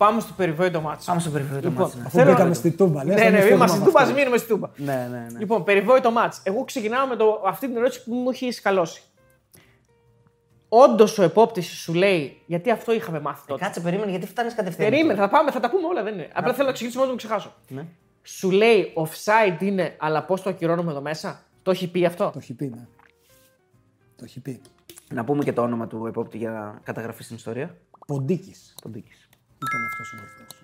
Πάμε στο περιβόητο μάτσο. Πάμε στο περιβόητο Λοιπόν, μάτσο, ναι. Αφού Θέλω μπήκαμε να- στη τούμπα. λες, Ναι, να ναι, μην είμαστε φύγουμε στην με Τούμπα, αυτό. ας μείνουμε στην Τούμπα. Ναι, ναι, ναι. Λοιπόν, περιβόητο μάτς. Εγώ ξεκινάω με το, αυτή την ερώτηση που μου έχει σκαλώσει. Όντως ο επόπτης σου λέει, γιατί αυτό είχαμε μάθει τότε. Κάτσε, περίμενε, γιατί φτάνεις κατευθείαν. Περίμενε, θα, πάμε, θα τα πούμε όλα, δεν είναι. Απλά θέλω να ξεκινήσω μόνο να το ξεχάσω. Ναι. Σου λέει offside είναι, αλλά πώς το ακυρώνουμε εδώ μέσα; Το έχει πει αυτό; Το έχει πει, ναι. Το έχει πει. Να πούμε και το όνομα του επόπτη για καταγραφή στην ιστορία. Ποντίκης Ποντίκης. Ήταν αυτό ο βοηθό.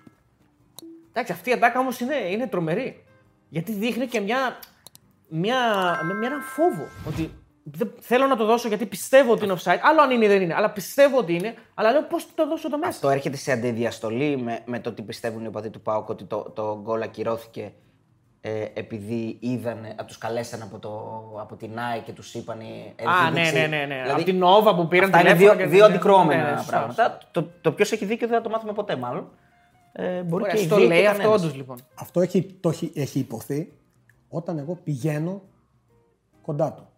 Εντάξει, αυτή η ατάκα όμως είναι, είναι τρομερή. Γιατί δείχνει και μια, μια, με μια έναν φόβο. Ότι δεν, θέλω να το δώσω γιατί πιστεύω ότι είναι offside. Άλλο αν είναι ή δεν είναι. Αλλά πιστεύω ότι είναι. Αλλά λέω πώς το δώσω το μέσα. Αυτό έρχεται σε αντιδιαστολή με, με το ότι πιστεύουν οι οπαδοί του ΠΑΟΚ ότι το, το γκολ ακυρώθηκε ε, επειδή είδανε, τους καλέσαν από, το, από την ΝΑΕ και τους είπαν. ε, Α, δείξει. ναι, ναι, ναι, ναι. Δηλαδή, Από την Nova που πήραν αυτά είναι τηλέφωνο δύο, και- δύο ναι, αντικρώμενα ναι, ναι, σωστά, πράγματα. Το, το ποιος έχει δίκιο δεν θα το μάθουμε ποτέ, μάλλον. Ε, μπορεί Ωραία, και οι το δύο λέει και αυτό κανένας. όντως λοιπόν. Αυτό έχει, το έχει, έχει υποθεί όταν εγώ πηγαίνω κοντά του.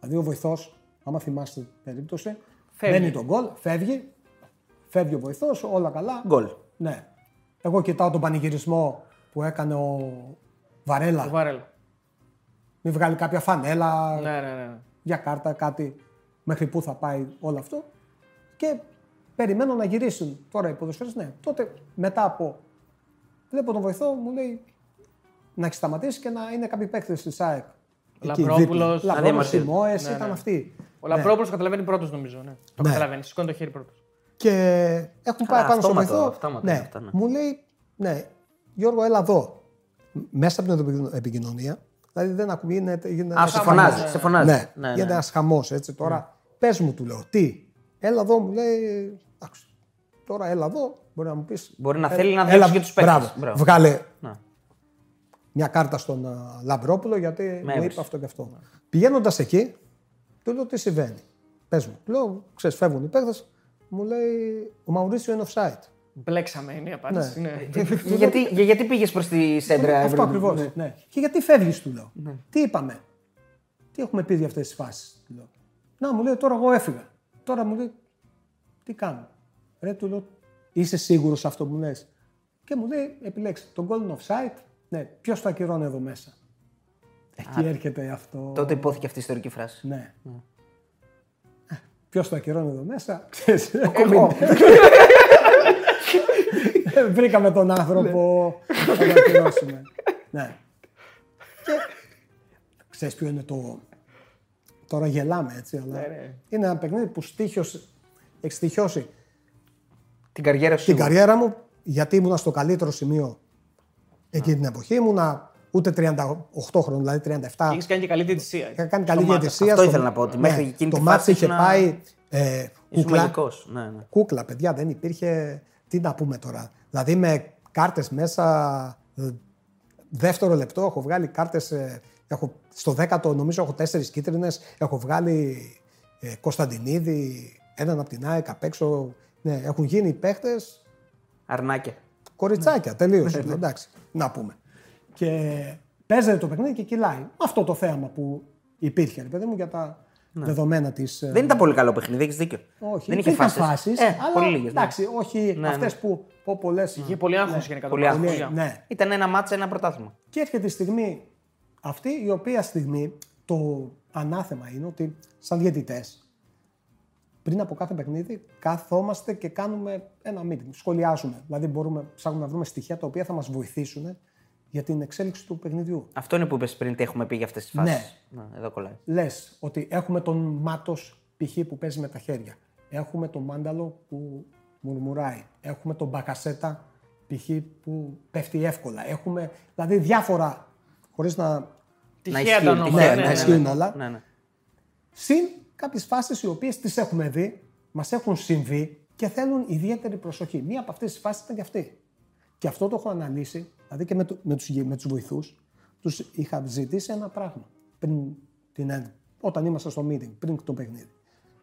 Δηλαδή ο βοηθός, άμα θυμάστε την περίπτωση, Φεύγει. μπαίνει τον γκολ, φεύγει, φεύγει ο βοηθός, όλα καλά. Γκολ. Ναι. Εγώ κοιτάω τον πανηγυρισμό που έκανε ο Βαρέλα. Το Βαρέλο. Μην βγάλει κάποια φανέλα Ναι, ναι, ναι. για κάρτα, κάτι μέχρι πού θα πάει όλο αυτό. Και περιμένω να γυρίσουν τώρα οι ποδοσφαίρες. Ναι, τότε μετά από. Βλέπω τον βοηθό, μου λέει να έχει σταματήσει και να είναι κάποιοι παίκτες της ΑΕΚ. Εκεί, Λαμπρόπουλος. δίπλα. Λαμπρόπουλος, Αδιαμαρτύρη. Σιμώες, Ναι, ήταν ναι. αυτοί. Ο Λαμπρόπουλος καταλαβαίνει πρώτος νομίζω. Ναι. Το Ναι. καταλαβαίνει. Σηκώνει το χέρι πρώτος. Και έχουν πάει Καλά, πάνω στο αυτόματο, βοηθό. αυτόματα ναι. είναι αυτά, ναι. Μου λέει, ναι, Γιώργο, έλα εδώ. Μέσα από την επικοινωνία. Δηλαδή δεν ακούει, γίνεται, γίνεται Α, ένας σε χαμός. φωνάζει. Σε φωνάζει. Ναι, ναι, γίνεται ναι. ένα χαμό έτσι τώρα. Πες μου, του λέω, τι; Έλα εδώ, μου λέει. Εντάξει. Τώρα έλα εδώ, μπορεί να μου πεις. Μπορεί να θέλει να δώσει και τους παίκτες. Μπράβο. Μπράβο. Βγάλε Ναι. μια κάρτα στον α, Λαμπρόπουλο γιατί μου είπε έβρισε. αυτό και αυτό. Πηγαίνοντας εκεί, του λέω τι συμβαίνει; Πες μου. Του λέω, ξέρεις, φεύγουν οι παίκτες. Μου λέει, ο Μαουρίσιο είναι offside. Μπλέξαμε είναι η απάντηση. Ναι. Για γιατί, για γιατί πήγες προς τη σέντρα, Αυτό Εύρω; ακριβώς. Ναι. Και γιατί φεύγεις, του λέω. Τι είπαμε; Τι έχουμε πει για αυτές τις φάσεις. Να μου λέει τώρα εγώ έφυγα. Τώρα μου λέει τι κάνω; Ρε του λέω είσαι σίγουρος σε αυτό που μου λες; Και μου λέει επιλέξτε τον golden offside. Ναι, ποιος το ακυρώνει εδώ μέσα; Εκεί έρχεται αυτό. Τότε υπόθηκε αυτή η ιστορική φράση. Ναι. Ποιος το ακυρώνει εδώ μέσα, ξέρεις. Εγώ. Βρήκαμε τον άνθρωπο να το ακυρώσουμε. ναι. Και ξέρεις ποιο είναι το... Τώρα γελάμε έτσι, αλλά ναι. είναι ένα παιχνίδι που στήχιωσε, έχεις στοιχειώσει Την καριέρα σου. την σίγουρα. καριέρα μου, γιατί ήμουνα στο καλύτερο σημείο εκείνη την εποχή. Ήμουνα ούτε 38 χρόνων, δηλαδή 37. Έχεις κάνει και καλή διαιτησία. Είχα κάνει καλή Στο μάτι. διαιτησία. Αυτό στο- ήθελα να πω, ότι μέχρι εκείνη το τη μάτς φάση είχε ήσουν- πάει ε, Ήσουν κούκλα. μαγικός. Ναι, ναι. Κούκλα, παιδιά, δεν υπήρχε. Τι να πούμε τώρα. Δηλαδή με κάρτες μέσα. ε, Δεύτερο λεπτό έχω βγάλει κάρτες. Έχω, στο δέκατο νομίζω έχω τέσσερις κίτρινες. Έχω βγάλει ε, Κωνσταντινίδη, έναν από την ΑΕΚ απ' έξω. Ναι, έχουν γίνει παίχτες Αρνάκια. κοριτσάκια. Τελείωσε. Εντάξει, να πούμε. Και παίζεται το παιχνίδι και κυλάει. Αυτό το θέαμα που υπήρχε, ρε παιδί μου, για τα δεδομένα της. Δεν ήταν πολύ καλό παιχνίδι, έχεις δίκιο. Όχι, δεν είχε υπήρχαν φάσεις. φάσεις, Ε, αλλά πολύ λίγες, ναι. εντάξει, όχι Ναι, αυτές ναι. που πω πολλές. Είχε πολύ άγχος γενικά το Πολύ μάτι. άγχος. Πολύ Ναι. Ήταν ένα μάτσα, ένα πρωτάθλημα. Και έρχεται η στιγμή αυτή, η οποία στιγμή το ανάθεμα είναι ότι σαν διαιτητές, πριν από κάθε παιχνίδι, καθόμαστε και κάνουμε ένα meeting, σχολιάζουμε. Δηλαδή μπορούμε, ψάχνουμε να βρούμε στοιχεία τα οποία θα μας βοηθήσουν για την εξέλιξη του παιχνιδιού. Αυτό είναι που είπες πριν, τι έχουμε πει για αυτές τις φάσεις. Ναι. εδώ κολλάει. Λες ότι έχουμε τον Μάτος π.χ. που παίζει με τα χέρια. Έχουμε τον Μάνταλο που μουρμουράει. Έχουμε τον Μπακασέτα π.χ. που πέφτει εύκολα. Έχουμε δηλαδή διάφορα χωρίς να. Τυχαία ισχύουν, τα ονόματα. τυχαία, Ναι, ναι, να ναι, ισχύουν ναι. όλα. Ναι, ναι. Συν κάποιες φάσεις οι οποίες τις έχουμε δει, μας έχουν συμβεί και θέλουν ιδιαίτερη προσοχή. Μία από αυτές τις φάσεις ήταν και αυτή. Και αυτό το έχω αναλύσει, δηλαδή και με, το, με τους, με τους βοηθούς, τους είχα ζητήσει ένα πράγμα πριν την, ένταση, όταν ήμασταν στο meeting, πριν το παιχνίδι.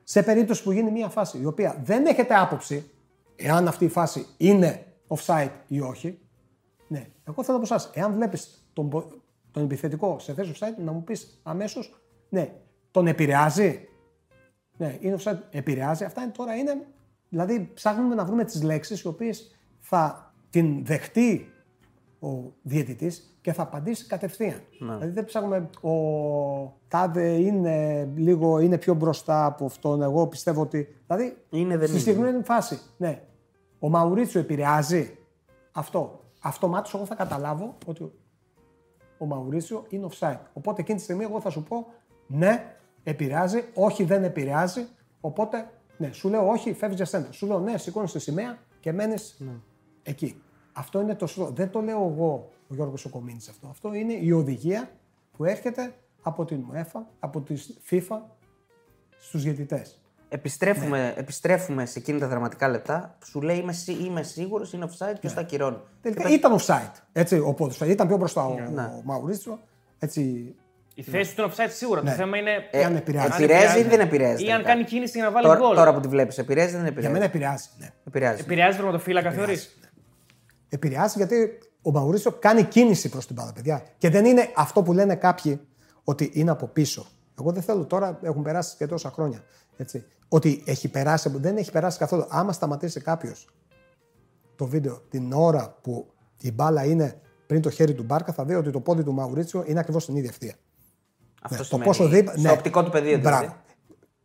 Σε περίπτωση που γίνει μια φάση η οποία δεν έχετε άποψη εάν αυτή η φάση είναι offside ή όχι, ναι, εγώ θέλω από εσάς, εάν βλέπεις τον, πο- τον επιθετικό σε θέση offside, να μου πεις αμέσως, ναι, τον επηρεάζει; Ναι, είναι offside, επηρεάζει. Αυτά είναι, τώρα είναι. Δηλαδή, ψάχνουμε να βρούμε τις λέξεις οι οποίες θα την δεχτεί ο διαιτητής και θα απαντήσει κατευθείαν. Δηλαδή δεν ψάχνουμε ο τάδε είναι λίγο είναι πιο μπροστά από αυτόν. Εγώ πιστεύω ότι. Δηλαδή Είναι, δεν στη είναι. συγκεκριμένη φάση. Ναι. Ο Μαουρίτσιο επηρεάζει αυτό. Αυτομάτως εγώ θα καταλάβω ότι ο Μαουρίτσιο είναι offside. Οπότε εκείνη τη στιγμή εγώ θα σου πω ναι, επηρεάζει, όχι δεν επηρεάζει. Οπότε ναι, σου λέω όχι, φεύγεις για σέντα. Σου λέω ναι, σηκώνεις τη σημαία και μένεις εκεί. Αυτό είναι το σωστό. Δεν το λέω εγώ ο Γιώργος Οκομίνης αυτό. Αυτό είναι η οδηγία που έρχεται από την UEFA, από τη FIFA στους διαιτητές. Επιστρέφουμε, Ναι. επιστρέφουμε σε εκείνη τα δραματικά λεπτά. Σου λέει είμαι, σί- είμαι σίγουρος, είναι offside, ποιο τα ακυρώνει. Ναι. Τελικά ήταν offside. Έτσι, ο ποδοσφαίρι. Ήταν πιο μπροστά ο, Ναι. ο Μαουρίτσιο. Έτσι, Η θέση του είναι offside σίγουρα. Το θέμα είναι. Ε, αν επηρεάζει. αν επηρεάζει ή δεν επηρεάζει. Ή αν τελικά; κάνει κίνηση για να βάλει Τώρα, γκολ. τώρα που τη βλέπεις, επηρεάζει ή δεν για επηρεάζει. μένα επηρεάζει. Ναι. Επηρεάζει. Επηρεάζει τερματοφύλακα, θεωρείς; Επηρεάζει γιατί ο Μαουρίτσιο κάνει κίνηση προς την μπάλα, παιδιά. Και δεν είναι αυτό που λένε κάποιοι ότι είναι από πίσω. Εγώ δεν θέλω τώρα, έχουν περάσει και τόσα χρόνια. Έτσι, ότι έχει περάσει, δεν έχει περάσει καθόλου. Άμα σταματήσει κάποιος το βίντεο την ώρα που η μπάλα είναι πριν το χέρι του Μπάρκα, θα δει ότι το πόδι του Μαουρίτσιο είναι ακριβώς στην ίδια ευθεία. Αυτό Ναι, το σημαίνει. πόσο δίπλα. Στο οπτικό του πεδίο δηλαδή. Μπράβο.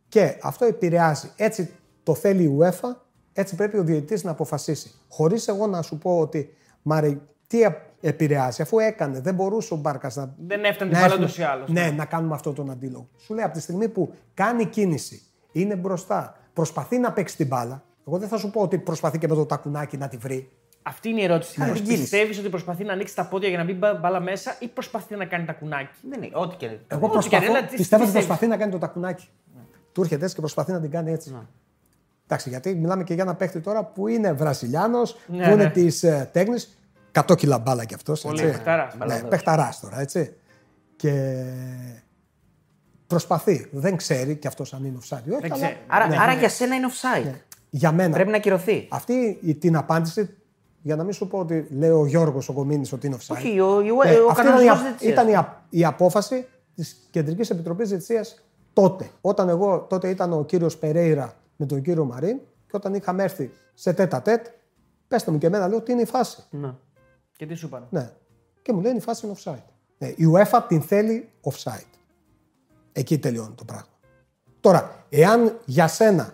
Και αυτό επηρεάζει. Έτσι το θέλει η UEFA, έτσι πρέπει ο διαιτητής να αποφασίσει. Χωρίς εγώ να σου πω ότι Μάρι, τι α- επηρεάζει, αφού έκανε, δεν μπορούσε ο Μπάρκας να. Δεν έφτανε να την μπάλα έχουμε- ούτως ή άλλως. Ναι, να κάνουμε αυτό τον αντίλογο. Σου λέει από τη στιγμή που κάνει κίνηση, είναι μπροστά, προσπαθεί να παίξει την μπάλα. Εγώ δεν θα σου πω ότι προσπαθεί και με το τακουνάκι να τη βρει. Αυτή είναι η ερώτηση. Κάνει την κίνηση. Πιστεύεις ότι προσπαθεί να ανοίξει τα πόδια για να μπει μπα- μπάλα μέσα ή προσπαθεί να κάνει τα κουνάκι. Δεν είναι. Ό,τι και. Εγώ Ό,τι και προσπαθώ, αν είναι, τι- πιστεύω τι ότι πιστεύεις. προσπαθεί να κάνει το τακουνάκι. Του έρχεται έτσι και προσπαθεί να την κάνει έτσι. Εντάξει, γιατί μιλάμε και για ένα παίχτη τώρα που είναι Βραζιλιάνος, Ναι, που είναι ναι. της ε, τέχνης. 100 κιλά μπάλα κι αυτός. Πολύ παιχταράς. Ναι, παιχταράς τώρα, έτσι. Και προσπαθεί. Δεν ξέρει κι αυτός αν είναι offside ή όχι. Δεν αλλά ξέρει. Άρα, Ναι. άρα για σένα είναι offside. για μένα. Πρέπει να ακυρωθεί. Αυτή η- την απάντηση, για να μην σου πω ότι λέει ο Γιώργος ο Κομίνη ότι είναι offside. Όχι, ο, ο, Ναι, ο αυτή ήταν, η, κανονισμός α- διαιτησίας. ήταν η, α- η απόφαση της Κεντρικής Επιτροπής Διετησία τότε. Όταν εγώ τότε ήταν ο κύριος Περέιρα με τον κύριο Μαρίν και όταν είχαμε έρθει σε τέτα τέτ, πέστε μου και εμένα, λέω τι είναι η φάση; Ναι. Και τι σου είπαν. Ναι. Και μου λένε η φάση είναι offside. Ναι, η UEFA την θέλει offside. Εκεί τελειώνει το πράγμα. Τώρα, εάν για σένα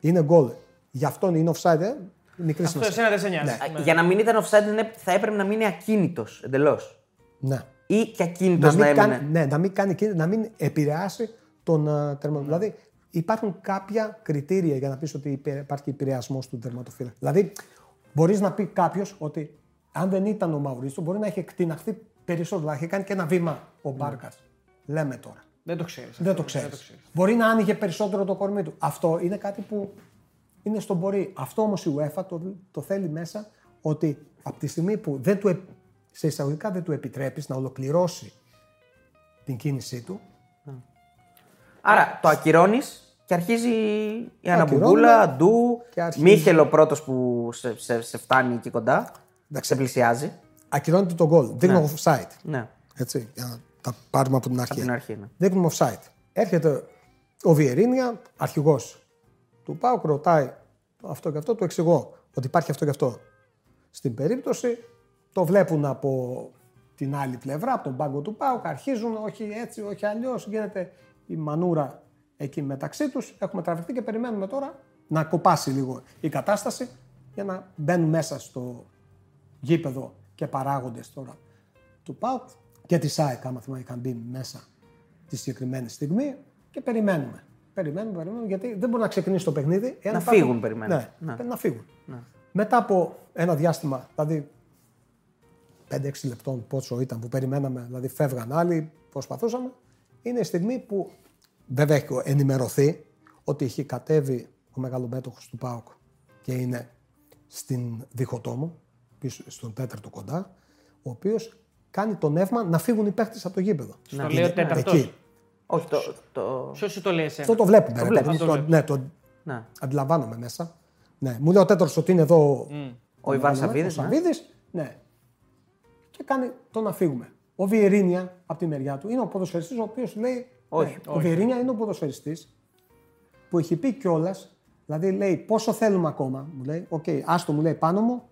είναι γκολ, για αυτόν είναι offside, ε, μικρή Αυτό σημασία. εσένα δεν σε νοιάζει. Ναι. Α, Για να μην ήταν offside δεν έ- θα έπρεπε να μείνει ακίνητος εντελώς. Ναι. Ή και ακίνητος να να, μην, έμεινε. κάνει, ναι, να μην κάνει κίνηση, να μην επηρεάσει τον uh, τερματοφύλακα. Δηλαδή υπάρχουν κάποια κριτήρια για να πεις ότι υπε- υπάρχει επηρεασμός του τερματοφύλακα. Δηλαδή μπορείς να πει κάποιος ότι αν δεν ήταν ο Μαουρίτσο μπορεί να έχει εκτιναχθεί περισσότερο, να έχει κάνει και ένα βήμα ο Μπάρκας. Λέμε τώρα. Δεν το ξέρεις. Δεν το ξέρεις. Μπορεί να άνοιγε περισσότερο το κορμί του. Αυτό είναι κάτι που είναι στον μπορεί. Αυτό όμως η UEFA το, το θέλει μέσα ότι από τη στιγμή που δεν του, επ- σε εισαγωγικά δεν του επιτρέπεις να ολοκληρώσει την κίνησή του, Άρα το ακυρώνεις και αρχίζει η Αναμπουμπούλα, ακυρώνουμε Ντου, και αρχίζει- Μίχελ ο πρώτος που σε, σε, σε φτάνει εκεί κοντά. Εντάξει. Σε πλησιάζει. ακυρώνεται το γκολ. Δείχνουμε offside. Ναι, Έτσι, για να τα πάρουμε από την αρχή. την αρχή. Ναι. Δείχνουμε offside. Έρχεται ο Βιερίνια, αρχηγός του Πάουκ, ρωτάει αυτό και αυτό, του εξηγώ ότι υπάρχει αυτό και αυτό. Στην περίπτωση το βλέπουν από την άλλη πλευρά, από τον πάγκο του Πάουκ, αρχίζουν όχι έτσι, όχι αλλιώς. Γίνεται η μανούρα εκεί μεταξύ τους. Έχουμε τραβηχτεί και περιμένουμε τώρα να κοπάσει λίγο η κατάσταση για να μπαίνουν μέσα στο γήπεδο και παράγοντες τώρα του ΠΑΟΚ και της ΣΑΕΚ, άμα θυμάμαι, είχαν μπει μέσα τη συγκεκριμένη στιγμή και περιμένουμε. Περιμένουμε, περιμένουμε, γιατί δεν μπορεί να ξεκινήσει το παιχνίδι. εάν Να υπάρχουν- φύγουν, περιμένουμε. Ναι, Ναι. πρέπει να φύγουν. Μετά από ένα διάστημα, δηλαδή 5-6 λεπτών πόσο ήταν που περιμέναμε, δηλαδή φεύγαν άλλοι, προσπαθούσαμε, είναι η στιγμή που βέβαια έχει ενημερωθεί ότι έχει κατέβει ο μεγαλομέτωχος του ΠΑΟΚ και είναι στην διχοτόμο, πίσω στον τέταρτο κοντά, ο οποίος κάνει το νεύμα να φύγουν οι παίχτες από το γήπεδο. Στο λέει ο τέταρτος. Εκεί. Όχι, το. το... Ποιο σου το λέει εσένα. Αυτό το βλέπουμε. ρε βλέπεις, παιδί μου, το το- ναι, το Ναι. αντιλαμβάνομαι μέσα. Ναι. Μου λέει ο τέταρτος ότι είναι εδώ Ο Ιβάν ο Σαββίδης, ναι. Σαββίδης, ναι. Και κάνει το να φύγουμε. Ο Βιερίνια από τη μεριά του είναι ο ποδοσφαιριστής ο οποίος λέει. Όχι, ναι, Ο Βιερίνια είναι ο ποδοσφαιριστής που έχει πει κιόλας, δηλαδή λέει πόσο θέλουμε ακόμα. Μου λέει, Οκ, άστο μου λέει πάνω μου,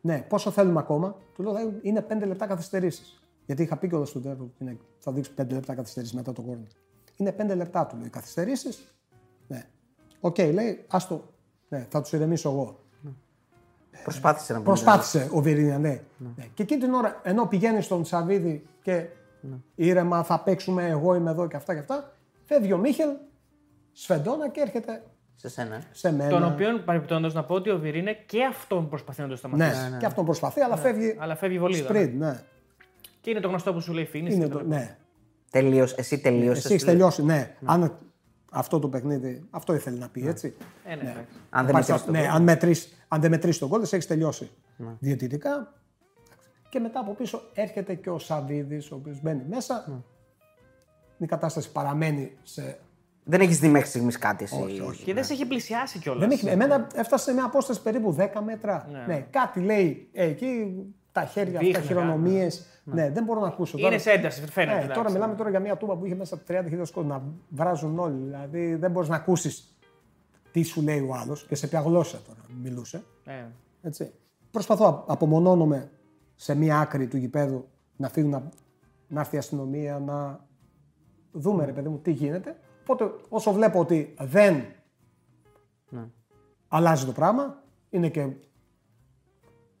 Ναι, πόσο θέλουμε ακόμα. Του λέω «Θα- είναι 5 λεπτά καθυστερήσεις. Γιατί είχα πει κιόλας στον τέταρτο ότι είναι- θα δείξει 5 λεπτά καθυστερήσεις μετά το κόρνερ. Είναι 5 λεπτά του λέει καθυστερήσεις. Ναι. Οκ, λέει, άστο. Ναι, θα τους ηρεμήσω εγώ. Προσπάθησε να πει. Προσπάθησε ο Βιρίνια, ναι. ναι. Και εκείνη την ώρα, ενώ πηγαίνει στον Σαββίδη και ήρεμα θα παίξουμε, εγώ είμαι εδώ και αυτά και αυτά, φεύγει ο Μίχελ, σφεντόνα και έρχεται Σε σένα. σε μένα. Τον οποίο παρεμπιπτόντως να πω ότι ο Βιρίνε και αυτόν προσπαθεί να το σταματήσει. Ναι, και αυτόν προσπαθεί, αλλά φεύγει Αλλά φεύγει βολίδα. sprint, ναι. Και είναι το γνωστό που σου λέει φίνι. Είναι το, ναι. Τελείωσε. Εσύ τελείωσες. Εσύ έχεις τελειώσει, ναι. Αν αυτό το παιχνίδι, αυτό ήθελε να πει, έτσι. Ε, ναι, εντάξει. Αν δεν Υπάρχει μετρήσει αυτό, το ναι, γκολ. αν, μετρήσεις, αν δεν μετρήσει τον κόλλο, έχεις τελειώσει. Διαιτητικά. Και μετά από πίσω έρχεται και ο Σαββίδης, ο οποίος μπαίνει μέσα. Η κατάσταση παραμένει σε. Δεν έχεις δει μέχρι στιγμής κάτι εσύ. Όχι, όχι. Και δεν σε έχει πλησιάσει κιόλας. Δεν έχει, εμένα έφτασε σε μια απόσταση περίπου 10 μέτρα. Ναι. κάτι λέει ε, εκεί, τα χέρια Δείχνει αυτά, χειρονομίες. Ναι. δεν μπορώ να ακούσω. Είναι Τώρα- σε ένταση, φαίνεται. Ναι, εντάξει. τώρα μιλάμε τώρα για μια τούμπα που είχε μέσα 30.000 κόσμος να βράζουν όλοι. Δηλαδή δεν μπορείς να ακούσεις τι σου λέει ο άλλος και σε ποια γλώσσα τώρα μιλούσε. Ε, Έτσι. Προσπαθώ, α- απομονώνομαι σε μία άκρη του γηπέδου να φύγουν, να, να έρθει η αστυνομία, να δούμε ρε παιδί μου τι γίνεται. Οπότε όσο βλέπω ότι δεν αλλάζει το πράγμα, είναι και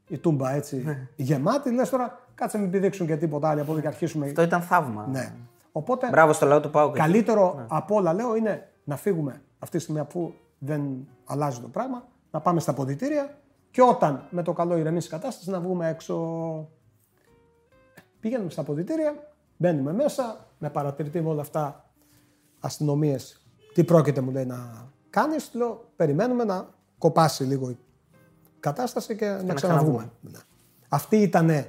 η τούμπα έτσι γεμάτη, λες τώρα κάτσε μην πηδήξουν και τίποτα άλλο από εδώ και αρχίσουμε. Αυτό ήταν θαύμα. Ναι. Οπότε Μπράβο στο λαό του Πάου. καλύτερο από όλα λέω είναι να φύγουμε αυτή τη στιγμή αφού δεν αλλάζει το πράγμα, να πάμε στα ποδητήρια και όταν με το καλό ηρεμήσει η κατάσταση να βγούμε έξω. Πήγαινουμε στα ποδητήρια, μπαίνουμε μέσα, με παρατηρητή με όλα αυτά αστυνομίες. Τι πρόκειται μου λέει να κάνεις, λέω περιμένουμε να κοπάσει λίγο η κατάσταση και, να ξαναβγούμε. Ναι. Αυτή ήταν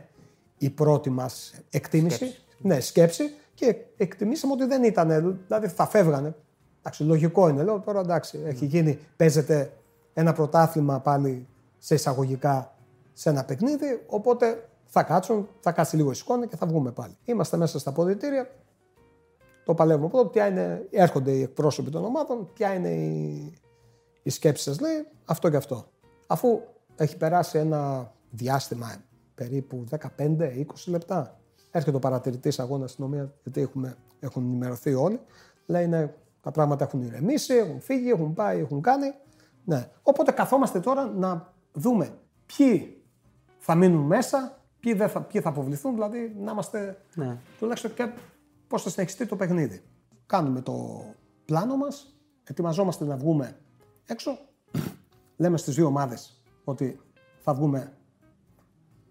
η πρώτη μας εκτίμηση. Ναι, σκέψη και εκτιμήσαμε ότι δεν ήταν, δηλαδή θα φεύγανε. Εντάξει, λογικό είναι, λέω τώρα εντάξει, έχει γίνει, παίζεται ένα πρωτάθλημα πάλι σε εισαγωγικά σε ένα παιχνίδι, οπότε θα κάτσουν, θα κάτσει λίγο η σκόνη και θα βγούμε πάλι. Είμαστε μέσα στα ποδητήρια, το παλεύουμε από εδώ, ποια είναι, έρχονται οι εκπρόσωποι των ομάδων, ποια είναι η, η σκέψη σας λέει, αυτό και αυτό. Αφού έχει περάσει ένα διάστημα περίπου 15-20 λεπτά, έρχεται ο παρατηρητής αγώνας αστυνομία, γιατί έχουμε, έχουν ενημερωθεί όλοι, λέει ναι, τα πράγματα έχουν ηρεμήσει, έχουν φύγει, έχουν πάει, έχουν κάνει. Ναι. Οπότε καθόμαστε τώρα να δούμε ποιοι θα μείνουν μέσα, ποιοι, δεν θα, ποιοι θα αποβληθούν, δηλαδή να είμαστε Ναι. τουλάχιστον και πώς θα συνεχιστεί το παιχνίδι. Κάνουμε το πλάνο μας, ετοιμαζόμαστε να βγούμε έξω, λέμε στις δύο ομάδες ότι θα βγούμε,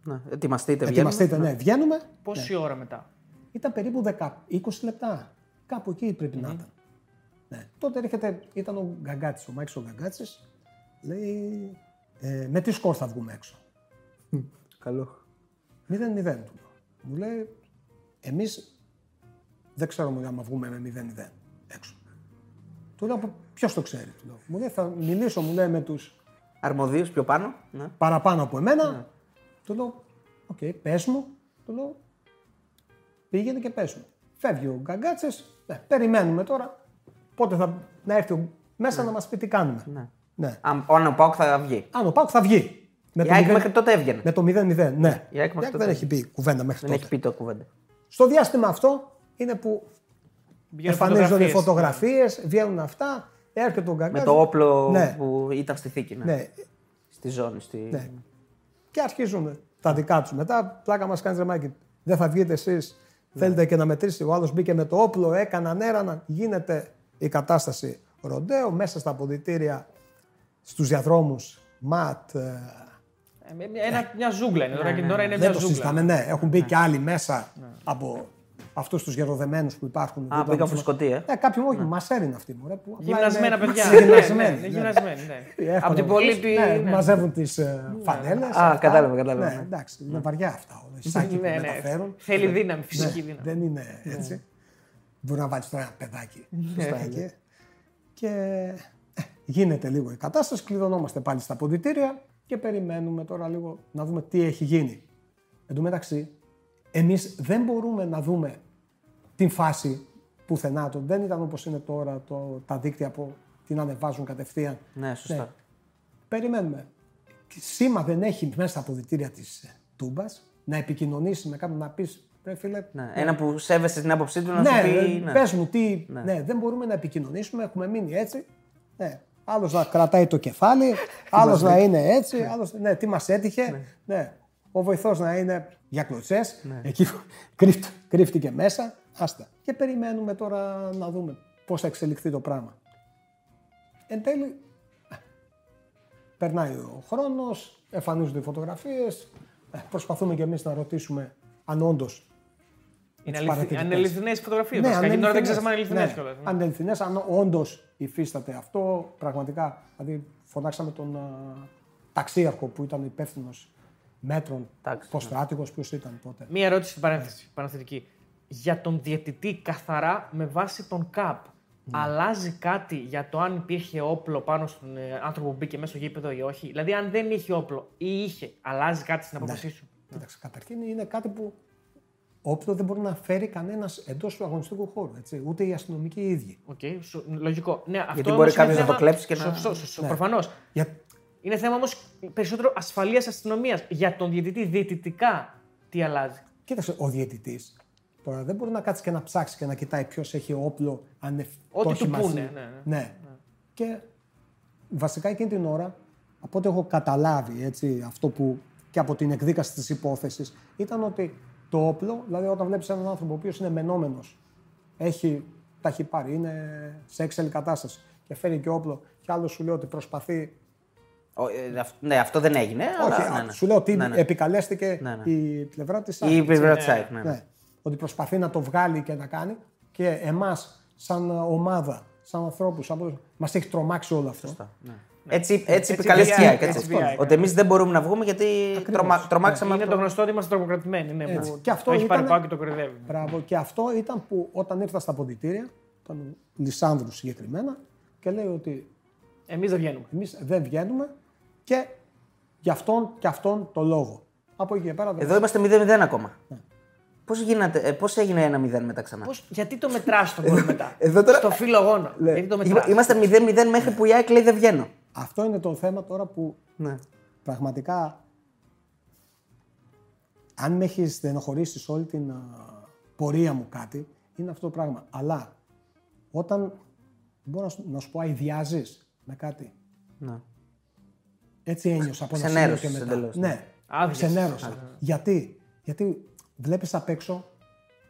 Ναι. Ετοιμαστείτε, βγαίνουμε. ετοιμαστείτε, ναι, βγαίνουμε. Πόση ώρα μετά; Ήταν περίπου 10, 20 λεπτά. Κάπου εκεί πρέπει να ήταν. Ναι. Τότε έρχεται, ήταν ο Γκαγκάτσης, ο Μάκης ο Γκαγκάτσης, λέει, ε, με τι σκορ θα βγούμε έξω; Καλό. 0-0 του λέω. Μου λέει, εμείς δεν ξέρουμε άμα βγούμε με 0-0 έξω. Του λέω, ποιος το ξέρει, του λέω. Μου λέει, θα μιλήσω, μου λέει, με τους Αρμοδίους πιο πάνω. Ναι. παραπάνω από εμένα. Του λέω, οκ, πες μου. Του λέω, πήγαινε και πες μου. Φεύγει ο Γκαγκάτσης, ναι, περιμένουμε τώρα πότε θα να έρθει ο- μέσα να μας πει τι κάνουμε. Ναι. Ναι. Αν, αν ο ΠΑΟΚ θα βγει. Αν ο ΠΑΟΚ θα βγει. Με Η το, ΑΕΚ 0 μέχρι τότε έβγαινε. με το 0-0, ναι. Η ΑΕΚ μέχρι Η ΑΕΚ τότε δεν έχει πει κουβέντα μέχρι Δεν τότε. έχει πει το κουβέντα. Στο διάστημα αυτό είναι που Βγαίνουν εμφανίζονται φωτογραφίες. φωτογραφίες, βγαίνουν αυτά, έρχεται ο Με Γκαγκάτσης. το όπλο Ναι. που ήταν στη θήκη. Ναι. Ναι, Στη ζώνη. Στη... Ναι. Και αρχίζουν τα δικά τους. Μετά πλάκα μας κάνεις ρεμάκι. Δεν θα βγείτε εσείς. Θέλετε και να μετρήσει. Ο άλλος μπήκε με το όπλο, έκαναν έρανα. Γίνεται η κατάσταση ροντέο μέσα στα αποδητήρια, στους διαδρόμους. Ματ. ε, Ε, με- μια- ένα- μια ζούγκλα είναι τώρα και τώρα είναι Δεν μια το ζούγκλα. συζητάμε, ναι. Έχουν μπει και άλλοι μέσα από αυτούς τους γεροδεμένους που υπάρχουν. Α, δίπλα πήγαν μας. φουσκωτή, ε. Ναι, κάποιοι όχι, μας είναι αυτοί. Μωρέ, που απλά Γυμνασμένα είναι- παιδιά. είναι Ναι, ναι, γυμνασμένοι, είναι ναι. γυμνασμένοι, ναι. Εύκολα. Από την πολίτη. Ναι, ναι. μαζεύουν τις φανέλες. Α, κατάλαβα, κατάλαβα. Ναι, εντάξει, είναι βαριά αυτά όλα. Οι σάκοι που Ναι, ναι. μεταφέρουν. Θέλει δύναμη, φυσική Ναι, δύναμη. Δεν είναι έτσι. Μπορεί να βάλεις τώρα ένα παιδάκι Ναι, σωστά εκεί. Και ε, γίνεται λίγο η κατάσταση. Κλειδωνόμαστε πάλι στα ποδητήρια και περιμένουμε τώρα λίγο να δούμε τι έχει γίνει. Εν τω μεταξύ, εμείς δεν μπορούμε να δούμε την φάση πουθενά του. Δεν ήταν όπως είναι τώρα το, τα δίκτυα που την ανεβάζουν κατευθείαν. Ναι, σωστά. Ναι. Περιμένουμε. σήμα δεν έχει μέσα στα αποδητήρια της Τούμπας να επικοινωνήσει με κάποιον να πεις. Φίλε, Ναι. Ένα που σέβεσαι την άποψή του να ναι, σου πει. ναι. πες μου τι. Ναι. δεν μπορούμε να επικοινωνήσουμε, έχουμε μείνει έτσι. Ναι. Άλλος να κρατάει το κεφάλι, άλλος να είναι έτσι, άλλος, ναι, τι μας έτυχε. Ναι. Ο βοηθός να είναι για κλωτσές. Εκεί κρύφ- κρύφτηκε μέσα. Άστα. Και περιμένουμε τώρα να δούμε πώς θα εξελιχθεί το πράγμα. Εν τέλει, περνάει ο χρόνος, εμφανίζονται οι φωτογραφίες. Προσπαθούμε κι εμείς να ρωτήσουμε αν όντως Είναι τις αληθι... παρατηρητές. αν είναι αληθινέ φωτογραφίες. ναι, Ναι, αν γιατί τώρα δεν αληθινές. ξέρουμε αν είναι αληθινές Ναι, κιόλας. Αν είναι αληθινές, αν όντως υφίσταται αυτό, πραγματικά. Δηλαδή, φωνάξαμε τον α, ταξίαρχο που ήταν υπεύθυνος μέτρων. Τάξη, Το στράτηγος, ποιος ήταν τότε. Μία ερώτηση στην παρένθεση, παραθετική. Για τον διαιτητή καθαρά με βάση τον ΚΑΠ. Ναι. Αλλάζει κάτι για το αν υπήρχε όπλο πάνω στον ε, άνθρωπο που μπήκε μέσα στο γήπεδο ή όχι; Δηλαδή, αν δεν είχε όπλο ή είχε, αλλάζει κάτι στην Ναι. απόφασή σου; Κοίταξε, καταρχήν είναι κάτι που όπλο δεν μπορεί να φέρει κανένας εντός του αγωνιστικού χώρου. Έτσι, ούτε οι αστυνομικοί οι ίδιοι. Οκ, σου- λογικό. Ναι, αυτό μπορεί όμως είναι κάποιος να θέμα- το κλέψει και να- Σωστό, σωστό, Ναι. προφανώς. Για... Είναι θέμα όμως περισσότερο ασφαλείας αστυνομίας. Για τον διαιτητή διαιτητικά τι αλλάζει; Κοίταξε, ο διαιτητής τώρα δεν μπορεί να κάτσει και να ψάξει και να κοιτάει ποιος έχει όπλο, αν ε- Ό,τι το έχει του μαζί. πούνε, ναι, ναι. Ναι. Και βασικά εκείνη την ώρα, από ό,τι έχω καταλάβει έτσι, αυτό που και από την εκδίκαση της υπόθεσης, ήταν ότι το όπλο, δηλαδή όταν βλέπεις έναν άνθρωπο ο οποίος είναι μενόμενος, έχει, τα έχει πάρει, είναι σε έξελ κατάσταση και φέρει και όπλο, και άλλος σου λέει ότι προσπαθεί. Ο- ε, αυ- Ναι, αυτό δεν έγινε. Όχι, αλλά, ναι, ναι. σου λέω ότι Ναι, ναι. επικαλέστηκε Ναι, ναι. η πλευρά της Η πλευρά της ΑΕΚ. Ναι, ναι. ναι. Ότι προσπαθεί να το βγάλει και να κάνει και εμάς, σαν ομάδα, σαν ανθρώπους, μας έχει τρομάξει όλο αυτό. Ναι. Έτσι, έτσι, Έτσι επικαλέστηκε η βγαίνει, ΑΕΚ. έτσι. έτσι βγαίνει. Ότι εμείς δεν μπορούμε να βγούμε γιατί τρομα, τρομάξαμε Είναι από το το. γνωστό ότι είμαστε τρομοκρατημένοι. Ναι, Έτσι. που Και αυτό το έχει πάρει ήτανε- πάω και το κορυδεύει. Μπράβο. Και αυτό ήταν που όταν ήρθα στα ποντιτήρια, τον Λισάνδρου συγκεκριμένα, και λέει ότι Εμείς δεν βγαίνουμε. εμείς δεν βγαίνουμε και γι' αυτόν και αυτόν το λόγο. Από εκεί και πέρα δεν Εδώ είμαστε 0-0 ακόμα. Ναι. Πώς πώς έγινε ένα 0 μετά ξανά; Πώς, γιατί το μετράς το γκολ μετά; εδώ τώρα- Στο φιλογόνο. γιατί το Είμα- μετράς; Είμαστε 0-0 μέχρι που η ΑΕΚ λέει δεν βγαίνω. Αυτό είναι το θέμα τώρα που Ναι. πραγματικά αν με έχεις στενοχωρήσει σε όλη την α, πορεία μου κάτι, είναι αυτό το πράγμα. Αλλά όταν μπορώ να σου, να σου πω αειδιάζεις με κάτι, Ναι. Έτσι ένιωσα από ένα Ξενέρωσες σημείο και μετά. εντελώς, Ναι, Άδειας. ξενέρωσα. Γιατί, γιατί βλέπεις απ' έξω,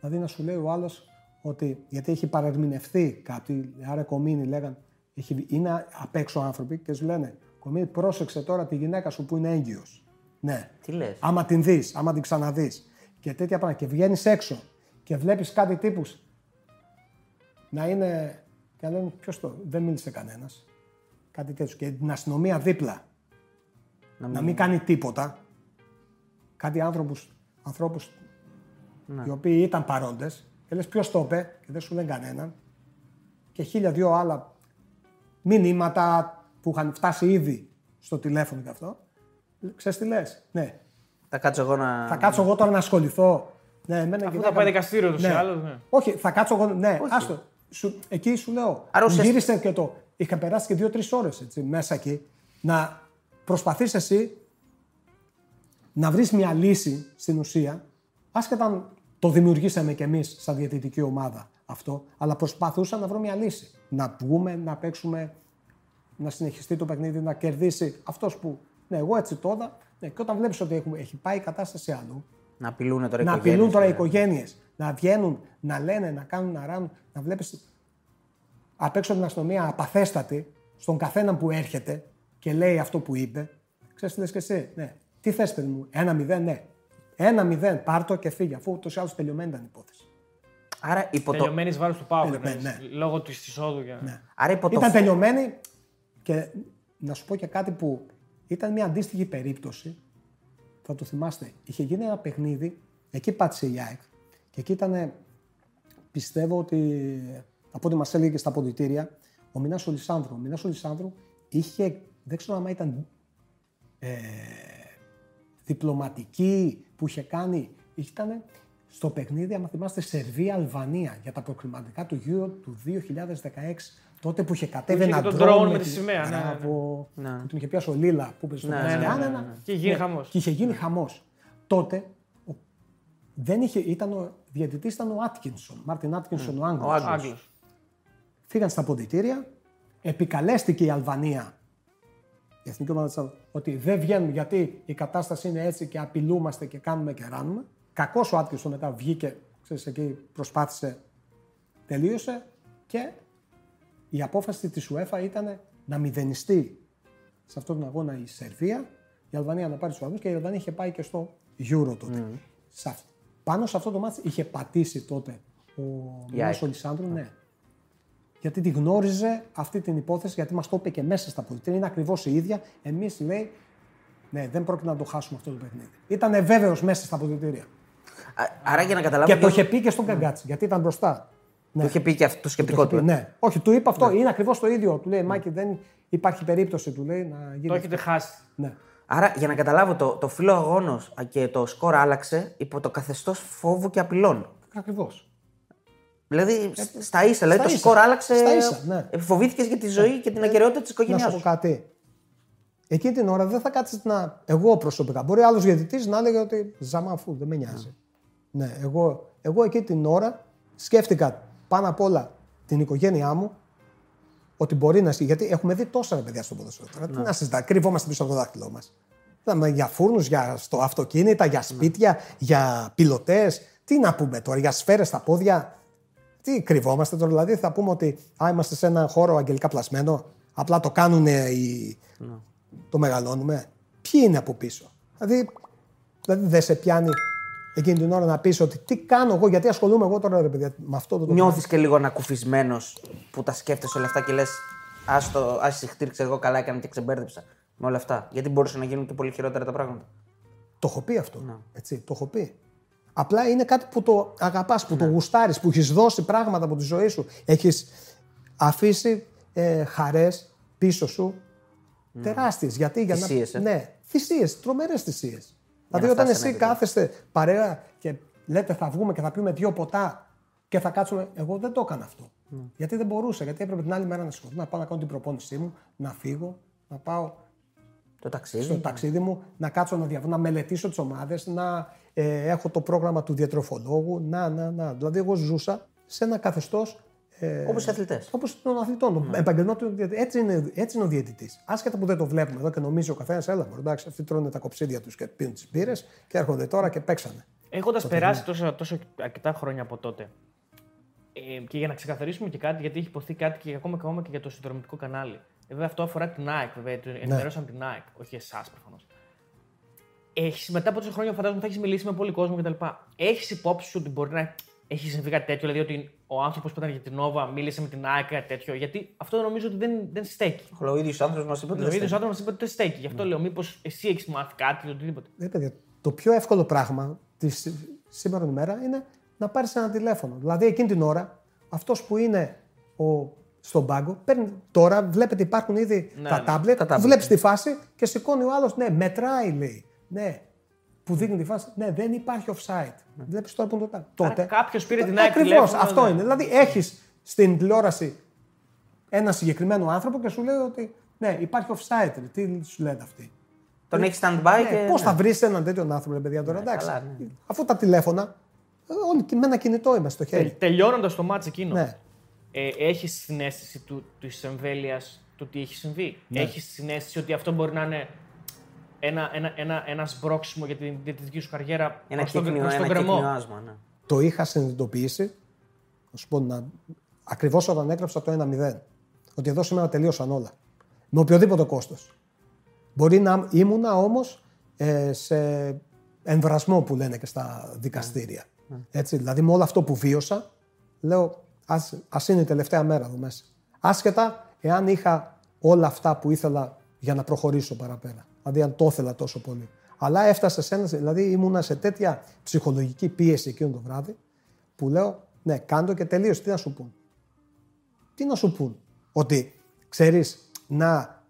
δηλαδή να σου λέει ο άλλος ότι γιατί έχει παρερμηνευτεί κάποιοι, άρα κομίνοι λέγαν, έχει, είναι απ' έξω άνθρωποι και σου λένε κομίνοι πρόσεξε τώρα τη γυναίκα σου που είναι έγκυος. Ναι. Τι λες; Άμα την δεις, άμα την ξαναδείς και τέτοια πράγματα και βγαίνεις έξω και βλέπεις κάτι τύπους να είναι και να λένε ποιος το, δεν μίλησε κανένας. Κάτι τέτοιο και την αστυνομία δίπλα να μην, κάνει τίποτα. Κάτι άνθρωπους, ανθρώπους οι οποίοι ήταν παρόντες και λες ποιος το είπε και δεν σου λένε κανέναν και χίλια δυο άλλα μηνύματα που είχαν φτάσει ήδη στο τηλέφωνο και αυτό. Ξέρεις τι λες, ναι. Θα κάτσω εγώ να. Θα κάτσω εγώ τώρα να ασχοληθώ. Ναι, εμένα η Αφού γυναίκα θα πάει μου- δικαστήριο ούτως ή άλλως, ναι. Όχι, θα κάτσω εγώ. Ναι, άστο. Σου, εκεί σου λέω. Άρα μου ουσιαστικά- γύρισε και το. Είχα περάσει και δύο-τρεις ώρες μέσα εκεί. Να προσπαθείς εσύ να βρεις μια λύση στην ουσία, άσχετα αν το δημιουργήσαμε κι εμείς σαν διαιτητική ομάδα αυτό, αλλά προσπαθούσα να βρω μια λύση. Να βγούμε, να παίξουμε, να συνεχιστεί το παιχνίδι, να κερδίσει αυτός που. Ναι, εγώ έτσι το είδα. Ναι, και όταν βλέπεις ότι έχουμε- έχει πάει η κατάσταση αλλού, Να απειλούν τώρα οι να οικογένειες, απειλούν τώρα οι ναι. οικογένειες, να βγαίνουν, να λένε, να κάνουν, να ράνουν, να βλέπεις απ' έξω την αστυνομία απαθέστατη στον καθένα που έρχεται και λέει αυτό που είπε. Ξέρεις τι λες και εσύ, ναι. Τι θες παιδί μου, ένα μηδέν, ναι. Ένα μηδέν, πάρ' το και φύγει, αφού ούτως ή άλλως τελειωμένη ήταν η υπόθεση. Άρα υπό το, Τελειωμένη βάρος του Πάου. Ναι, ναι. Λόγω της εισόδου. για- Ναι. άρα υπό το Ήταν φ- τελειωμένη και να σου πω και κάτι που ήταν μια αντίστοιχη περίπτωση. Θα το θυμάστε. Είχε γίνει ένα παιχνίδι, εκεί πάτησε η ΑΕΚ και εκεί ήταν, πιστεύω ότι από ό,τι μας έλεγε και στα ποδητήρια, ο Μινάς Ολισάνδρου. Ο Μινάς Ολισάνδρου είχε, δεν ξέρω αν ήταν ε, διπλωματική που είχε κάνει, ήταν στο παιχνίδι, αν θυμάστε, Σερβία-Αλβανία για τα προκριματικά του Euro του 2016 Τότε που είχε κατέβει είχε ένα και τον drone drone με τη τη- σημαία, ναι, ναι, ναι. Μπράβο, Ναι. Που την είχε πιάσει ο Λίλα που είπε στο Ναι, ναι, ναι, ναι, ναι, ναι. Και είχε γίνει χαμός. Και είχε γίνει χαμός. Τότε ο- δεν είχε, ήταν ο διαιτητής ήταν ο Άτκινσον, Μάρτιν Άτκινσον, ο Άγγλος. Ο Άγγλος. Άγγλος. Φύγαν στα ποντιτήρια, επικαλέστηκε η Αλβανία. Η εθνική ομάδα της Αλβανίας, ότι δεν βγαίνουν γιατί η κατάσταση είναι έτσι και απειλούμαστε και κάνουμε και ράνουμε. Κακός ο Άτκινσον μετά βγήκε, ξέρεις, εκεί προσπάθησε, τελείωσε και η απόφαση της UEFA ήταν να μηδενιστεί σε αυτόν τον αγώνα η Σερβία, η Αλβανία να πάρει τους βαθμούς και η Αλβανία είχε πάει και στο Euro τότε. Σε αυ- πάνω σε αυτό το μάτι είχε πατήσει τότε ο Μίνος ΑΕΚ. ο Λισάνδρου, ναι. Γιατί τη γνώριζε αυτή την υπόθεση, γιατί μας το είπε και μέσα στα πολιτεία. Είναι ακριβώς η ίδια. Εμείς λέει, ναι, δεν πρόκειται να το χάσουμε αυτό το παιχνίδι. Ήταν βέβαιος μέσα στα πολιτήρια. Α- Άρα για να καταλάβω. Και το είχε πει και στον Καγκάτσι, γιατί ήταν μπροστά. Το είχε πει και αυτό το σκεπτικό Το του. είχε πει, ε. ναι. Όχι, του είπε αυτό. Είναι ακριβώς το ίδιο. Του λέει, Μάκη, δεν υπάρχει περίπτωση, του λέει, να γίνει. Το έχετε χάσει. Ναι. Άρα για να καταλάβω, το, το φύλλο αγώνος και το σκορ άλλαξε υπό το καθεστώς φόβου και απειλών. Ακριβώς. Δηλαδή σ- στα ίσα, δηλαδή το ίσα. σκορ άλλαξε. Στα ίσα, ναι. Επιφοβήθηκε για τη ζωή και την ακαιρεότητα της Να οικογένειά σου πω σου. κάτι. Εκείνη την ώρα δεν θα κάτσεις να. Εγώ προσωπικά. Μπορεί άλλος διαιτητής να έλεγε ότι ζαμαφού, δεν με νοιάζει. Ναι, εγώ, εγώ εκείνη την ώρα σκέφτηκα πάνω απ' όλα την οικογένειά μου ότι μπορεί να. Γιατί έχουμε δει τόσα ρε παιδιά στο ποδοσφαίρο. τώρα. Τι να συζητάμε, κρυβόμαστε πίσω από το δάχτυλό μας. Για φούρνους, για στο αυτοκίνητα, για σπίτια, για πιλωτές. Τι να πούμε τώρα, για σφαίρες στα πόδια. Τι κρυβόμαστε τώρα, δηλαδή θα πούμε ότι α, είμαστε σε ένα χώρο αγγελικά πλασμένο. Απλά το κάνουν οι. Το μεγαλώνουμε. Ποιοι είναι από πίσω; Δηλαδή, δηλαδή δεν σε πιάνει εκείνη την ώρα να πεις ότι τι κάνω εγώ, γιατί ασχολούμαι εγώ τώρα ρε παιδιά με αυτό το. το Νιώθεις και λίγο ανακουφισμένος που τα σκέφτεσαι όλα αυτά και λες. Α το ας συχτήρξε εγώ καλά έκανα και ξεμπέρδεψα με όλα αυτά. Γιατί μπορούσε να γίνουν και πολύ χειρότερα τα πράγματα. Το έχω πει αυτό. Έτσι, το έχω πει. Απλά είναι κάτι που το αγαπάς, που το γουστάρεις, που έχεις δώσει πράγματα από τη ζωή σου. Έχεις αφήσει ε, χαρές πίσω σου τεράστιες. Γιατί για Θυσίες, ε. να. Ναι, θυσίες, τρομερές θυσίες. να Δηλαδή, όταν φτάσεις σε εσύ ένα επίπεδο. κάθεστε παρέα και λέτε θα βγούμε και θα πιούμε δύο ποτά και θα κάτσουμε. Εγώ δεν το έκανα αυτό. Γιατί δεν μπορούσα, γιατί έπρεπε την άλλη μέρα να σηκωθώ, να πάω να κάνω την προπόνησή μου, να φύγω, να πάω Το ταξίδι. στο ταξίδι μου, να κάτσω να, διαβ... να μελετήσω τις ομάδες, να ε, έχω το πρόγραμμα του διατροφολόγου. Να, να, να. Δηλαδή, εγώ ζούσα σε ένα καθεστώς. Ε, Όπως οι αθλητές. Όπως των αθλητών. των επαγγελμάτων διαιτητή. Έτσι είναι, έτσι είναι ο διαιτητής. Άσχετα που δεν το βλέπουμε εδώ και νομίζει ο καθένας, έλα μου, εντάξει, αυτοί τρώνε τα κοψίδια τους και πίνουν τις μπύρες και έρχονται τώρα και παίξανε. Έχοντας περάσει τόσο, τόσο αρκετά χρόνια από τότε. Ε, και για να ξεκαθαρίσουμε και κάτι, γιατί έχει υποθεί κάτι και ακόμα, ακόμα και για το συνδρομητικό κανάλι. Ε, Βέβαια αυτό αφορά την ΑΕΚ, βέβαια. Το ενημερώσαν την ΑΕΚ, όχι εσάς προφανώς. Έχεις, μετά από τόσα χρόνια φαντάζομαι θα έχεις μιλήσει με πολύ κόσμο κτλ. Έχεις υπόψη σου ότι μπορεί να έχει συμβεί κάτι τέτοιο, δηλαδή ότι ο άνθρωπος που ήταν για την Νόβα μίλησε με την ΑΕΚ κάτι τέτοιο. Γιατί αυτό νομίζω ότι δεν, δεν στέκει. Ο ίδιος άνθρωπος μας είπε ότι Ο δεν ίδιος στέκει. άνθρωπος μας είπε ότι δεν στέκει. Γι' αυτό λέω, μήπως εσύ έχεις μάθει κάτι ή οτιδήποτε. Ε, παιδιά, το πιο εύκολο πράγμα της σήμερα ημέρα είναι να πάρεις ένα τηλέφωνο. Δηλαδή, εκείνη την ώρα, αυτός που είναι ο, στον πάγκο, παίρνει, τώρα βλέπετε υπάρχουν ήδη Ναι, τα ναι, τάμπλετ, τα tablet. βλέπεις τη φάση και σηκώνει ο άλλος, ναι, μετράει λέει. Ναι, που δείχνει τη φάση, ναι, δεν υπάρχει offside. Βλέπει τώρα που είναι το τάμπλετ. Τότε. κάποιος πήρε την ΑΕΚ Ακριβώ, τηλέφωνο, αυτό ναι. είναι. Δηλαδή, έχεις στην τηλεόραση ένα συγκεκριμένο άνθρωπο και σου λέει ότι ναι, υπάρχει offside. ρε. Τι σου λένε αυτοί. Τον έχεις stand-by Ναι, και. Πώς θα βρεις έναν τέτοιον άνθρωπο, ρε παιδιά τώρα, εντάξει. καλά, ναι. Αφού τα τηλέφωνα, ε, όλοι και με ένα κινητό είμαστε στο χέρι. Τελειώνοντας το μάτς εκείνος, Ναι. ε, έχεις την αίσθηση του, της εμβέλειας του τι έχει συμβεί; Ναι. Έχεις την αίσθηση ότι αυτό μπορεί να είναι ένα, ένα, ένα, ένα σμπρόξιμο για την διαιτητική σου καριέρα Ένα προς τον, κύκνιο, προς τον ένα κρεμό. κύκνιο άσμα. Ναι. Το είχα συνειδητοποιήσει, να σου πω, να... ακριβώς όταν έγραψα το 1-0. Ότι εδώ σήμερα τελείωσαν όλα. Με οποιοδήποτε κόστος. Μπορεί να ήμουνα όμως ε, σε εμβρασμό που λένε και στα δικαστήρια. Έτσι, δηλαδή με όλο αυτό που βίωσα, λέω ας, ας είναι η τελευταία μέρα εδώ μέσα. Άσχετα εάν είχα όλα αυτά που ήθελα για να προχωρήσω παραπέρα. Δηλαδή αν το ήθελα τόσο πολύ. Αλλά έφτασε σε ένα, δηλαδή ήμουνα σε τέτοια ψυχολογική πίεση εκείνο το βράδυ που λέω ναι κάντο και τελείωσε, τι να σου πούν; Τι να σου πούν; Ότι ξέρεις να...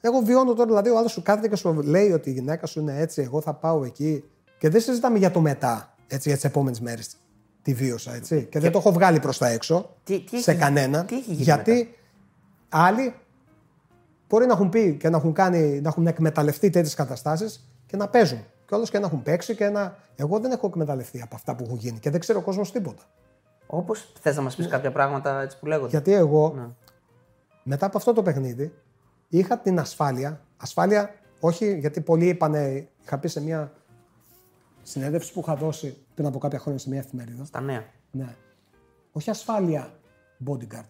Εγώ βιώνω τώρα, δηλαδή ο άλλος σου κάθεται και σου λέει ότι η γυναίκα σου είναι έτσι, εγώ θα πάω εκεί και δεν συζητάμε για το μετά, έτσι, για τις επόμενες μέρες τη βίωσα, έτσι. Και, δεν το έχω βγάλει προς τα έξω Τι- τι σε έχει- κανένα, τι έχει γίνει γιατί Άλλοι μπορεί να έχουν πει και να έχουν, κάνει, να έχουν εκμεταλλευτεί τέτοιες καταστάσεις και να παίζουν. Και όλο και να έχουν παίξει και να. Εγώ δεν έχω εκμεταλλευτεί από αυτά που έχουν γίνει και δεν ξέρω ο κόσμος τίποτα. Όπως θες να μας πεις κάποια πράγματα έτσι που λέγονται. Γιατί εγώ Ναι. μετά από αυτό το παιχνίδι είχα την ασφάλεια. Ασφάλεια όχι γιατί πολλοί είπανε, είχα πει σε μια συνέντευξη που είχα δώσει πριν από κάποια χρόνια σε μια εφημερίδα. Στα νέα. Ναι. Όχι ασφάλεια bodyguard.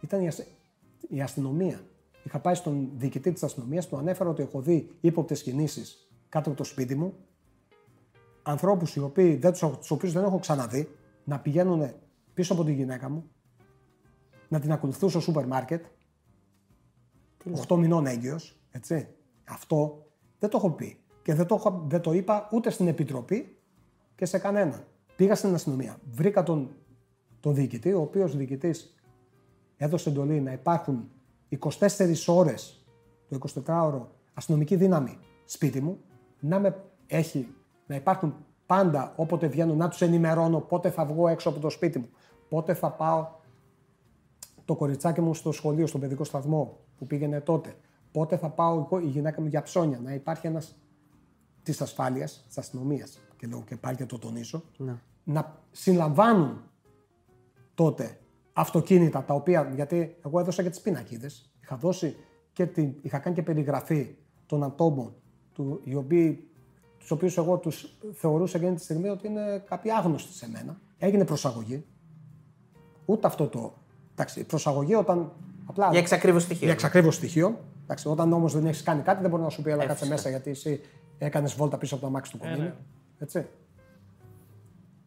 Ήταν η, ασ- η αστυνομία. Είχα πάει στον διοικητή της αστυνομίας, του ανέφερα ότι έχω δει ύποπτες κινήσεις κάτω από το σπίτι μου. Ανθρώπους οι οποίοι δεν τους, τους οποίους δεν έχω ξαναδεί να πηγαίνουν πίσω από τη γυναίκα μου, να την ακολουθούν στο σούπερ μάρκετ. 8 μηνών έγκυος, έτσι. Αυτό δεν το έχω πει. Και δεν το, έχω- δεν το είπα ούτε στην επιτροπή και σε κανέναν. Πήγα στην αστυνομία. Βρήκα τον, τον διοικητή, ο οποίος διοικητής έδωσε εντολή να υπάρχουν 24 ώρες το 24ωρο αστυνομική δύναμη σπίτι μου, να με έχει, να υπάρχουν πάντα όποτε βγαίνουν, να τους ενημερώνω πότε θα βγω έξω από το σπίτι μου, πότε θα πάω το κοριτσάκι μου στο σχολείο, στον παιδικό σταθμό που πήγαινε τότε, πότε θα πάω εγώ, η γυναίκα μου για ψώνια, να υπάρχει ένας της ασφάλειας, της αστυνομίας, και λέω και πάλι και το τονίσω, να συλλαμβάνουν τότε αυτοκίνητα τα οποία. Γιατί εγώ έδωσα και τις πινακίδε. Είχα, δώσει και την, είχα κάνει και περιγραφή των ατόμων του, οι οποίοι, τους οποίους εγώ τους θεωρούσα εκείνη τη στιγμή ότι είναι κάποιοι άγνωστοι σε μένα. Έγινε προσαγωγή. Ούτε αυτό το. Εντάξει, η προσαγωγή όταν. Απλά, Για εξακρίβωση στοιχείο. για εξακρίβω στοιχείο. Εντάξει, όταν όμως δεν έχεις κάνει κάτι, δεν μπορεί να σου πει αλλά κάτσε φυσικά. μέσα γιατί εσύ έκανες βόλτα πίσω από το αμάξι του κομμίνι. Έτσι.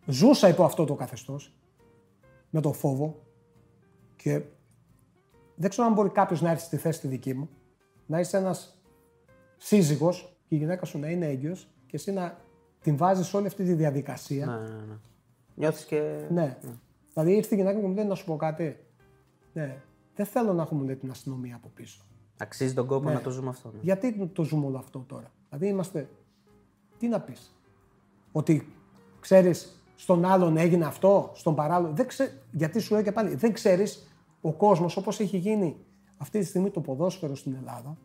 Ζούσα υπό αυτό το καθεστώς με τον φόβο και δεν ξέρω αν μπορεί κάποιος να έρθει στη θέση τη δική μου, να είσαι ένας σύζυγος και η γυναίκα σου να είναι έγκυος και εσύ να την βάζεις όλη αυτή τη διαδικασία. Ναι, ναι, ναι. Νιώθεις και. Ναι. Δηλαδή ήρθε η γυναίκα μου και μου λέει να σου πω κάτι. Ναι. Δεν θέλω να έχουμε λέει, την αστυνομία από πίσω. Αξίζει τον κόπο Ναι. να το ζούμε αυτό. ναι. Γιατί το ζούμε όλο αυτό τώρα; Δηλαδή είμαστε. Τι να πεις; Ότι ξέρεις, στον άλλον έγινε αυτό, στον παράλληλο. Δεν ξέ... Γιατί σου λέω και πάλι, δεν ξέρεις ο κόσμος όπως έχει γίνει αυτή τη στιγμή το ποδόσφαιρο στην Ελλάδα,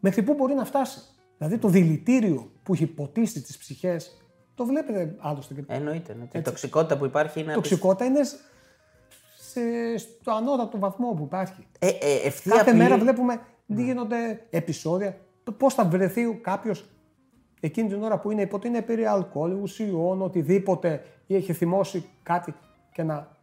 μέχρι πού μπορεί να φτάσει. Δηλαδή το δηλητήριο που έχει ποτίσει τις ψυχές, το βλέπετε άλλωστε. και- Εννοείται. Ναι. Η τοξικότητα που υπάρχει είναι. Η τοξικότητα είναι σε, στο ανώτατο βαθμό που υπάρχει. Ε, ε, ευθεία Κάθε απειλή. μέρα βλέπουμε τι γίνονται επεισόδια. Πώς θα βρεθεί κάποιος εκείνη την ώρα που είναι υπό την επίρρεια αλκοόλ, ουσιών, οτιδήποτε ή έχει θυμώσει κάτι και να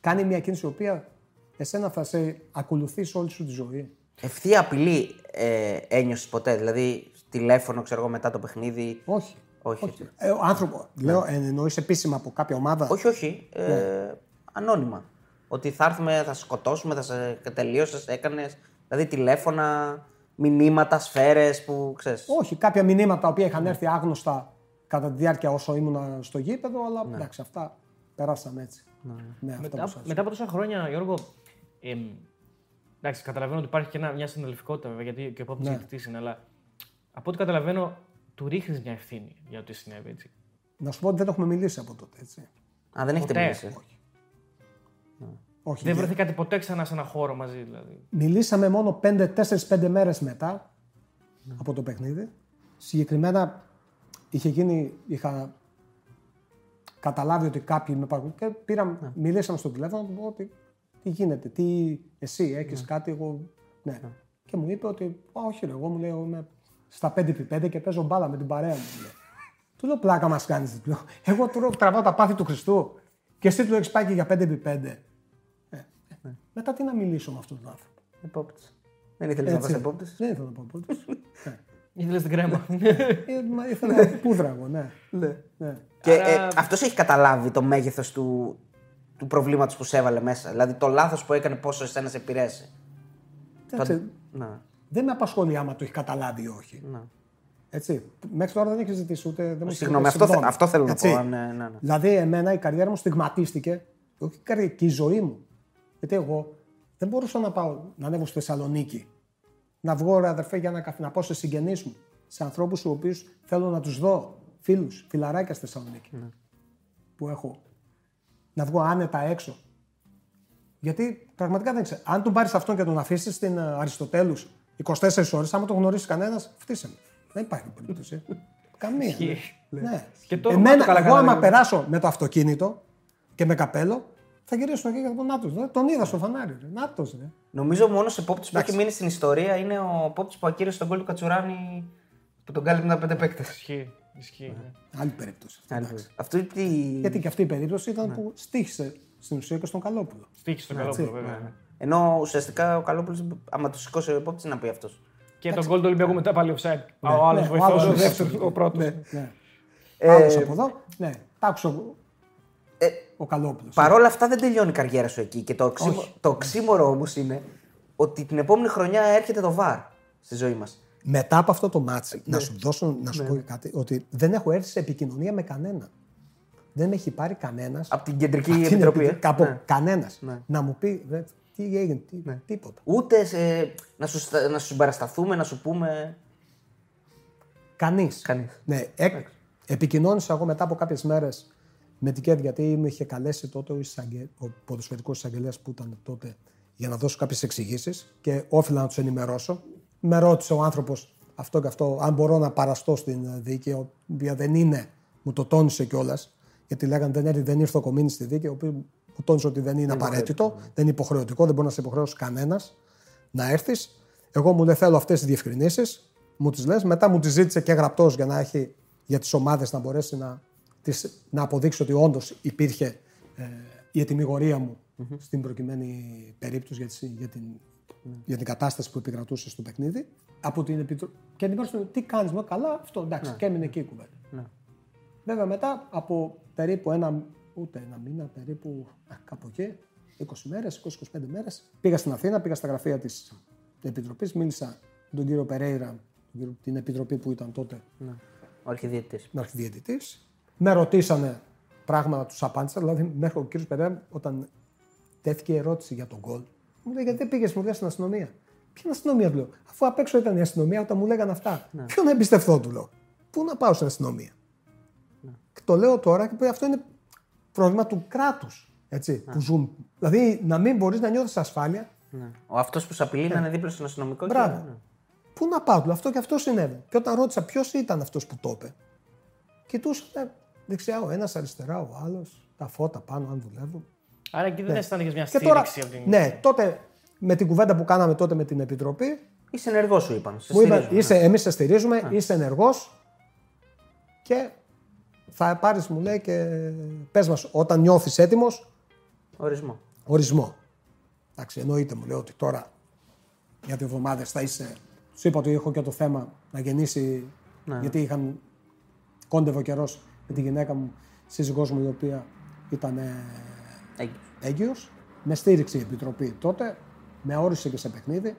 κάνει μια κίνηση η οποία εσένα θα σε ακολουθήσει όλη σου τη ζωή. Ευθεία απειλή ε, ένιωσες ποτέ. Δηλαδή, τηλέφωνο, ξέρω εγώ, μετά το παιχνίδι; Όχι. Όχι. έτσι. Ε, ο άνθρωπο, λέω, εννοείς επίσημα από κάποια ομάδα; Όχι, όχι. Ε, Ναι. Ανώνυμα. Ότι θα έρθουμε, θα σε σκοτώσουμε, θα σε τελείωσε, έκανες. Δηλαδή τηλέφωνα, μηνύματα, σφαίρες που ξέρεις. Όχι, κάποια μηνύματα τα οποία είχαν έρθει άγνωστα κατά τη διάρκεια όσο ήμουνα στο γήπεδο, αλλά εντάξει, αυτά περάσαμε έτσι. Ναι, αυτά Μετά, που σας μετά από τόσα χρόνια, Γιώργο. εμ, εντάξει, καταλαβαίνω ότι υπάρχει και ένα, μια συναδελφικότητα βέβαια, γιατί και ο Πόπτη Ναι. ναι. είναι, αλλά από ό,τι καταλαβαίνω, του ρίχνεις μια ευθύνη για ό,τι συνέβη. Έτσι. Να σου πω ότι δεν έχουμε μιλήσει από τότε. Έτσι. Α, δεν έχετε Ποτέ. μιλήσει. Όχι, Δεν και- βρεθήκατε ποτέ ξανά σε ένα χώρο μαζί, δηλαδή. Μιλήσαμε μόνο 4-5 μέρες μετά από το παιχνίδι. Συγκεκριμένα είχε γίνει, είχα καταλάβει ότι κάποιοι με παρακολουθούν και πήραμε, μιλήσαμε στο τηλέφωνο να του πω ότι τι γίνεται, τι εσύ έχεις κάτι, εγώ ναι. Και μου είπε ότι «Α, όχι ρε, εγώ μου λέει εγώ είμαι στα 5x5 και παίζω μπάλα με την παρέα μου. μου λέει. Του λέω πλάκα μας κάνεις. του λέω. Εγώ του λέω, τραβάω τα πάθη του Χριστού και εσύ του έχεις πάει και για 5x5. Ε, ε, Μετά τι να μιλήσω με αυτόν τον άνθρωπο. Επόπτης. Δεν ήθελες να Έτσι. πας επόπτης; Δεν ήθελα να πω επόπτης. Ναι. Ήθελες την κρέμα. Ε, μα Ήθελα πούδρα εγώ, ναι. Ναι. Και Άρα- ε, αυτός έχει καταλάβει το μέγεθος του, του προβλήματος που σε έβαλε μέσα. Δηλαδή το λάθος που έκανε πόσο εσένα σε επηρέασε. Εντάξει, Να. Δεν με απασχολεί άμα το έχει καταλάβει ή όχι. να. Έτσι. Μέχρι τώρα δεν έχει ζητήσει ούτε. Δεν μου έχει Συγγνώμη, ζητήσει αυτό, θε- συγγνώμη. αυτό θέλω να Έτσι. πω. Ναι, ναι, ναι. Δηλαδή, εμένα η καριέρα μου στιγματίστηκε. Όχι η καριέρα, και η ζωή μου. Γιατί εγώ δεν μπορούσα να πάω να ανέβω στη Θεσσαλονίκη. Να βγω, ρε αδερφέ, για ένα καφέ, να πάω σε συγγενείς μου. Σε ανθρώπους του οποίους θέλω να τους δω. Φίλους, φιλαράκια στη Θεσσαλονίκη. Ναι. Που έχω. Να βγω άνετα έξω. Γιατί πραγματικά δεν ξέρω. Αν τον πάρεις αυτόν και τον αφήσεις στην ε, Αριστοτέλους 24 ώρες, άμα τον γνωρίσεις κανένας, φτύσε με. Δεν υπάρχει περίπτωση. Καμία. Ισχύει. Ναι. Και το όνομα Εμένα, του καλά εγώ καλά άμα δεν- περάσω με το αυτοκίνητο και με καπέλο, θα γυρίσω εκεί για τον Νάτος. Τον είδα στο φανάρι. Νάτος, ρε. Νομίζω ο μόνο επόπτη που έχει μείνει στην ιστορία είναι ο επόπτη που ακύρωσε τον κόλ του Κατσουράνη που τον κάλυπε με τα πέντε παίκτες. Ισχύει. Ισχύει. ναι. Άλλη περίπτωση. Αυτό τι. Γιατί και αυτή η περίπτωση ήταν Ναι. που στοίχισε στην ουσία και στον Καλόπουλο. Στοίχισε στο καλό βέβαια. ναι. Ενώ ουσιαστικά ο Καλόπουλος, άμα το σηκώσει ο επόπτης, να πει αυτός. Και το γκολ του Ολυμπιακού μετά πάλι offside. Ο άλλος Ναι, ο βοηθός, άλλος ο ο δεύτερος, ο πρώτος. Ναι. Ε, Άλλος από εδώ. Ναι, τ' άκουσα εγώ. Ε, ο Καλόπουλος. Παρ' όλα αυτά δεν τελειώνει η καριέρα σου εκεί. Και το, οξύμο, Όχι. το οξύμορο όμως είναι ότι την επόμενη χρονιά έρχεται το VAR στη ζωή μας. Μετά από αυτό το ματς, Ναι. να σου δώσω να σου πω και κάτι, ότι δεν έχω έρθει σε επικοινωνία με κανένα. Δεν με έχει πάρει κανένας. Από την κεντρική επιτροπή. ε; Κάπου Ναι. κανένας. Να μου πει «Ρε, τι έγινε, τι, Ναι. τίποτα. Ούτε σε, να, σου, στα- να σου συμπαρασταθούμε, να σου πούμε. Κανείς. Κανείς. Ναι, εκ, επικοινώνησα εγώ μετά από κάποιες μέρες με την ΚΕΔ γιατί με είχε καλέσει τότε ο, εισαγγε... ο ποδοσφαιρικός εισαγγελέας που ήταν τότε για να δώσω κάποιες εξηγήσεις και όφιλα να τους ενημερώσω. Με ρώτησε ο άνθρωπος αυτό και αυτό, αν μπορώ να παραστώ στην ε, δίκη, η οποία δεν είναι, μου το τόνισε κιόλας. Γιατί λέγανε δεν, έρθει, δεν ήρθε ο Κομίνης στη δίκη, ο οποίος μου τόνισε ότι δεν είναι απαραίτητο, δεν είναι υποχρεωτικό, δεν μπορεί να σε υποχρεώσει κανένας να έρθεις. Εγώ μου λέει θέλω αυτές τις διευκρινήσεις, μου τις λες. Μετά μου τις ζήτησε και γραπτός για να έχει για τις ομάδες να μπορέσει να, τις, να αποδείξει ότι όντως υπήρχε ε, η ετοιμιγορία μου στην προκειμένη περίπτωση για, τη- για, την, για την κατάσταση που επικρατούσε στο παιχνίδι. Από την Επιτρο... Και ενημέρωσε με τι κάνεις, μου καλά, αυτό εντάξει, και έμεινε εκεί η κουβέντα. Βέβαια μετά από περίπου ένα, ούτε ένα μήνα, περίπου α, κάπου εκεί, 20 μέρες, 20-25 μέρες, πήγα στην Αθήνα, πήγα στα γραφεία της Επιτροπής, μίλησα με τον κύριο Περέιρα, τον κύριο- την Επιτροπή που ήταν τότε Ναι. Ο αρχιδιαιτητής. με αρχιδιαιτητής. Με ρωτήσανε πράγματα, τους απάντησα, δηλαδή μέχρι ο κύριος Περέιρα όταν τέθηκε η ερώτηση για τον γκολ, μου λέει γιατί δεν πήγες, μου λέει στην αστυνομία; Ποια αστυνομία, του λέω. Αφού απ' έξω ήταν η αστυνομία όταν μου λέγανε αυτά. Ποιο να εμπιστευτώ, του λέω. Πού να πάω στην αστυνομία; Και το λέω τώρα και αυτό είναι πρόβλημα του κράτους. Που ζουν. Δηλαδή να μην μπορείς να νιώθεις ασφάλεια. Ναι. Ο αυτός που σου απειλεί να είναι δίπλα στον αστυνομικό. και- Μπράβο. ναι. Πού να πάω, του λέω, αυτό και αυτό συνέβη. Και όταν ρώτησα ποιος ήταν αυτός που το είπε, κοιτούσα ε, δεξιά ο ένας, αριστερά ο άλλος, τα φώτα πάνω, αν δουλεύουν. Άρα εκεί δεν αισθάνεσαι μια Και τώρα, στήριξη από την. ναι, τότε με την κουβέντα που κάναμε τότε με την Επιτροπή, Είσαι ενεργός, σου είπαν. Σε μου είπαν, στηρίζουμε. είσαι, εμείς σε στηρίζουμε, είσαι ενεργός και θα πάρεις, μου λέει, και πες μας, όταν νιώθεις έτοιμος, Ορισμό. ορισμό. Εντάξει, εννοείται, μου λέει ότι τώρα για δύο εβδομάδες θα είσαι... Σου είπα ότι έχω και το θέμα να γεννήσει, γιατί είχαν κόντευο καιρός με τη γυναίκα μου, σύζυγός μου, η οποία ήταν ε, Έγκυος. έγκυος. Με στήριξε η Επιτροπή τότε, με όρισε και σε παιχνίδι.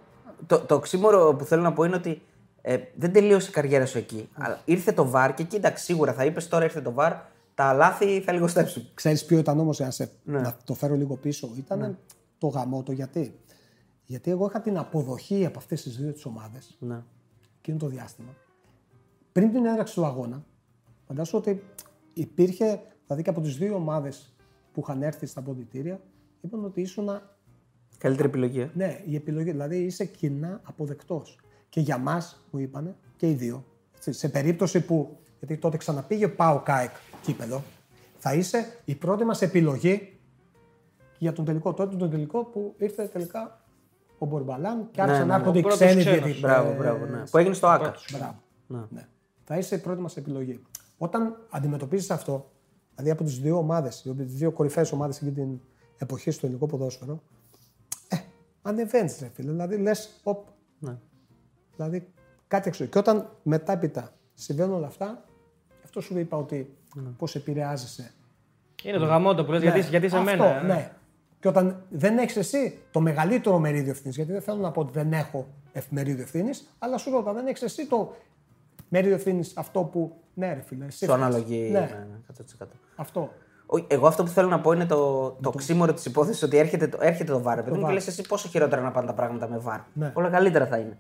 Το, το οξύμορο που θέλω να πω είναι ότι ε, δεν τελείωσε η καριέρα σου εκεί. Αλλά ήρθε το βαρ και εκεί εντάξει, σίγουρα θα είπες τώρα ήρθε το βαρ, τα λάθη θα λιγοστέψουν. Ξέρεις ποιο ήταν όμως, για να, σε, Ναι. να το φέρω λίγο πίσω, ήταν το γαμό το γιατί. Γιατί εγώ είχα την αποδοχή από αυτές τις δύο τις ομάδες, Ναι. εκείνο το διάστημα. Πριν την έναρξη του αγώνα, φαντάσου ότι υπήρχε, δηλαδή και από τις δύο ομάδες που είχαν έρθει στα ποδητήρια, είπαν ότι ήσουν, Καλύτερη επιλογή. ε. ναι, η επιλογή, δηλαδή είσαι κοινά αποδεκτός. Και για μας, μου είπανε, και οι δύο, έτσι, σε περίπτωση που, γιατί τότε ξαναπήγε πάω ΚΑΕΚ κύπελο, θα είσαι η πρώτη μας επιλογή για τον τελικό. Τότε τον τελικό που ήρθε τελικά ο Μπορμπαλάν και άρχισαν ναι, να ναι. έρχονται Ο οι πρώτος ξένοι ξένος. διαιτητές. Μπράβο, μπράβο. Ναι. Που έγινε στο ΑΚΑ. Μπράβο. Ναι. Θα είσαι η πρώτη μας επιλογή. Όταν αντιμετωπίζεις αυτό, δηλαδή από τις δύο ομάδες, τις δύο κορυφαίες ομάδες εκείνη την εποχή στο ελληνικό ποδόσφαιρο, ε, ανεβαίνεις, ρε φίλε. Δηλαδή λες, οπ. Ναι. Δηλαδή κάτι έξω. Και όταν μετάπειτα συμβαίνουν όλα αυτά, αυτό σου είπα ότι Ναι. πώς επηρεάζεσαι. Είναι το γαμότο που λες, γιατί, γιατί σε Αυτό, μένα. ε. Ναι. Και όταν δεν έχεις εσύ το μεγαλύτερο μερίδιο ευθύνης, γιατί δεν θέλω να πω ότι δεν έχω ευ- μερίδιο ευθύνης, αλλά σου λέω όταν δεν έχεις εσύ το μερίδιο ευθύνη αυτό που. Ναι, ρε φίλε. Εσύ Σου φταίς. αναλογεί. Ναι, Ναι, ναι, 100%. αυτό. Όχι, Εγώ αυτό που θέλω να πω είναι το, το οξύμορο της υπόθεσης ότι έρχεται, το- έρχεται το βάρ. Επειδή μου VAR. και λες εσύ πόσο χειρότερα να πάνε τα πράγματα με βάρ. Ναι. Όλα καλύτερα θα είναι.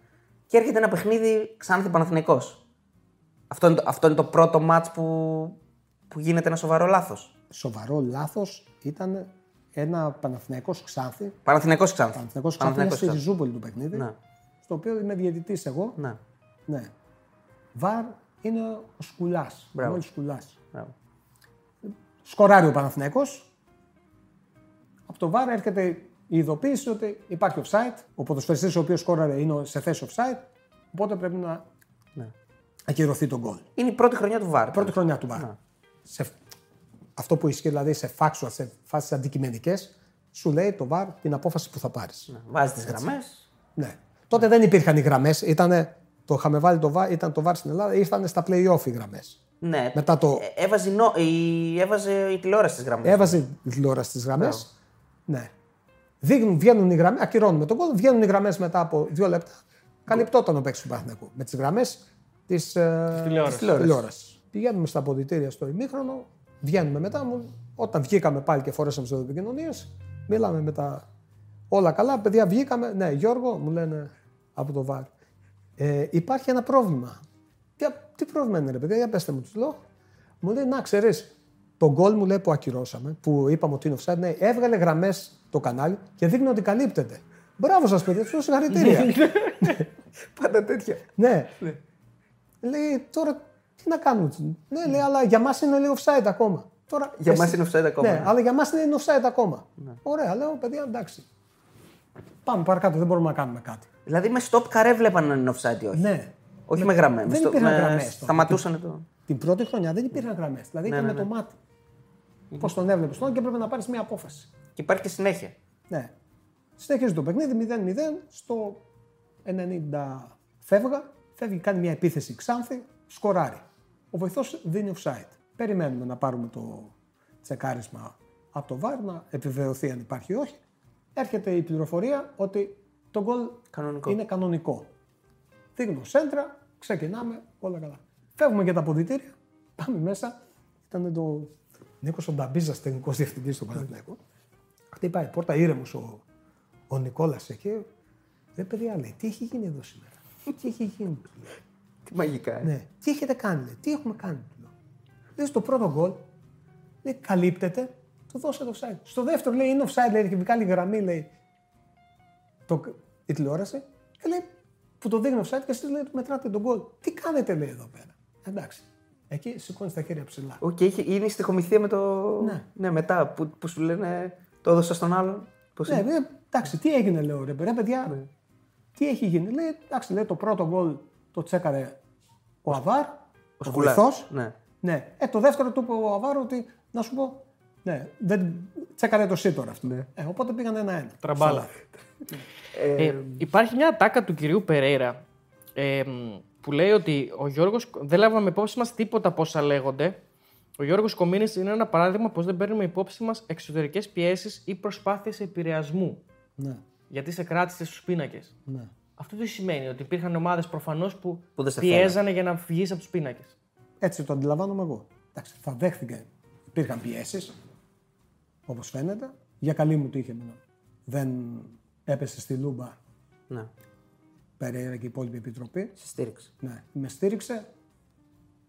Και έρχεται ένα παιχνίδι ξανά Παναθηναϊκός. Αυτό είναι το, αυτό είναι το πρώτο μάτς που, που γίνεται ένα σοβαρό λάθος. Σοβαρό λάθος ήταν ένα Παναθηναϊκός Ξάνθη. Παναθηναϊκός Ξάνθη. Παναθηναϊκός Ξάνθη είναι στη Ξάνθη. Ριζούπολη του παιχνίδι. Ναι. Στο οποίο είμαι διαιτητής εγώ. Ναι. Ναι. Βαρ είναι ο Σκουλάς. Μπράβο. Μόλις Σκουλάς. Μπράβο. Σκοράρει ο Παναθηναϊκός. Από το βάρ έρχεται η ειδοποίηση ότι υπάρχει offside. Ο ποδοσφαιριστής ο οποίος σκόραρε είναι σε θέση offside. Οπότε πρέπει να Ναι. ακυρωθεί το γκολ. Είναι η πρώτη χρονιά του Βάρ. Πρώτη χρονιά του βάρ. Σε... Αυτό που ισχύει δηλαδή σε factual, σε φάσεις αντικειμενικές, σου λέει το βάρ την απόφαση που θα πάρεις. Ναι. Βάζει τις γραμμές. Ναι. Τότε δεν υπήρχαν οι γραμμές. Ήτανε, το είχαμε βάλει το βάρ, ήταν το βάρ στην Ελλάδα, ήρθαν στα play-off οι γραμμές. Ναι. Μετά το- Ε, έβαζε, νο... η... έβαζε η τηλεόραση τι γραμμές. Έβαζε η τηλεόραση στις γραμμές. Ναι. Δείχνουν, βγαίνουν οι γραμμές, ακυρώνουμε τον κόλλο, βγαίνουν οι γραμμές μετά από δύο λεπτά. Καλυπτόταν ο παίκτης του Παναθηναϊκού με τις γραμμές της τηλεόρασης. τηλεόρασης. Πηγαίνουμε στα αποδητήρια στο ημίχρονο, βγαίνουμε μετά. Μου, όταν βγήκαμε πάλι και φορέσαμε τι επικοινωνίες, μίλαμε μετά. Όλα καλά, παιδιά, βγήκαμε. Ναι, Γιώργο, μου λένε από το ΒΑΡ. Ε, υπάρχει ένα πρόβλημα. Τι, τι πρόβλημα είναι, ρε παιδιά, για πέστε μου, τους λέω. Μου λέει, να ξέρεις, το γκολ μου λέει που ακυρώσαμε, που είπαμε ότι είναι offside, ναι, έβγαλε γραμμές το κανάλι και δείχνει ότι καλύπτεται. Μπράβο σας, παιδιά, σου συγχαρητήρια. Πάντα τέτοια. ναι. Λέει, τώρα τι να κάνουμε. Ναι, λέει, αλλά για μας είναι λίγο offside ακόμα. Τώρα, Για εσύ- μας είναι offside ακόμα, Ναι, ναι. αλλά για μας είναι offside ακόμα. Ωραία, λέω, παιδιά, εντάξει. Πάμε παρακάτω, δεν μπορούμε να κάνουμε κάτι. Δηλαδή με stop καρέ βλέπαν αν είναι offside ή όχι; Ναι. Όχι με γραμμές. Δεν υπήρχαν γραμμές τότε. Σταματούσαν το. Την πρώτη χρονιά δεν υπήρχαν γραμμές. Δηλαδή Ναι, ήταν ναι, με το μάτι. Πώς τον έβλεπες τον και έπρεπε να πάρεις μια απόφαση. Και υπάρχει και συνέχεια. Ναι. Συνεχίζει το παιχνίδι 0-0 στο 90 φεύγα. Φεύγει, κάνει μια επίθεση Ξάνθη, σκοράρει. Ο βοηθός δίνει offside. Περιμένουμε να πάρουμε το τσεκάρισμα από το VAR, να επιβεβαιωθεί αν υπάρχει ή όχι. Έρχεται η πληροφορία ότι το γκολ Κανονικό. είναι κανονικό. Δείχνω σέντρα, ξεκινάμε, όλα καλά. Φεύγουμε για τα αποδητήρια, πάμε μέσα. Ήταν το Νίκος ο Νταμπίζας, τεχνικός διευθυντής του Παναθηναϊκού. Χτυπάει η πόρτα, ήρεμος ο, ο Νικόλας εκεί. Ρε παιδιά, λέει, τι έχει γίνει εδώ σήμερα; τι έχει γίνει. του λέω. Τι μαγικά. ε. ναι, τι έχετε κάνει, λέει, τι έχουμε κάνει. Του λέω. Λέει στο πρώτο γκολ, λέει, καλύπτεται, το δώσε το offside. Στο δεύτερο λέει, είναι offside, λέει, και βγάλει γραμμή, λέει, το, η τηλεόραση. Και λέει, που το δείχνει offside και εσείς λέει, μετράτε το γκολ. Τι κάνετε, λέει, εδώ πέρα; Εντάξει. Εκεί σηκώνεις τα χέρια ψηλά. Οκ, έχει- είναι η στιχομυθία με το. Ναι. μετά που, που σου λένε το έδωσα στον άλλον. Πώς Ναι, είναι; ε, εντάξει, τι έγινε, λέω ρε, ρε παιδιά, τι έχει γίνει; Λέει, εντάξει, λέει, το πρώτο γκολ το τσέκαρε ο AVAR, ο, Σκουλάς, βοηθός. ναι. ναι. Ε, το δεύτερο του είπε ο AVAR ότι, να σου πω, ναι, δεν, τσέκαρε το Σίτορ αυτό. Ε, οπότε πήγαν ένα-ένα. Τραμπάλα. Ε, υπάρχει μια τάκα του κυρίου Περέιρα ε, μ, που λέει ότι ο Γιώργος, δεν λάβαμε υπόψη μας τίποτα από όσα λέγονται. Ο Γιώργος Κομίνης είναι ένα παράδειγμα πως δεν παίρνουμε υπόψη μας εξωτερικές πιέσεις ή προσπάθειες επηρεασμού. Ναι, Γιατί σε κράτησες στους πίνακες. ναι. Αυτό τι σημαίνει, ότι υπήρχαν ομάδες προφανώς που, Που δεν σε πιέζανε για να βγεις από τους πίνακες. Έτσι το αντιλαμβάνομαι εγώ. Εντάξει, θα δέχτηκε. Υπήρχαν πιέσεις, όπως φαίνεται. Για καλή μου τύχη εμένα. Δεν έπεσε στη λούμπα Ναι, Περέιρα και η υπόλοιπη επιτροπή. σε στήριξη. Ναι, με στήριξε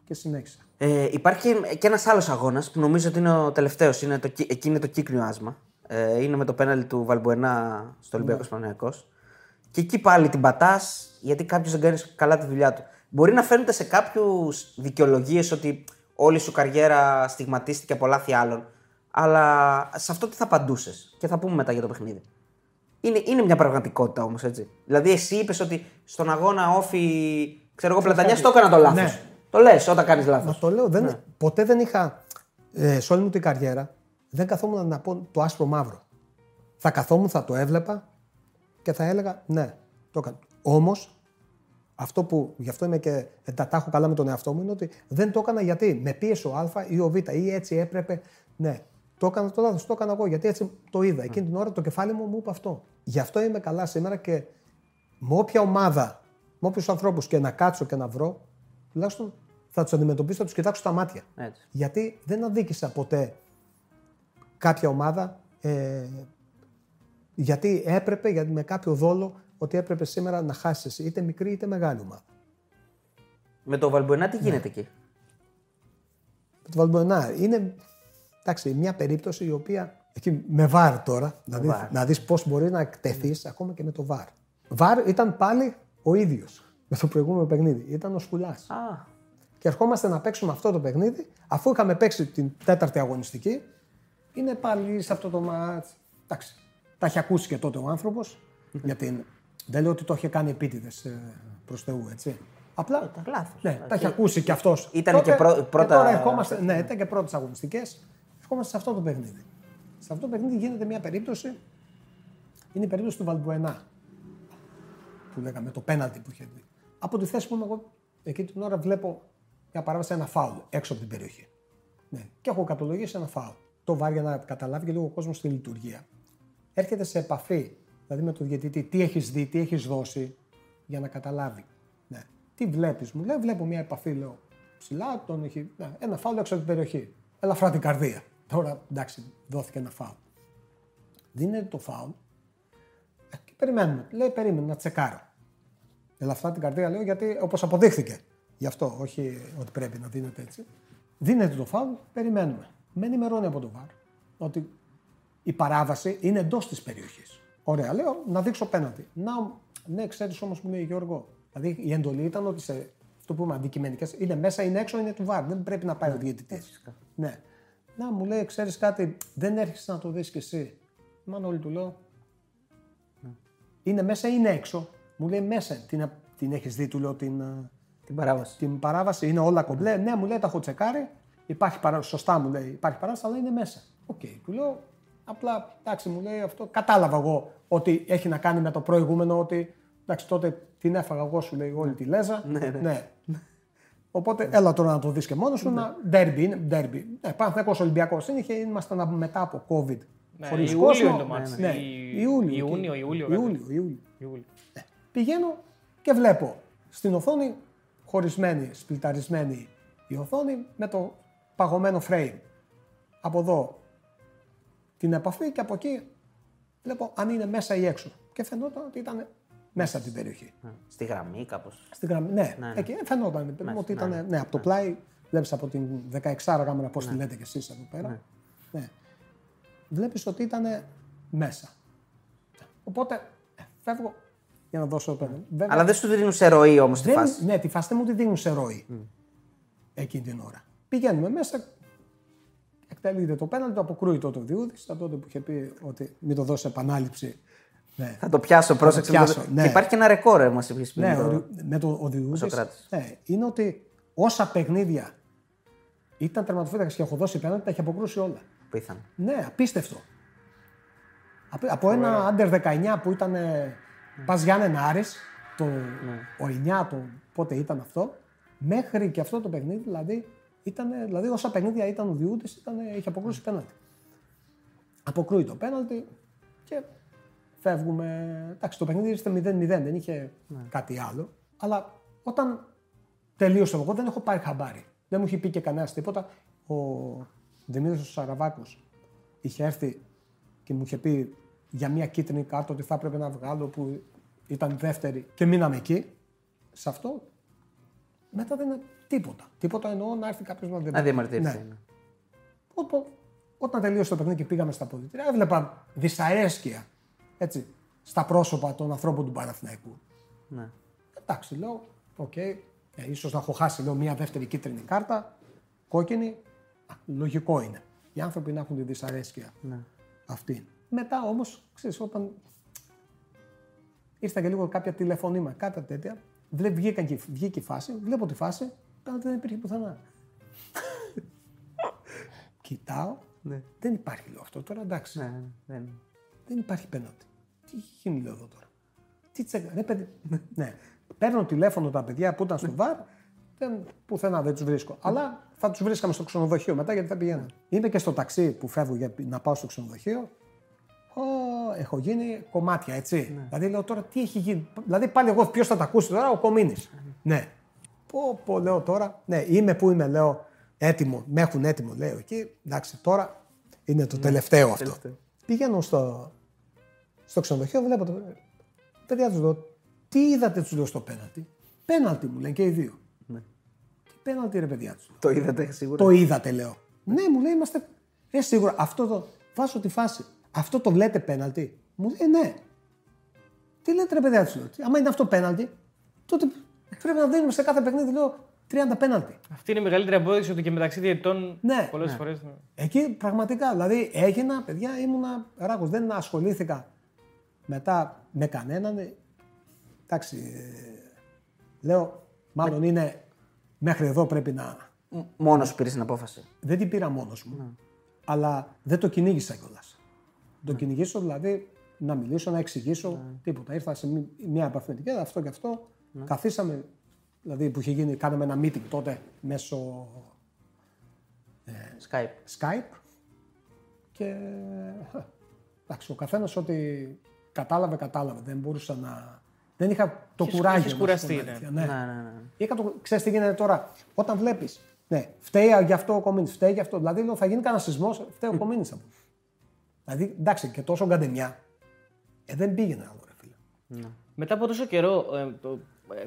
και συνέχισε. Ε, υπάρχει και ένας άλλος αγώνας που νομίζω ότι είναι ο τελευταίος. Είναι το, κι- εκεί είναι το κύκνειο άσμα. Ε, είναι με το πέναλι του Βαλμπουενά στο Ολυμπιακός Ναι. Παναθηναϊκός. Και εκεί πάλι την πατάς γιατί κάποιος δεν κάνει καλά τη δουλειά του. Μπορεί να φαίνεται σε κάποιους δικαιολογίες ότι όλη σου καριέρα στιγματίστηκε από λάθη άλλων. Αλλά σε αυτό τι θα απαντούσες; Και θα πούμε μετά για το παιχνίδι. Είναι, είναι μια πραγματικότητα όμως, έτσι. Δηλαδή, εσύ είπες ότι στον αγώνα όφη, ξέρω εγώ, πλατανιάς, το έκανα το λάθος. Ναι. Το λες όταν κάνεις λάθος. Μα το λέω, δεν, ποτέ δεν είχα ε, σε όλη μου την καριέρα, δεν καθόμουν να πω το άσπρο μαύρο. Θα καθόμουν, θα το έβλεπα και θα έλεγα ναι, το έκανα. Όμως, αυτό που γι' αυτό είμαι και ε, τα, τα έχω καλά με τον εαυτό μου είναι ότι δεν το έκανα γιατί με πίεσε ο Α ή ο Β ή έτσι έπρεπε. Ναι, το έκανα το λάθος, το έκανα εγώ γιατί έτσι το είδα. Εκείνη την ώρα το κεφάλι μου μου είπε αυτό. Γι' αυτό είμαι καλά σήμερα και με όποια ομάδα, με όποιους ανθρώπους και να κάτσω και να βρω, τουλάχιστον θα τους αντιμετωπίσω, θα τους κοιτάξω στα μάτια. Έτσι. Γιατί δεν αδίκησα ποτέ κάποια ομάδα ε, γιατί έπρεπε, γιατί με κάποιο δόλο, ότι έπρεπε σήμερα να χάσεις εσύ, είτε μικρή είτε μεγάλη ομάδα. Με το Βαλμπουενά τι Ναι. γίνεται εκεί; Με το Βαλμποενά είναι εντάξει, μια περίπτωση η οποία Εκεί με βάρ τώρα, δηλαδή, βάρ. να δεις πώς μπορείς να εκτεθείς ακόμα και με το βάρ. Βάρ ήταν πάλι ο ίδιος με το προηγούμενο παιχνίδι. Ήταν ο Σκουλάς. Α, Και ερχόμαστε να παίξουμε αυτό το παιχνίδι, αφού είχαμε παίξει την τέταρτη αγωνιστική, είναι πάλι σε αυτό το μάτς. Εντάξει, τα έχει ακούσει και τότε ο άνθρωπος, γιατί δεν λέω ότι το είχε κάνει επίτηδες προς Θεού, έτσι. Απλά λάθος. Ναι, τα έχει ακούσει και αυτός. Ήταν και πρω- πρώτα- τώρα ερχόμαστε, ναι, ήταν και πρώτες αγωνιστικές. Ερχόμαστε σε αυτό το παιχνίδι. Σε αυτό το παιχνίδι γίνεται μια περίπτωση. Είναι η περίπτωση του Βαλμπουενά. Που λέγαμε, το πέναλτι που είχε δει. Από τη θέση που είμαι εγώ, εκείνη την ώρα βλέπω για παράδειγμα ένα φάουλ έξω από την περιοχή. Ναι. Και έχω κατολογήσει ένα φάουλ. Το βάρ για να καταλάβει και λίγο ο κόσμος τη λειτουργία. Έρχεται σε επαφή δηλαδή με τον διαιτητή, τι έχεις δει, τι έχεις δώσει, για να καταλάβει. Ναι. Τι βλέπεις, μου λέει, βλέπω μια επαφή, λέω. Ψηλά, τον έχει. Ναι, ένα φάουλ έξω από την περιοχή. Ελαφρά την καρδία. Τώρα εντάξει, δόθηκε ένα φάουλ. Δίνεται το φάουλ ε, και περιμένουμε. Λέει, περίμενε να τσεκάρω. Ελαφρά την καρδία λέω γιατί όπως αποδείχθηκε. Γι' αυτό, όχι ότι πρέπει να δίνεται έτσι. Δίνεται το φάουλ, περιμένουμε. Με ενημερώνει από το βάρ ότι η παράβαση είναι εντός της περιοχής. Ωραία, λέω να δείξω πέναντι. Να, ναι, ξέρεις όμως, μου λέει Γιώργο. Δηλαδή η εντολή ήταν ότι σε αυτό που πούμε αντικειμενικές είναι μέσα, είναι έξω, είναι του βάρ. Δεν πρέπει να πάει ο διαιτητής. Ναι. Να μου λέει, ξέρεις κάτι, δεν έρχεσαι να το δεις κι εσύ. Μάλλον του λέω. Είναι μέσα ή είναι έξω; Μου λέει μέσα. Την, την έχεις δει, του λέω την, ε, την παράβαση. την παράβαση. Είναι όλα κομπλέ. Ναι, μου λέει, τα έχω τσεκάρει. Υπάρχει παράβαση. Σωστά μου λέει, υπάρχει παράβαση, αλλά είναι μέσα. Οκ. Του λέω, απλά εντάξει, μου λέει αυτό. Κατάλαβα εγώ ότι έχει να κάνει με το προηγούμενο, ότι εντάξει, τότε την έφαγα εγώ, σου λέει όλη τη λέζα. Ναι, ναι. Οπότε έλα τώρα να το δεις και μόνος σου. Ένα ντέρμπι είναι. Ντέρμπι. Ναι, Παναθηναϊκός Ολυμπιακός είναι και ήμασταν μετά από COVID. Ναι, χωρίς Ιούλιο κόσμο. είναι το μάτς. Ναι, Ή- Ιούλιο. Ιούνιο, εκεί. Ιούλιο, κάτι. Ιούλιο, Ιούλιο. Ιούλιο. Πηγαίνω και βλέπω στην οθόνη χωρισμένη, σπλιταρισμένη η οθόνη με το παγωμένο frame. Από εδώ την επαφή και από εκεί βλέπω αν είναι μέσα ή έξω. Και φαινόταν ότι ήταν μέσα από την περιοχή. Ναι. Στη γραμμή, κάπως. Στην γραμμή, ναι, ναι. εκεί φαινόταν παιδί μου, ότι ήταν ναι, από το πλάι. Βλέπεις από την 16 κάμερα πώς τη λέτε κι εσείς εδώ πέρα. Ναι. Βλέπεις ότι ήταν μέσα. Οπότε ε, φεύγω για να δώσω πέρα. Βέβαια, Αλλά δεν σου δίνουν σε ροή όμως τη δεν, φάση. ναι, τη φάση δεν μου τη δίνουν σε ροή εκείνη την ώρα. Πηγαίνουμε μέσα, εκτελείται το πέναλτι, το αποκρούει τότε ο Διούδης, ήταν τότε που είχε πει ότι μην το δώσει επανάληψη. Ναι, Θα το πιάσω, πρόσεξε. πιάσω, Και ναι. υπάρχει και ένα ρεκόρ, μας είπες πριν. ναι το- ο, Ρι- με το ο Διούδης, Σοκράτης. ναι, είναι ότι όσα παιχνίδια ήταν τερματοφύλακας και έχω δώσει πέναλτι, τα έχει αποκρούσει όλα. που ήρθαν. Ναι, απίστευτο. Από, από ένα under 19 που ήταν ε, Πας Γιάννενα Άρης, το, ο 9 το πότε ήταν αυτό, μέχρι και αυτό το παιχνίδι, δηλαδή, ήταν, δηλαδή όσα παιχνίδια ήταν ο Διούτης, ήταν, είχε αποκρούσει πέναλτι. Αποκρούει το πέναλτι και φεύγουμε. Εντάξει, το παιχνίδι ήρθε 0-0, δεν είχε κάτι άλλο. Αλλά όταν τελείωσε εγώ δεν έχω πάρει χαμπάρι. Δεν μου είχε πει και κανένας τίποτα. Ο Δημήτρης ο Σαραβάκος είχε έρθει και μου είχε πει για μια κίτρινη κάρτα ότι θα έπρεπε να βγάλω που ήταν δεύτερη και μείναμε εκεί. Σε αυτό μετά δεν είναι τίποτα. Τίποτα εννοώ να έρθει κάποιος να Να διαμαρτυρηθεί. Ναι. ναι. Όπο- όταν τελείωσε το παιχνίδι και πήγαμε στα ποδητήρια, έβλεπα δυσαρέσκεια έτσι, στα πρόσωπα των ανθρώπων του Παναθηναϊκού. Ναι. Εντάξει, λέω, οκ, ε, ίσως να έχω χάσει λέω, μια δεύτερη κίτρινη κάρτα, κόκκινη, α, λογικό είναι. Οι άνθρωποι να έχουν τη δυσαρέσκεια Ναι. αυτή. Μετά όμως, ξέρεις, όταν ήρθαν και λίγο κάποια τηλεφωνήμα, κάτι τέτοια, βλέ, βγήκαν και, βγήκε η φάση, βλέπω τη φάση, πέναλτι δεν υπήρχε πουθενά. Κοιτάω, Ναι. δεν υπάρχει λέω αυτό τώρα, εντάξει. Ναι, ναι, δεν- Δεν υπάρχει πέναλτι. Τι έχει γίνει λέω εδώ τώρα; Τι τσέκα. Ρε παιδί. ναι. Παίρνω τηλέφωνο τα παιδιά που ήταν στο βαρ. Δεν, πουθενά δεν τους βρίσκω. Αλλά θα τους βρίσκαμε στο ξενοδοχείο μετά γιατί θα πηγαίναν. Είμαι και στο ταξί που φεύγω για να πάω στο ξενοδοχείο. Ω, έχω γίνει κομμάτια, έτσι. Δηλαδή λέω τώρα τι έχει γίνει. Δηλαδή πάλι εγώ ποιος θα τα ακούσει τώρα, ο Κομίνης. Ναι. Πω, πω, λέω τώρα. Ναι, είμαι που είμαι, λέω έτοιμο. Με έχουν έτοιμο, λέω εκεί. Εντάξει, τώρα είναι το τελευταίο αυτό. τελευταίο. Πηγαίνω στο, στο ξενοδοχείο, βλέπω το. Παιδιά τους λέω, τι είδατε, τους λέω στο πέναλτι. Πέναλτι μου λένε και οι δύο. Ναι. Τι πέναλτι, ρε παιδιά τους; Το είδατε σίγουρα; Το είδατε, λέω. Ναι, μου λέει, είμαστε. Ε, σίγουρα αυτό το. βάζω τη φάση. Αυτό το λέτε πέναλτι; Μου λέει ναι. Τι λέτε ρε παιδιά, τους λέω. «Τι, Άμα είναι αυτό πέναλτι, τότε πρέπει να δίνουμε σε κάθε παιχνίδι, λέω, 30 πέναλτι. Αυτή είναι η μεγαλύτερη απόδειξη ότι και μεταξύ διαιτητών Ναι, πολλές ναι. φορέ. Εκεί πραγματικά, δηλαδή έγινα, παιδιά, ήμουνα ράκος. Δεν ασχολήθηκα μετά με κανέναν. Ε, Εντάξει, ε, λέω, μάλλον είναι μέχρι εδώ πρέπει να... Μόνος σου πήρες την απόφαση. Δεν την πήρα μόνος μου, αλλά δεν το κυνήγησα κιόλας. Το κυνηγήσω δηλαδή να μιλήσω, να εξηγήσω τίποτα. Ήρθα σε μη- μια επαφή με την Κέδα, αυτό και αυτό. Καθίσαμε, δηλαδή που είχε γίνει, κάναμε ένα meeting τότε μέσω Skype. Skype και εντάξει, ο καθένας ό,τι κατάλαβε, κατάλαβε. Δεν μπορούσα να... Δεν είχα το Είχες- κουράγιο. είχες να κουραστεί, σου πω την ναι. αλήθεια. Ναι, ναι, ναι. Είχα το... Ξέρεις τι γίνεται τώρα; Όταν βλέπεις, ναι, φταίει γι' αυτό ο Κομίνης, φταίει γι' αυτό. Δηλαδή λέω, θα γίνει κανένα σεισμό, φταίει ο Κομίνης. θα πούμε. Δηλαδή, εντάξει, και τόσο γκαντεμιά. Ε, δεν πήγαινε άλλο, ρε φίλε. Μετά από τόσο καιρό ε, το, ε,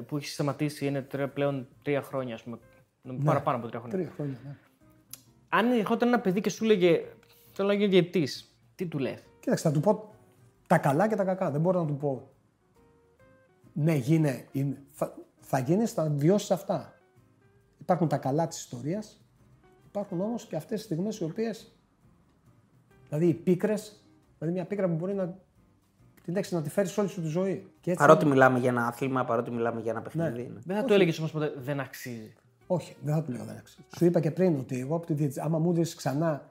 που έχει σταματήσει, είναι τρία- πλέον τρία χρόνια, ας πούμε. νομίζω, Παραπάνω από τρία χρόνια. Τρία χρόνια, ναι. Αν ερχόταν ένα παιδί και σου λέγε Θέλω να γίνει διαιτητής, τι του λες; Κοίταξε, θα του πω τα καλά και τα κακά. Δεν μπορώ να του πω. Ναι, γίνε. Είναι. Θα, θα γίνεις, θα βιώσεις αυτά. Υπάρχουν τα καλά της ιστορίας. Υπάρχουν όμως και αυτές τις στιγμές οι οποίες. Δηλαδή οι πίκρες. Δηλαδή μια πίκρα που μπορεί να την έχει να τη φέρεις όλη σου τη ζωή. Και έτσι, Παρότι μιλάμε για ένα άθλημα, παρότι μιλάμε για ένα παιχνίδι. ναι. Δεν θα του έλεγες όμως ποτέ δεν αξίζει. Όχι, δεν θα του λέω δεν αξίζει. Σου είπα και πριν ότι εγώ από τη διετησία, άμα μου δεις ξανά,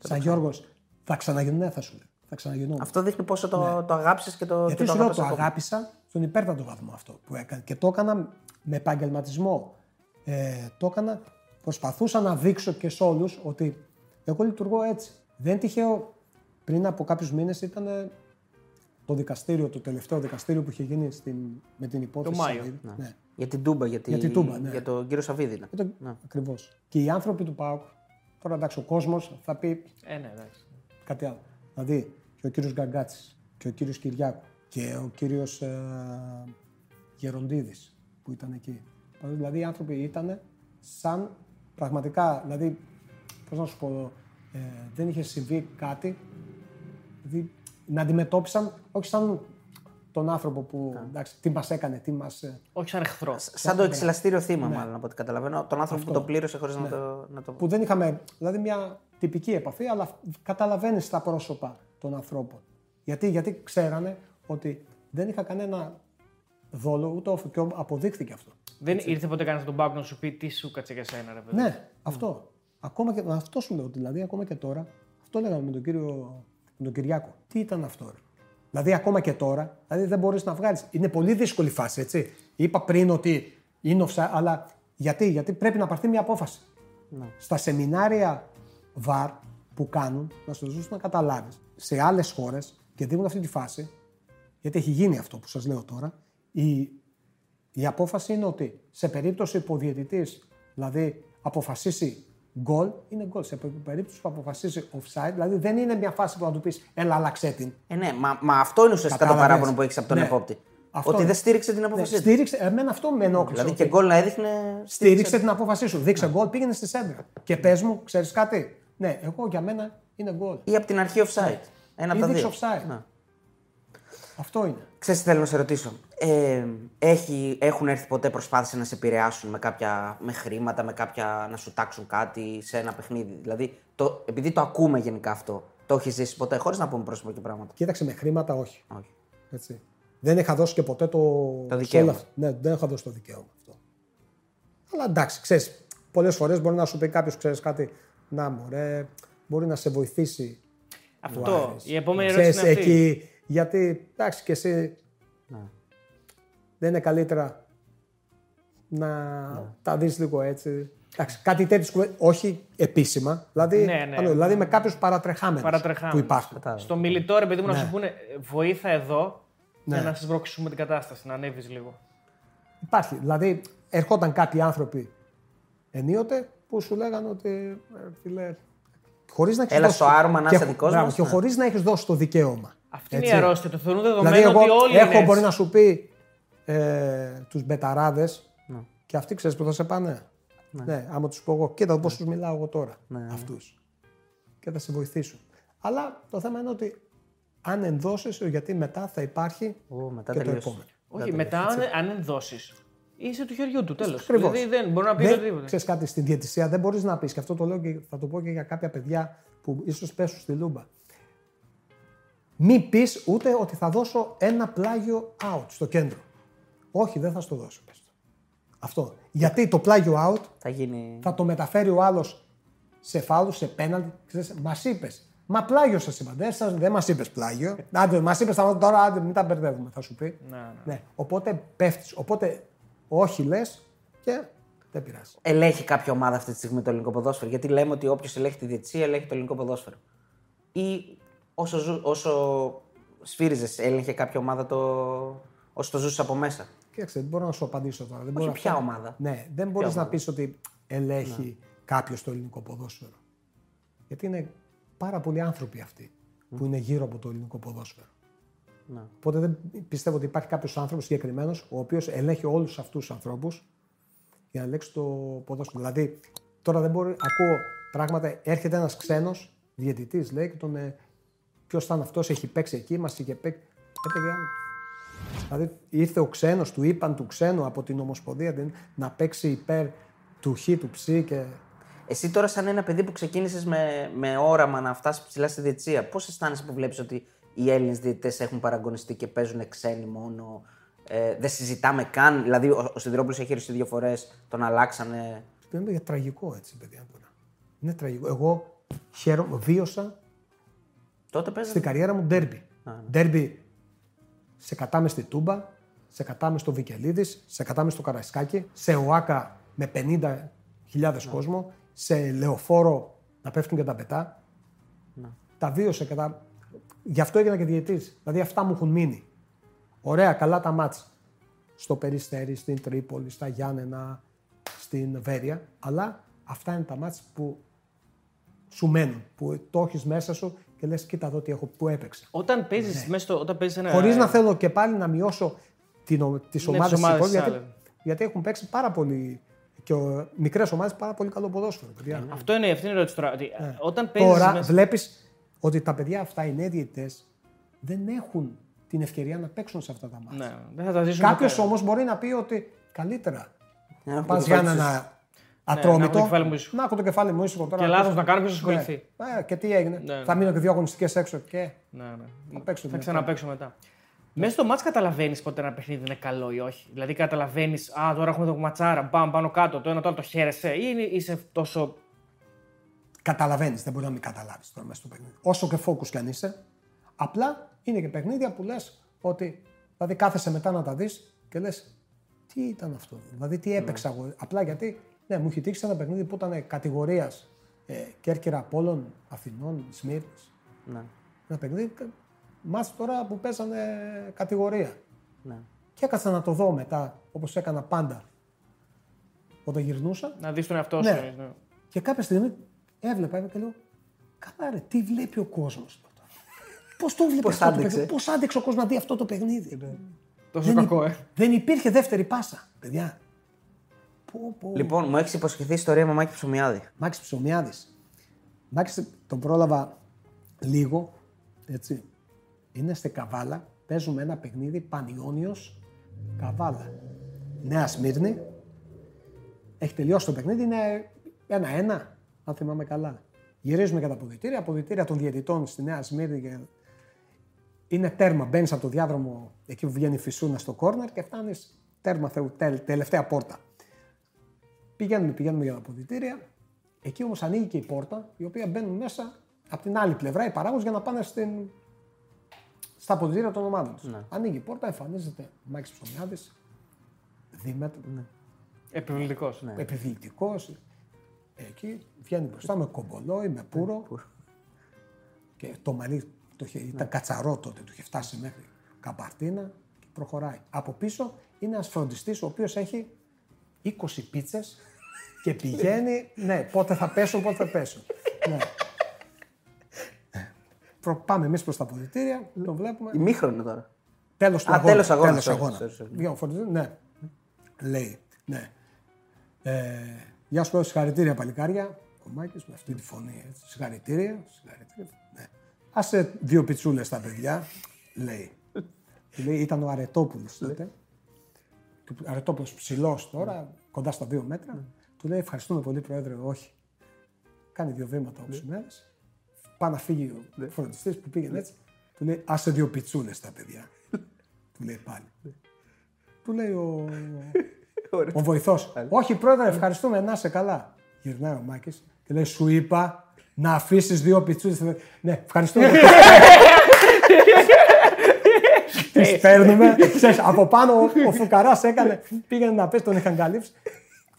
σαν Γιώργος, θα ξαναγίνω. Ναι, θα σου λέω. Θα ξαναγίνω. Αυτό δείχνει πόσο το, το αγάπησες και το, Ναι. Γιατί και το σου λέω αγαπάς το ακόμα. αγάπησα στον υπέρτατο βαθμό αυτό που έκανα. Και το έκανα με επαγγελματισμό. Ε, το έκανα, προσπαθούσα να δείξω και σε όλους ότι εγώ λειτουργώ έτσι. Δεν είναι τυχαίο, πριν από κάποιους μήνες ήταν ε, το δικαστήριο, το τελευταίο δικαστήριο που είχε γίνει στην, με την υπόθεση. Το Μάιο. Σαββίδη. Ναι. Για την Τούμπα, για, τη- Για την Τούμπα, ναι. για τον κύριο Σαββίδη. ναι. Και το, Ακριβώς. Και οι άνθρωποι του ΠΑΟΚ, τώρα εντάξει, ο κόσμος θα πει Ε, ναι, εντάξει. κάτι άλλο. Δηλαδή και ο κύριος Γκαγκάτσης και ο κύριος Κυριάκου και ο κύριος ε, Γεροντίδης που ήταν εκεί. Δηλαδή οι άνθρωποι ήταν σαν πραγματικά, δηλαδή πώς να σου πω, ε, δεν είχε συμβεί κάτι, δηλαδή να αντιμετώπισαν όχι σαν τον άνθρωπο που εντάξει, τι μας έκανε, τι μας... ε, Όχι σαν εχθρό. Σαν το εξελαστήριο θύμα, μάλλον από ό,τι καταλαβαίνω. Τον άνθρωπο που το πλήρωσε χωρίς Ναι. να, το, να το. που δεν είχαμε, δηλαδή μια τυπική επαφή, αλλά καταλαβαίνεις τα πρόσωπα των ανθρώπων. Γιατί, γιατί ξέρανε ότι δεν είχα κανένα δόλο, ούτε όφη, και αποδείχθηκε αυτό. Δεν ήρθε ποτέ κανένας τον Πάουκ να σου πει τι σου κάτσε για σένα, ρε παιδί. Ναι, αυτό. Ακόμα και, αυτό σου λέω, δηλαδή ακόμα και τώρα, αυτό λέγαμε με τον κύριο με τον Κυριάκο. Τι ήταν αυτό, ρε; Δηλαδή ακόμα και τώρα, δηλαδή δεν μπορείς να βγάλεις. Είναι πολύ δύσκολη φάση, έτσι. Είπα πριν ότι είναι offside, αλλά γιατί, γιατί πρέπει να πάρθει μια απόφαση. Στα σεμινάρια VAR που κάνουν, να σου δώσουν να καταλάβεις, σε άλλες χώρες και δίνουν αυτή τη φάση, γιατί έχει γίνει αυτό που σας λέω τώρα, η, η απόφαση είναι ότι σε περίπτωση που ο διαιτητής δηλαδή αποφασίσει γκολ, είναι γκολ. Σε περίπτωση που αποφασίσει offside, δηλαδή δεν είναι μια φάση που να του πεις Έλα, άλλαξε την. Ε, ναι, μα, μα αυτό είναι ουσιαστικά το Κατάλαβες. παράπονο που έχεις από τον Ναι. επόπτη. Αυτό ότι είναι. δεν στήριξε την Ναι, απόφασή του. στήριξε, εμένα αυτό με ενόχλησε. Δηλαδή ότι και γκολ να έδειχνε. Στήριξε την απόφασή σου. Δείξε γκολ, πήγαινε στη σέντρα. Και πες μου, ξέρεις κάτι; Ναι, εγώ για μένα είναι γκολ. ή από την αρχή offside. Ένα από Ή τα δείξε δύο. offside. Ναι. Αυτό είναι. Ξέρεις τι θέλω να σε ρωτήσω. Ε, έχει, έχουν έρθει ποτέ προσπάθησε να σε επηρεάσουν με, κάποια, με χρήματα, με κάποια να σου τάξουν κάτι σε ένα παιχνίδι; Δηλαδή, το, επειδή το ακούμε γενικά αυτό, το έχεις ζήσει ποτέ, χωρίς να πούμε πρόσωπο και πράγματα; Κοίταξε με χρήματα, όχι. Όχι. Έτσι. Δεν είχα δώσει και ποτέ το. Το σε δικαίωμα. όλα αυτά. Ναι, δεν είχα δώσει το δικαίωμα αυτό. Αλλά εντάξει, ξέρεις, πολλές φορές μπορεί να σου πει κάποιος, ξέρεις κάτι, να μωρέ, μπορεί να σε βοηθήσει. ο Αυτό. Άρης. Η επόμενη Ξέρεις, ερώτηση είναι αυτή. εκεί, γιατί εντάξει και εσύ Ναι. δεν είναι καλύτερα να Ναι. τα δεις λίγο έτσι. Εντάξει, κάτι τέτοιο, όχι επίσημα, δηλαδή, Ναι, ναι. άλλο, δηλαδή με κάποιους παρατρεχάμενους, Παρατρεχάμενους. που υπάρχουν. Στο μιλητό, ρε παιδί μου, να Ναι. σου πούνε βοήθα εδώ για Ναι. να σας βρωξούμε την κατάσταση, να ανέβεις λίγο. Υπάρχει. Δηλαδή, ερχόταν κάποιοι άνθρωποι ενίοτε που σου λέγανε ότι. ε, Φίλε, χωρίς να έχεις Έλα δώσει- στο άρωμα να και- είσαι δικός μπράβο, μας, Και ναι. χωρίς να έχεις δώσει το δικαίωμα. Αυτή είναι η Έτσι. αρρώστια. Το θεωρούν δεδομένο Δηλαδή, εγώ ότι όλοι έχω, είναι έτσι. μπορεί να σου πει ε, τους μπεταράδες Ναι. και αυτοί ξέρεις που θα σε πάνε. Ναι, άμα τους πω εγώ, κοίτα πώς τους μιλάω εγώ τώρα. Ναι, Αυτούς. Και θα σε βοηθήσουν. Αλλά το θέμα είναι ότι αν ενδώσεις, γιατί μετά θα υπάρχει Ω, μετά και το τελείωσε. επόμενο. Όχι, μετά αν, αν ενδώσεις, είσαι του χεριού του τέλος. Ακριβώς. Δηλαδή δεν μπορεί να πεις Δεν, οτιδήποτε. ξέρεις κάτι, στην διαιτησία δεν μπορείς να πεις, και αυτό το λέω και θα το πω και για κάποια παιδιά που ίσως πέσουν στη λούμπα. Μη πεις ούτε ότι θα δώσω ένα πλάγιο out στο κέντρο. Όχι, δεν θα στο δώσω. πες το. Αυτό. Γιατί το πλάγιο out Θα γίνει. θα το μεταφέρει ο άλλος σε φάουλ, σε πέναλτι. Μας είπες. Μα πλάγιο σας είπα. Δεν, σας, δεν μας είπες πλάγιο. Άντε, μας είπες τώρα, άντε, μην τα μπερδεύουμε, θα σου πει. Ναι, ναι. Ναι. Οπότε πέφτεις. Οπότε όχι λες και δεν πειράζει. Ελέγχει κάποια ομάδα αυτή τη στιγμή το ελληνικό ποδόσφαιρο. Γιατί λέμε ότι όποιος ελέγχει τη διετησία ελέγχει το ελληνικό ποδόσφαιρο. Ή όσο, ζου, όσο σφύριζες, έλεγχε κάποια ομάδα το. όσο το ζούσες από μέσα. Κοίταξε, δεν μπορώ να σου απαντήσω τώρα. Δεν μπορώ ποια αυτό- ομάδα; Ναι, δεν μπορείς να ομάδα; πεις ότι ελέγχει κάποιος το ελληνικό ποδόσφαιρο. Γιατί είναι πάρα πολλοί άνθρωποι αυτοί που είναι γύρω από το ελληνικό ποδόσφαιρο. Ναι. Οπότε δεν πιστεύω ότι υπάρχει κάποιος άνθρωπος συγκεκριμένος ο οποίος ελέγχει όλους αυτούς τους ανθρώπους για να ελέγξει το ποδόσφαιρο. Δηλαδή, τώρα δεν μπορεί, ακούω πράγματα, έρχεται ένας ξένος διαιτητής, λέει, και τον. Ε, Ποιο ήταν αυτός, έχει παίξει εκεί, μας είχε παίξει. Ε, παιδιά, δηλαδή ήρθε ο ξένος, του είπαν του ξένου από την Ομοσπονδία δεν- να παίξει υπέρ του Χ, του Ψ και. Εσύ τώρα, σαν ένα παιδί που ξεκίνησες με, με όραμα να φτάσεις ψηλά στη διετησία, πώς αισθάνεσαι που βλέπεις ότι οι Έλληνες διαιτητές έχουν παραγωνιστεί και παίζουν ξένοι μόνο. Ε, δεν συζητάμε καν. Δηλαδή, ο, ο Σιδηρόπουλος έχει ρίξει δύο φορές, τον αλλάξανε. Είναι για τραγικό έτσι, παιδιά. Τώρα. Είναι τραγικό. Εγώ χαίρομαι, βίωσα Τότε παίζανε. στην καριέρα μου ντέρμπι. Ντέρμπι σε κατάμε στη Τούμπα, σε κατάμε στο Βικελίδης, σε κατάμε στο Καραϊσκάκι, σε ΟΑΚΑ με 50.000 κόσμο, σε λεωφόρο να πέφτουν και τα πετά. Τα βίωσε και τα. Γι' αυτό έγινα και διαιτής. Δηλαδή αυτά μου έχουν μείνει. Ωραία, καλά τα μάτς. Στο Περιστέρι, στην Τρίπολη, στα Γιάννενα, στην Βέρεια. Αλλά αυτά είναι τα μάτς που σου μένουν. Που το έχεις μέσα σου και λες κοίτα εδώ τι έχω, που έπαιξα. Όταν παίζεις μέσα στο. Όταν παίζεις ένα. Χωρίς να θέλω και πάλι να μειώσω τις ομάδε τις τη ομάδες της γιατί, άλλες. γιατί έχουν παίξει πάρα πολύ. και μικρές ομάδες πάρα πολύ καλό ποδόσφαιρο. Παιδιά. Αυτό είναι, αυτή είναι η ερώτηση τώρα. Ότι, ε, Όταν παίζεις. Τώρα μέσα... βλέπεις ότι τα παιδιά αυτά, οι νέοι διαιτητές, δεν έχουν την ευκαιρία να παίξουν σε αυτά τα μάτια. Ναι, δεν θα τα ζήσουμε. Κάποιος ποτέ. όμως μπορεί να πει ότι καλύτερα Να έχω πας το για κεφάλι ένα σου. Ατρόμητο. να έχω το κεφάλι μου ήσυχο. Να έχω το κεφάλι μου ήσυχο τώρα. Και λάθος να κάνω, ποιος θα ασχοληθεί. Ναι. Ε, και τι έγινε. Ναι. Θα μείνω και δύο αγωνιστικές έξω και. Ναι, ναι. Θα παίξω Θα μετά. ξαναπέξω μετά. Μέσα στο μάτς καταλαβαίνεις πότε ένα παιχνίδι είναι καλό ή όχι; Δηλαδή καταλαβαίνεις, Α, τώρα έχουμε το ματσάρα, μπαμ πάνω κάτω, το ένα το άλλο το χαίρεσαι, ή είναι- είσαι τόσο. Καταλαβαίνεις, δεν μπορεί να μην καταλάβεις τώρα μέσα στο παιχνίδι. Όσο και focus κι αν είσαι, απλά είναι και παιχνίδια που λες ότι. Δηλαδή κάθεσαι μετά να τα δεις και λες, τι ήταν αυτό, δηλαδή τι έπαιξα εγώ. Απλά γιατί, ναι, μου έχει τύχει ένα παιχνίδι που ήταν κατηγορίας ε, Κέρκυρα Απόλλων, Αθηνών, Σμύρνης. Ναι. Ένα παιχνίδι, μάτς τώρα που παίζανε κατηγορία. Ναι. Και έκατσα να το δω μετά, όπως έκανα πάντα όταν γυρνούσα. να δεις τον εαυτό σου. Ναι. ναι. Και κάποια στιγμή έβλεπα και λέω, καλά ρε, τι βλέπει ο κόσμος τότε. Πώς το βλέπει Πώς αυτό το άντεξε. παιχνίδι, Πώς άντεξε ο κόσμος να δει αυτό το παιχνίδι; Τόσο δεν, κακό, υ- ε. δεν υπήρχε δεύτερη πάσα, παιδιά. Πω, πω. Λοιπόν, μου έχεις υποσχεθεί ιστορία με Μάκη Ψωμιάδη. Μάκης Ψωμιάδης. Μάκης τον πρόλαβα λίγο, έτσι. Είναι στη Καβάλα, παίζουμε ένα παιχνίδι Πανιόνιος Καβάλα. Νέα Σμύρνη. Έχει τελειώσει το παιχνίδι, είναι ένα-ένα, αν θυμάμαι καλά. Γυρίζουμε για τα αποδητήρια, αποδητήρια των διαιτητών στη Νέα Σμύρνη και είναι τέρμα. Μπαίνεις από το διάδρομο εκεί που βγαίνει η φυσούνα στο κόρνερ και φτάνεις τέρμα Θεού, τελ- τελευταία πόρτα. Πηγαίνουμε, πηγαίνουμε για τα αποδητήρια. Εκεί όμως ανοίγει και η πόρτα, η οποία μπαίνουν μέσα από την άλλη πλευρά οι παράγοντες για να πάνε στην... στα αποδητήρια των ομάδων τους. Ανοίγει η πόρτα, εμφανίζεται ο Μάκη Ψωμιάδη, δίμετρο, Επιβλητικός. Ναι. επιβλητικός. Εκεί βγαίνει μπροστά με κομπολόι, με πουρο. Και το μαλλί το είχε, ήταν κατσαρό τότε, του είχε φτάσει μέχρι καπαρτίνα και προχωράει. Από πίσω είναι ένας φροντιστής ο οποίος έχει 20 πίτσες και πηγαίνει. ναι, πότε θα πέσουν, πότε θα πέσουν. ναι. Προ- Πάμε εμείς προς τα αποδητήρια, τον βλέπουμε. Ημίχρονο τώρα. Τέλος του Α, αγώνα. τέλος αγώνας, Τέλος sorry, αγώνα. sorry, sorry. Βγαίνει ο φροντιστής, ναι. Λέει, ναι. Ε, γεια σου, λέω συγχαρητήρια παλικάρια. Ο Μάκης με αυτή τη φωνή. Έτσι. Συγχαρητήρια, συγχαρητήρια. Ναι. άσε δύο πιτσούλες τα παιδιά, λέει. λέει ήταν ο Αρετόπουλος τότε. Ο Αρετόπουλος ψηλός τώρα, κοντά στα δύο μέτρα. Του λέει Ευχαριστούμε πολύ, Πρόεδρε. Όχι. Κάνει δύο βήματα ο Ξουμέρα. Πάει να φύγει ο φροντιστής που πήγαινε έτσι. Του λέει Άσε δύο πιτσούλε τα παιδιά. Του λέει πάλι. Του λέει ο, ο βοηθός. Όχι, Πρόεδρε, ευχαριστούμε, να είσαι καλά. Γυρνάει ο Μάκης και λέει Σου είπα να αφήσεις δύο πιτσούλε. Ναι, ευχαριστούμε. Τις παίρνουμε. Ξέρεις, από πάνω ο- ο Φουκαράς έκανε. Πήγαινε να πέσει, τον είχαν καλύψει.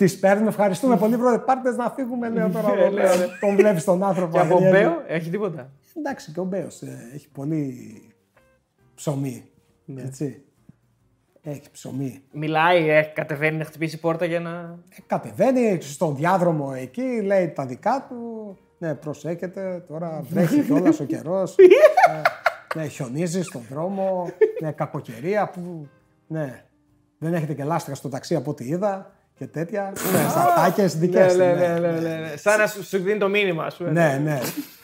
Τις παίρνουμε. Ευχαριστούμε πολύ, πρόεδρε. Πάρτε να φύγουμε, λέω τώρα. εδώ πέρα. Τον βλέπεις τον άνθρωπο. Και από αγριεύει. Μπέο έχει τίποτα; Εντάξει, και ο Μπέος έχει πολύ ψωμί. Έτσι. Έχει ψωμί. Μιλάει, ε, κατεβαίνει να χτυπήσει πόρτα για να. Ε, κατεβαίνει στον διάδρομο εκεί, λέει τα δικά του. Ναι, προσέχετε, τώρα βρέχει κιόλας ο καιρός. ναι, χιονίζει στον δρόμο. Ναι, κακοκαιρία που. Ναι, δεν έχετε και λάστιχα στο ταξί από ό,τι είδα και τέτοια. ναι, ζατάκε δικές Ναι, του. ναι, ναι, ναι, ναι, ναι. Σαν να σου, σου δίνει το μήνυμα, σου. Ναι, ναι.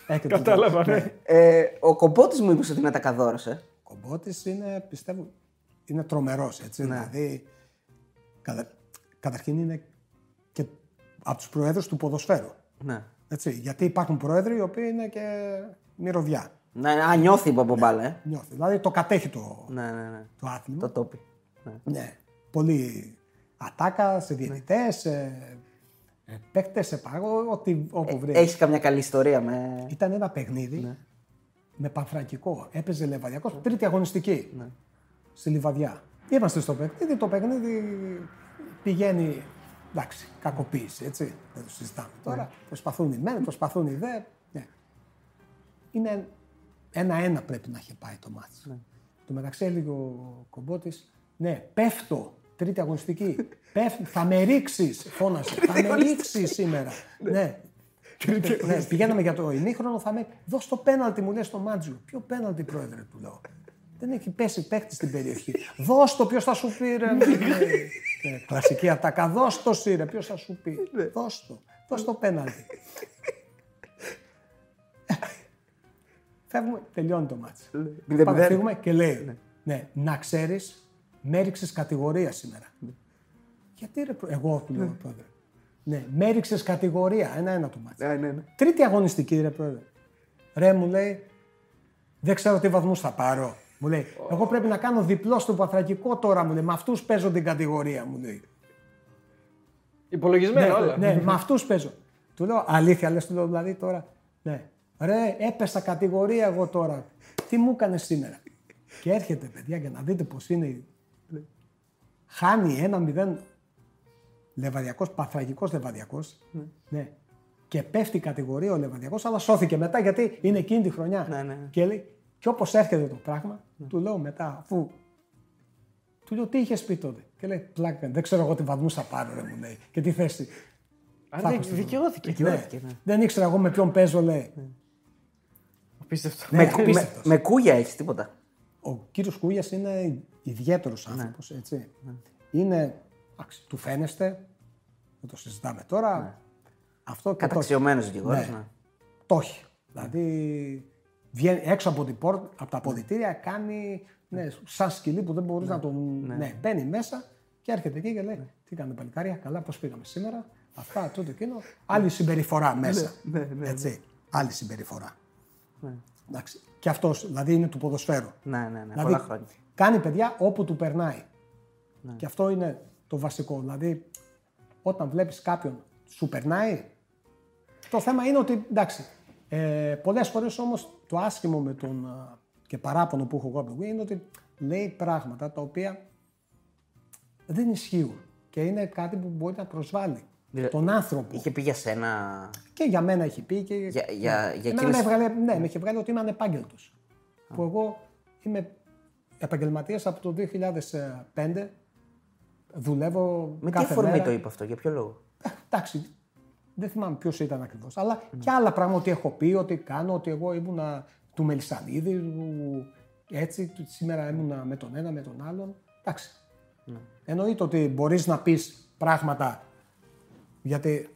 Έχετε Κατάλαβα, ναι. ναι. Ε, ο κομπότης μου είπες ότι είναι ατακαδόρο, ε. Ο κομπότης είναι, πιστεύω, είναι τρομερός. Έτσι, Δηλαδή, κατα... καταρχήν είναι και από τους προέδρους του ποδοσφαίρου. Ναι. Έτσι, γιατί υπάρχουν πρόεδροι οι οποίοι είναι και μυρωδιά. Να, α, νιώθει από μπάλα, ε. Νιώθει. Δηλαδή το κατέχει το, Ναι, ναι, ναι. το άθλημα. Το τόπι. Ναι. Ναι. Πολύ ατάκα σε διαιτητές, σε ε, παίκτες, σε πάγο, ό,τι όπου βρεις. Έχεις καμιά καλή ιστορία με. Ήταν ένα παιχνίδι με πανφρακικό. Έπαιζε λεβαδιακός, τρίτη αγωνιστική στη Λιβαδιά. Είμαστε στο παιχνίδι, το παιχνίδι πηγαίνει. Εντάξει, κακοποίηση, έτσι. Δεν το συζητάμε τώρα. Προσπαθούν οι μεν, προσπαθούν οι δε. Ναι. Είναι ένα-ένα πρέπει να έχει πάει το μάτι. Το μεταξύ έλεγε ο κομπότης, ναι, πέφτω. Τρίτη αγωνιστική. Πέφτω, θα με ρίξεις, φώνασε. θα με ρίξεις σήμερα. ναι. ναι, πηγαίναμε για το ημίχρονο, θα με. Δώσ' το πέναλτι, μου λέει στο Μάτζιο. Ποιο πέναλτι, πρόεδρε, του λέω. Δεν έχει πέσει παίχτης στην περιοχή. Δώσ' το, ποιος θα σου πει, ρε. Ναι, ναι, κλασική ατάκα. Δώσ' το, σύρε, ποιος θα σου πει. Δώσ' το. Δώσ' το πέναλτι. Φεύγουμε, τελειώνει το μάτς. Μηδέν, Πάμε, μηδέν. φύγουμε και λέει, ναι, να ξέρεις, με έριξες κατηγορία σήμερα. Γιατί ρε, προ- εγώ του λέω, πρόεδρε. Ναι, με έριξες κατηγορία, ένα-ένα το μάτς. Ναι, ναι, ναι. Τρίτη αγωνιστική, ρε πρόεδρε. Ρε, μου λέει, δεν ξέρω τι βαθμούς θα πάρω. Μου λέει, εγώ πρέπει να κάνω διπλό στο παθρακικό τώρα, μου λέει. Με αυτούς παίζω την κατηγορία, μου λέει. Υπολογισμένο όλα. Ναι, με αυτούς παίζω. Του λέω, αλήθεια λες, του λέω δηλαδή τώρα. Ναι. Ρε, έπεσα κατηγορία εγώ τώρα. Τι μου έκανες σήμερα; Και έρχεται, παιδιά, για να δείτε πώς είναι. Χάνει ένα μηδέν λεβαδιακός, παθραγικό λεβαδιακός. Ναι. Και πέφτει η κατηγορία ο λεβαδιακός, αλλά σώθηκε μετά γιατί είναι εκείνη τη χρονιά. Ναι, ναι, ναι. Και λέει, και όπως έρχεται το πράγμα, του λέω μετά, αφού του λέω τι είχες πει τότε; Και λέει πλάκα, δεν ξέρω εγώ τι βαθμούς θα πάρω, ρε, μου λέει. Και τι θέση. Άρα Θα δεν- έχω στη δικαιώθηκε. Ναι. Δεν ήξερα εγώ με ποιον παίζω, λέει. Απίστευτο. Ναι, Με, κου- με, απίστευτος. με κούγια έχεις τίποτα. Ο κύριος Κούγιας είναι ιδιαίτερος άνθρωπος. έτσι. Είναι. εντάξει, του φαίνεστε. Δεν το συζητάμε τώρα. Αυτό και το έχει. Καταξιωμένο δικηγόρος. Ναι. Το έχει. Δηλαδή βγαίνει έξω από, την πόρτα, από τα αποδητήρια, κάνει ναι, σαν σκυλί που δεν μπορείς να τον. Ναι. μπαίνει μέσα και έρχεται εκεί και λέει: Τι κάνετε, παλικάρια, καλά, πώς πήγαμε σήμερα. Αυτά, τούτο εκείνο. Άλλη συμπεριφορά μέσα. Έτσι. Άλλη συμπεριφορά. Εντάξει. Και αυτός δηλαδή είναι του ποδοσφαίρου. Ναι, ναι, ναι. Δηλαδή, Πολλά χρόνια. κάνει παιδιά όπου του περνάει. Και αυτό είναι το βασικό. Δηλαδή, όταν βλέπεις κάποιον σου περνάει, το θέμα είναι ότι, εντάξει, ε, πολλές φορές όμως το άσχημο με τον α, και παράπονο που έχω εγώ από τον Γκουί είναι ότι λέει πράγματα τα οποία δεν ισχύουν και είναι κάτι που μπορεί να προσβάλλει Δηλα- τον άνθρωπο. Είχε πει για σένα. Και για μένα έχει πει και. Για- για- για Εμένα εκείνες- με έβγαλε, ναι, με είχε βγάλει ότι είμαι ανεπάγγελτος. Που εγώ είμαι επαγγελματίας από το 2005. Δουλεύω Με τι κάθε αφορμή μέρα. το είπε αυτό, για ποιο λόγο; Ε, Εντάξει, δεν θυμάμαι ποιος ήταν ακριβώς. Αλλά και άλλα πράγματα ότι έχω πει, ότι κάνω, ότι εγώ ήμουνα του Μελισανίδη, του- έτσι, του- σήμερα ήμουνα με τον ένα, με τον άλλον. Εντάξει. Εννοείται ότι μπορείς να πεις πράγματα γιατί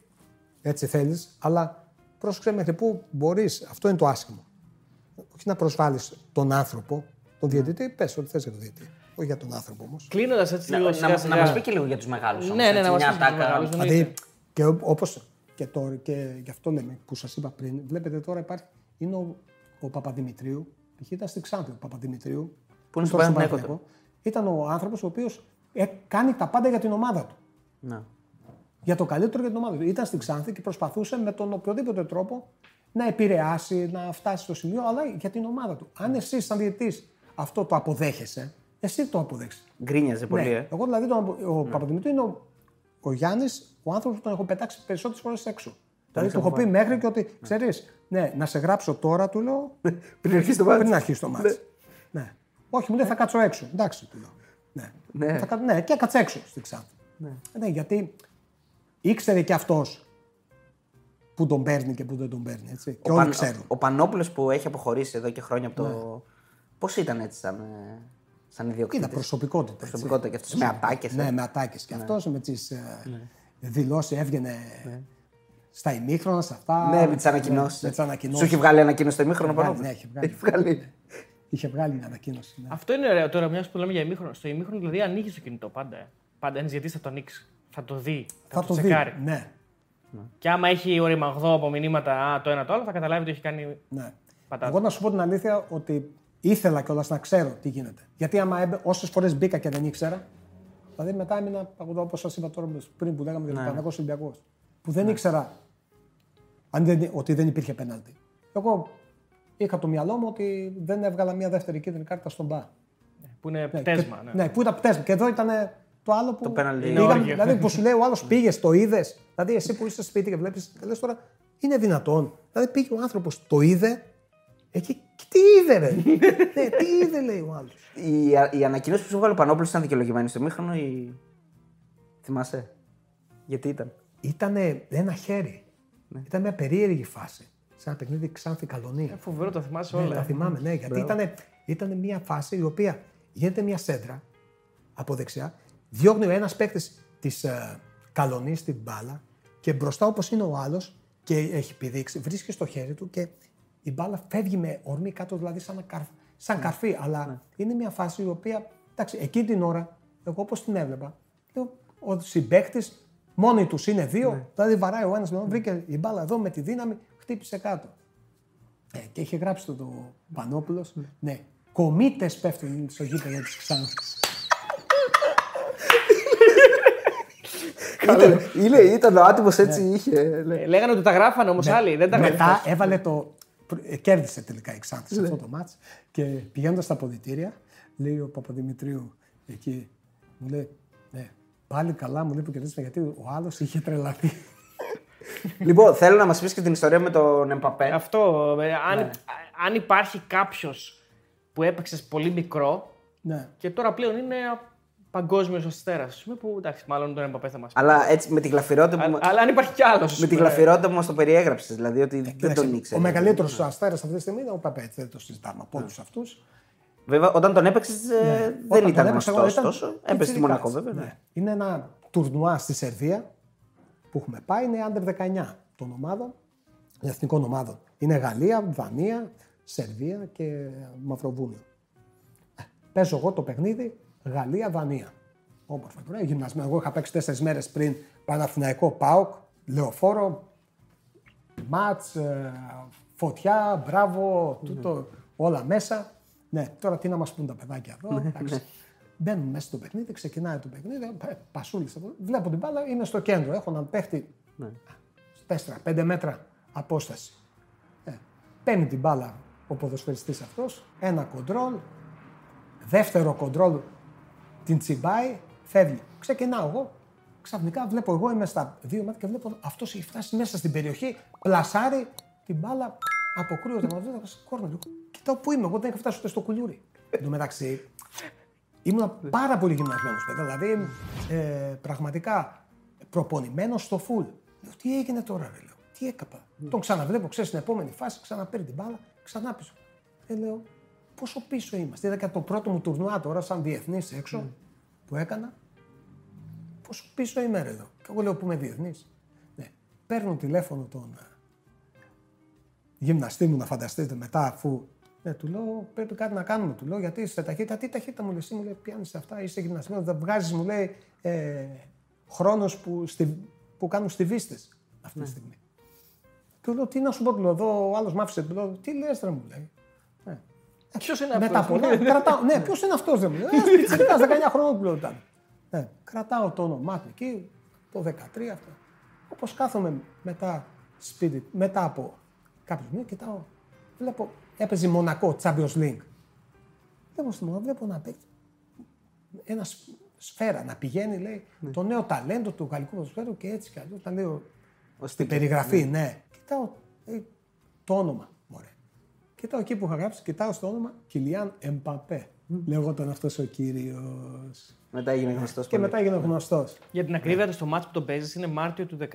έτσι θέλεις, αλλά πρόσεξε μέχρι πού μπορείς. Αυτό είναι το άσχημο. όχι να προσβάλλει τον άνθρωπο, τον διαιτητή, πες ό,τι θες για τον διαιτητή. Όχι για τον άνθρωπο όμως. Κλείνοντας έτσι Να, λίγο να, σιγά να σιγά. μα πει και λίγο για τους μεγάλους. Ναι, ναι, να μας πει για τους μεγάλους. Δηλαδή, και όπως και τώρα, και γι' αυτό λέμε που σας είπα πριν, βλέπετε τώρα υπάρχει, είναι ο, ο Παπαδημητρίου, π.χ. ήταν στη Ξάνθη ο Παπαδημητρίου, Που είναι στο τώρα Παναθηναϊκό Παναθηναϊκό. Ήταν ο άνθρωπος ο οποίος κάνει τα πάντα για την ομάδα του. Να. Για το καλύτερο για την ομάδα του. Ήταν στην Ξάνθη και προσπαθούσε με τον οποιοδήποτε τρόπο να επηρεάσει, να φτάσει στο σημείο, αλλά για την ομάδα του. Αν εσύ, σαν διαιτητής, αυτό το αποδέχεσαι, εσύ το αποδέχεσαι. Γκρίνιαζε πολύ, Ναι. ε. Εγώ δηλαδή τον, απο- ο Παπαδημητρίου είναι ο, ο Γιάννης, ο άνθρωπος που τον έχω πετάξει περισσότερες φορές έξω. Δηλαδή του έχω πει μέχρι και ότι ξέρεις, ναι, να σε γράψω τώρα, του λέω. Πριν αρχίσει το μάτι. πριν αρχίσει το μάτι. Ναι. Όχι, μου λέει θα κάτσω έξω. Εντάξει, του λέω. Ναι, Ναι. Θα κα... ναι και έκατσε έξω στη Ξάνθη. Ναι. γιατί ήξερε και αυτός που τον παίρνει και που δεν τον παίρνει. Έτσι. Και Ο, όλοι Παν, ξέρουν. ο Πανόπουλος που έχει αποχωρήσει εδώ και χρόνια από το. Ναι. Πώς ήταν έτσι σαν, ε, σαν ιδιοκτήτης; Κοίτα, προσωπικότητα. έτσι. Προσωπικότητα και αυτός, με ατάκες, ε. Ναι, με ατάκες. Και αυτός με τις δηλώσεις έβγαινε στα ημίχρονα, σε αυτά. Ναι, με τις ανακοινώσεις. Με τις Σου ανακοινώσεις. έχει βγάλει ανακοίνωση στο ημίχρονο Βγάλει, Πανόπουλο; ναι, έχει βγάλει. Έχει βγάλει. Είχε βγάλει μια ανακοίνωση. Ναι. Αυτό είναι ωραίο τώρα, μιας που λέμε για ημίχρονο. Στο ημίχρονο δηλαδή ανοίγεις το κινητό πάντα. ε. Πάντα ένα γιατί θα το ανοίξεις. Θα το δει. Θα, Θα το, το δει. τσεκάρει. Ναι, Και άμα έχει οριμαγδό από μηνύματα α, το ένα το άλλο, θα καταλάβει ότι έχει κάνει. ναι. Πατάτα. Εγώ να σου πω την αλήθεια ότι ήθελα κιόλας να ξέρω τι γίνεται. Γιατί άμα όσες φορές μπήκα και δεν ήξερα, δηλαδή μετά έμεινα όπως σας είπα τώρα πριν που λέγαμε για τον Παναγό Ολυμπιακός. Που δεν ήξερα αν δεν, ότι δεν υπήρχε πέναλτι. Εγώ είχα το μυαλό μου ότι δεν έβγαλα μια δεύτερη κίτρινη κάρτα στον Μπα. Που είναι Ναι, πτέσμα. και- Ναι. ναι, που ήταν πτέσμα. Και εδώ ήταν το άλλο που. Το πέναλτι. πήγαμε- Είναι όργιο. δηλαδή που σου λέει ο άλλος πήγες, το είδες. Δηλαδή εσύ που είσαι σπίτι και βλέπεις. Και λες τώρα, είναι δυνατόν. Δηλαδή πήγε ο άνθρωπος, το είδε. Εκεί, και τι είδε, ρε; ναι, τι είδε, λέει ο άλλος. Η, α- η ανακοίνωση που σου βγάλε ο Πανόπουλος ήταν δικαιολογημένη στο ημίχρονο ή. Θυμάσαι; Γιατί ήταν; Ήταν ένα χέρι. Ναι. Ήταν μια περίεργη φάση. Σε ένα παιχνίδι Ξάνθη Καλονία. Ε, Φοβερό, το θυμάσαι Ναι, όλα. τα θυμάμαι, ναι, γιατί ήταν, ήταν μια φάση η οποία γίνεται μια σέντρα από δεξιά, διώχνει ο ένας παίκτης της ε, καλονής την μπάλα και μπροστά όπως είναι ο άλλος και έχει πηδήξει, βρίσκει στο χέρι του και η μπάλα φεύγει με ορμή κάτω, δηλαδή σαν, ένα καρφ- σαν Ναι. καρφί. Αλλά είναι μια φάση η οποία, εντάξει, εκείνη την ώρα, εγώ όπως την έβλεπα, λέω, ο συμπαίκτης μόνοι τους είναι δύο, Ναι. δηλαδή βαράει ο ένας με τον, βρήκε η μπάλα εδώ με τη δύναμη, χτύπησε κάτω. Ε, και είχε γράψει το, το Πανόπουλος, ναι, κομίτες πέφτουν στο γήπεδο της Ξάνθης. Ήταν, είναι, ήταν ο άτιμο έτσι είχε. λέει. Ε, Λέγανε ότι τα γράφανε όμως άλλοι. Δεν τα Μετά γράφανε. έβαλε το. ε, Κέρδισε τελικά η Ξάνθης σε αυτό το μάτς και πηγαίνοντας στα αποδητήρια, λέει ο Παπαδημητρίου εκεί, μου λέει, ναι, πάλι καλά μου λέει που κερδίσαμε γιατί ο άλλος είχε τρελαθεί. λοιπόν, θέλω να μας πεις και την ιστορία με τον Εμπαπέ. Αυτό. ε, αν, Ναι. αν υπάρχει κάποιος που έπαιξες πολύ μικρό ναι. και τώρα πλέον είναι παγκόσμιος αστέρα, που εντάξει, μάλλον τον Εμπαπέ θα μας πει. Αλλά έτσι με τη γλαφυρότητα που, Αλλά, αλλά αν υπάρχει κι άλλος. με τη γλαφυρότητα που μας το περιέγραψες. Δηλαδή ότι δεν Κοίταξε, τον ήξερε. Ο μεγαλύτερος αστέρας αυτή τη στιγμή είναι ο Παπέτ, δεν το συζητάμε από όλους αυτούς. Βέβαια, όταν τον έπαιξες δεν ήταν γνωστό τόσο. Έπεσε στη πιτσιρικάς. Μονακό, βέβαια. Ναι. Είναι ένα τουρνουά στη Σερβία που έχουμε πάει, είναι under 19 των ομάδων, εθνικών ομάδων. Είναι Γαλλία, Δανία, Σερβία και Μαυροβούνιο. Ε, Παίζω εγώ το παιχνίδι Γαλλία-Δανία. Όμορφα τώρα, γυμνασμένο. Εγώ είχα παίξει τέσσερις μέρες πριν Παναθηναϊκό ΠΑΟΚ, λεωφόρο, μάτς, ε, φωτιά, μπράβο, τούτο, όλα μέσα. Ναι, τώρα τι να μας πούν τα παιδάκια εδώ. εντάξει. Μπαίνουν μέσα στο παιχνίδι, ξεκινάει το παιχνίδι, ε, πασούλης. Βλέπω την μπάλα, είμαι στο κέντρο. Έχω έναν παίχτη 4-5 μέτρα απόσταση. Ε, παίρνει την μπάλα ο ποδοσφαιριστής αυτός, ένα κοντρόλ, δεύτερο κοντρόλ την τσιμπάει, φεύγει. Ξεκινάω εγώ. Ξαφνικά βλέπω εγώ είμαι στα δύο μάτια και βλέπω αυτός έχει φτάσει μέσα στην περιοχή, πλασάρει την μπάλα, αποκρούεται μαζί του κόρνερ. Κοιτάω πού είμαι, εγώ δεν είχα φτάσει ούτε στο κουλούρι. Εν τω μεταξύ, ήμουν πάρα πολύ γυμνασμένος παιδί. Δηλαδή, ε, πραγματικά προπονημένος στο φουλ. Λέω, τι έγινε τώρα, ρε, λέω. Τι έκαπα. Τον ξαναβλέπω, ξέρεις, στην επόμενη φάση, ξαναπαίρνει την μπάλα, ξανά πίσω. Ε, λέω, πόσο πίσω είμαστε. Είδα και από το πρώτο μου τουρνουά τώρα, σαν διεθνής έξω, που έκανα. Πόσο πίσω είμαι, ρε, εδώ. Και εγώ λέω που είμαι διεθνής; Ναι. Παίρνω τηλέφωνο τον ε, γυμναστή μου να φανταστείτε μετά, αφού Ναι, του λέω πρέπει κάτι να κάνουμε. Του λέω γιατί σε ταχύτητα, τι ταχύτητα μου λέει, εσύ μου λέει πιάνεις αυτά, είσαι γυμνασμένος, δεν βγάζεις μου λέει ε, χρόνος που, στη, που κάνουν στιβίστες αυτή τη στιγμή. Του λέω τι να σου πω, του λέω, εδώ ο άλλος μ' άφησε, του λέω, τι λες, ρε μου λέει. Ε, Ποιος είναι μετά αυτό. πολλά, κρατάω, ναι, ποιος είναι αυτός, δεν μου λέει. Ένα πιτσιρικάς, 19 χρόνων που λέω ήταν. Ναι, κρατάω το όνομά του εκεί, το 13 αυτό. Όπως κάθομαι μετά σπίτι, μετά από κάποιου μήνε, κοιτάω, βλέπω, έπαιζε Μονακό, Champions League. Βλέπω στη Μονακό, βλέπω να παίξει. Ένα σ- σφαίρα να πηγαίνει, λέει, το νέο ταλέντο του γαλλικού ποδοσφαίρου και έτσι κι αλλιώς. Τα λέω στην περιγραφή, ναι. Κοιτάω ε, το όνομα, μωρέ. Κοιτάω εκεί που είχα γράψει, κοιτάω στο όνομα Κιλιάν Εμπαπέ. Λέγονταν αυτός ο κύριος. Μετά έγινε γνωστός. Και μετά έγινε γνωστός. Για την ακρίβεια, στο μάτς που τον παίζεις είναι Μάρτιο του 16.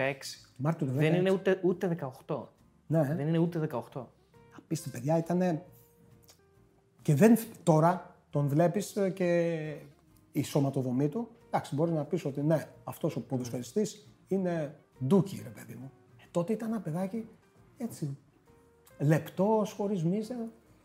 Μάρτιο του 16. Δεν είναι ούτε, ούτε 18. Ναι, Δεν είναι ούτε 18. απίστευτο παιδιά ήταν. Και δεν, τώρα τον βλέπεις και η σωματοδομή του. Εντάξει, μπορείς να πεις ότι ναι, αυτός ο ποδοσφαιριστής είναι ντούκι, ρε παιδί μου. Ε, τότε ήταν ένα παιδάκι έτσι. Λεπτός, χωρίς μίζα.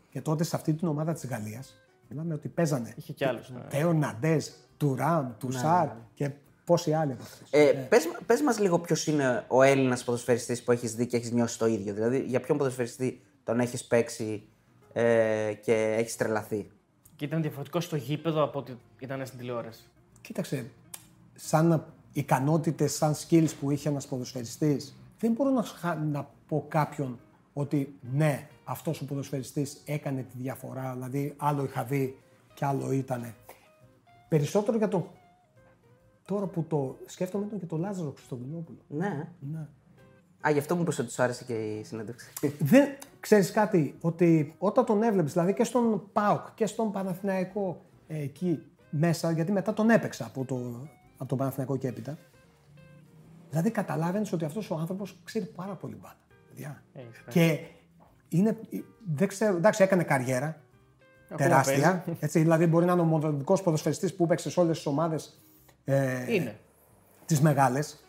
Και τότε σε αυτή την ομάδα της Γαλλίας μιλάμε ότι παίζανε. Είχε κι άλλους, ναι. Τέο Ναντέζ, Τουράμ, Τουσάρ και πόσοι άλλοι από αυτούς. Ε, πες, πες μας λίγο ποιος είναι ο Έλληνας ποδοσφαιριστής που έχεις δει και έχεις νιώσει το ίδιο. Δηλαδή, για ποιον ποδοσφαιριστή τον έχεις παίξει ε, και έχεις τρελαθεί; Και ήταν διαφορετικό στο γήπεδο από ό,τι ήταν στην τηλεόραση. Κοίταξε, σαν ικανότητες, σαν skills που είχε ένας ποδοσφαιριστής, δεν μπορώ να, σχα- να πω κάποιον ότι ναι, αυτός ο ποδοσφαιριστής έκανε τη διαφορά, δηλαδή άλλο είχα δει και άλλο ήτανε. Περισσότερο για τον. Τώρα που το σκέφτομαι ήταν και το Λάζαρο Χριστοδουλόπουλο. Ναι. Ναι. Α, γι' αυτό μου είπες ότι σου άρεσε και η συνέντευξη. Δεν ξέρεις κάτι, ότι όταν τον έβλεπες, δηλαδή και στον ΠΑΟΚ και στον Παναθηναϊκό ε, εκεί μέσα, γιατί μετά τον έπαιξα από, το, από τον Παναθηναϊκό και έπειτα, δηλαδή καταλάβαινες ότι αυτός ο άνθρωπος ξέρει πάρα πολύ μπάλα. Παιδιά. Έχεις Και είναι, δεν ξέρω, εντάξει έκανε καριέρα, τεράστια, έτσι, δηλαδή μπορεί να είναι ο μοναδικός ποδοσφαιριστής που έπαιξε σε όλες τις ομάδες ε, Είναι. τις μεγάλες,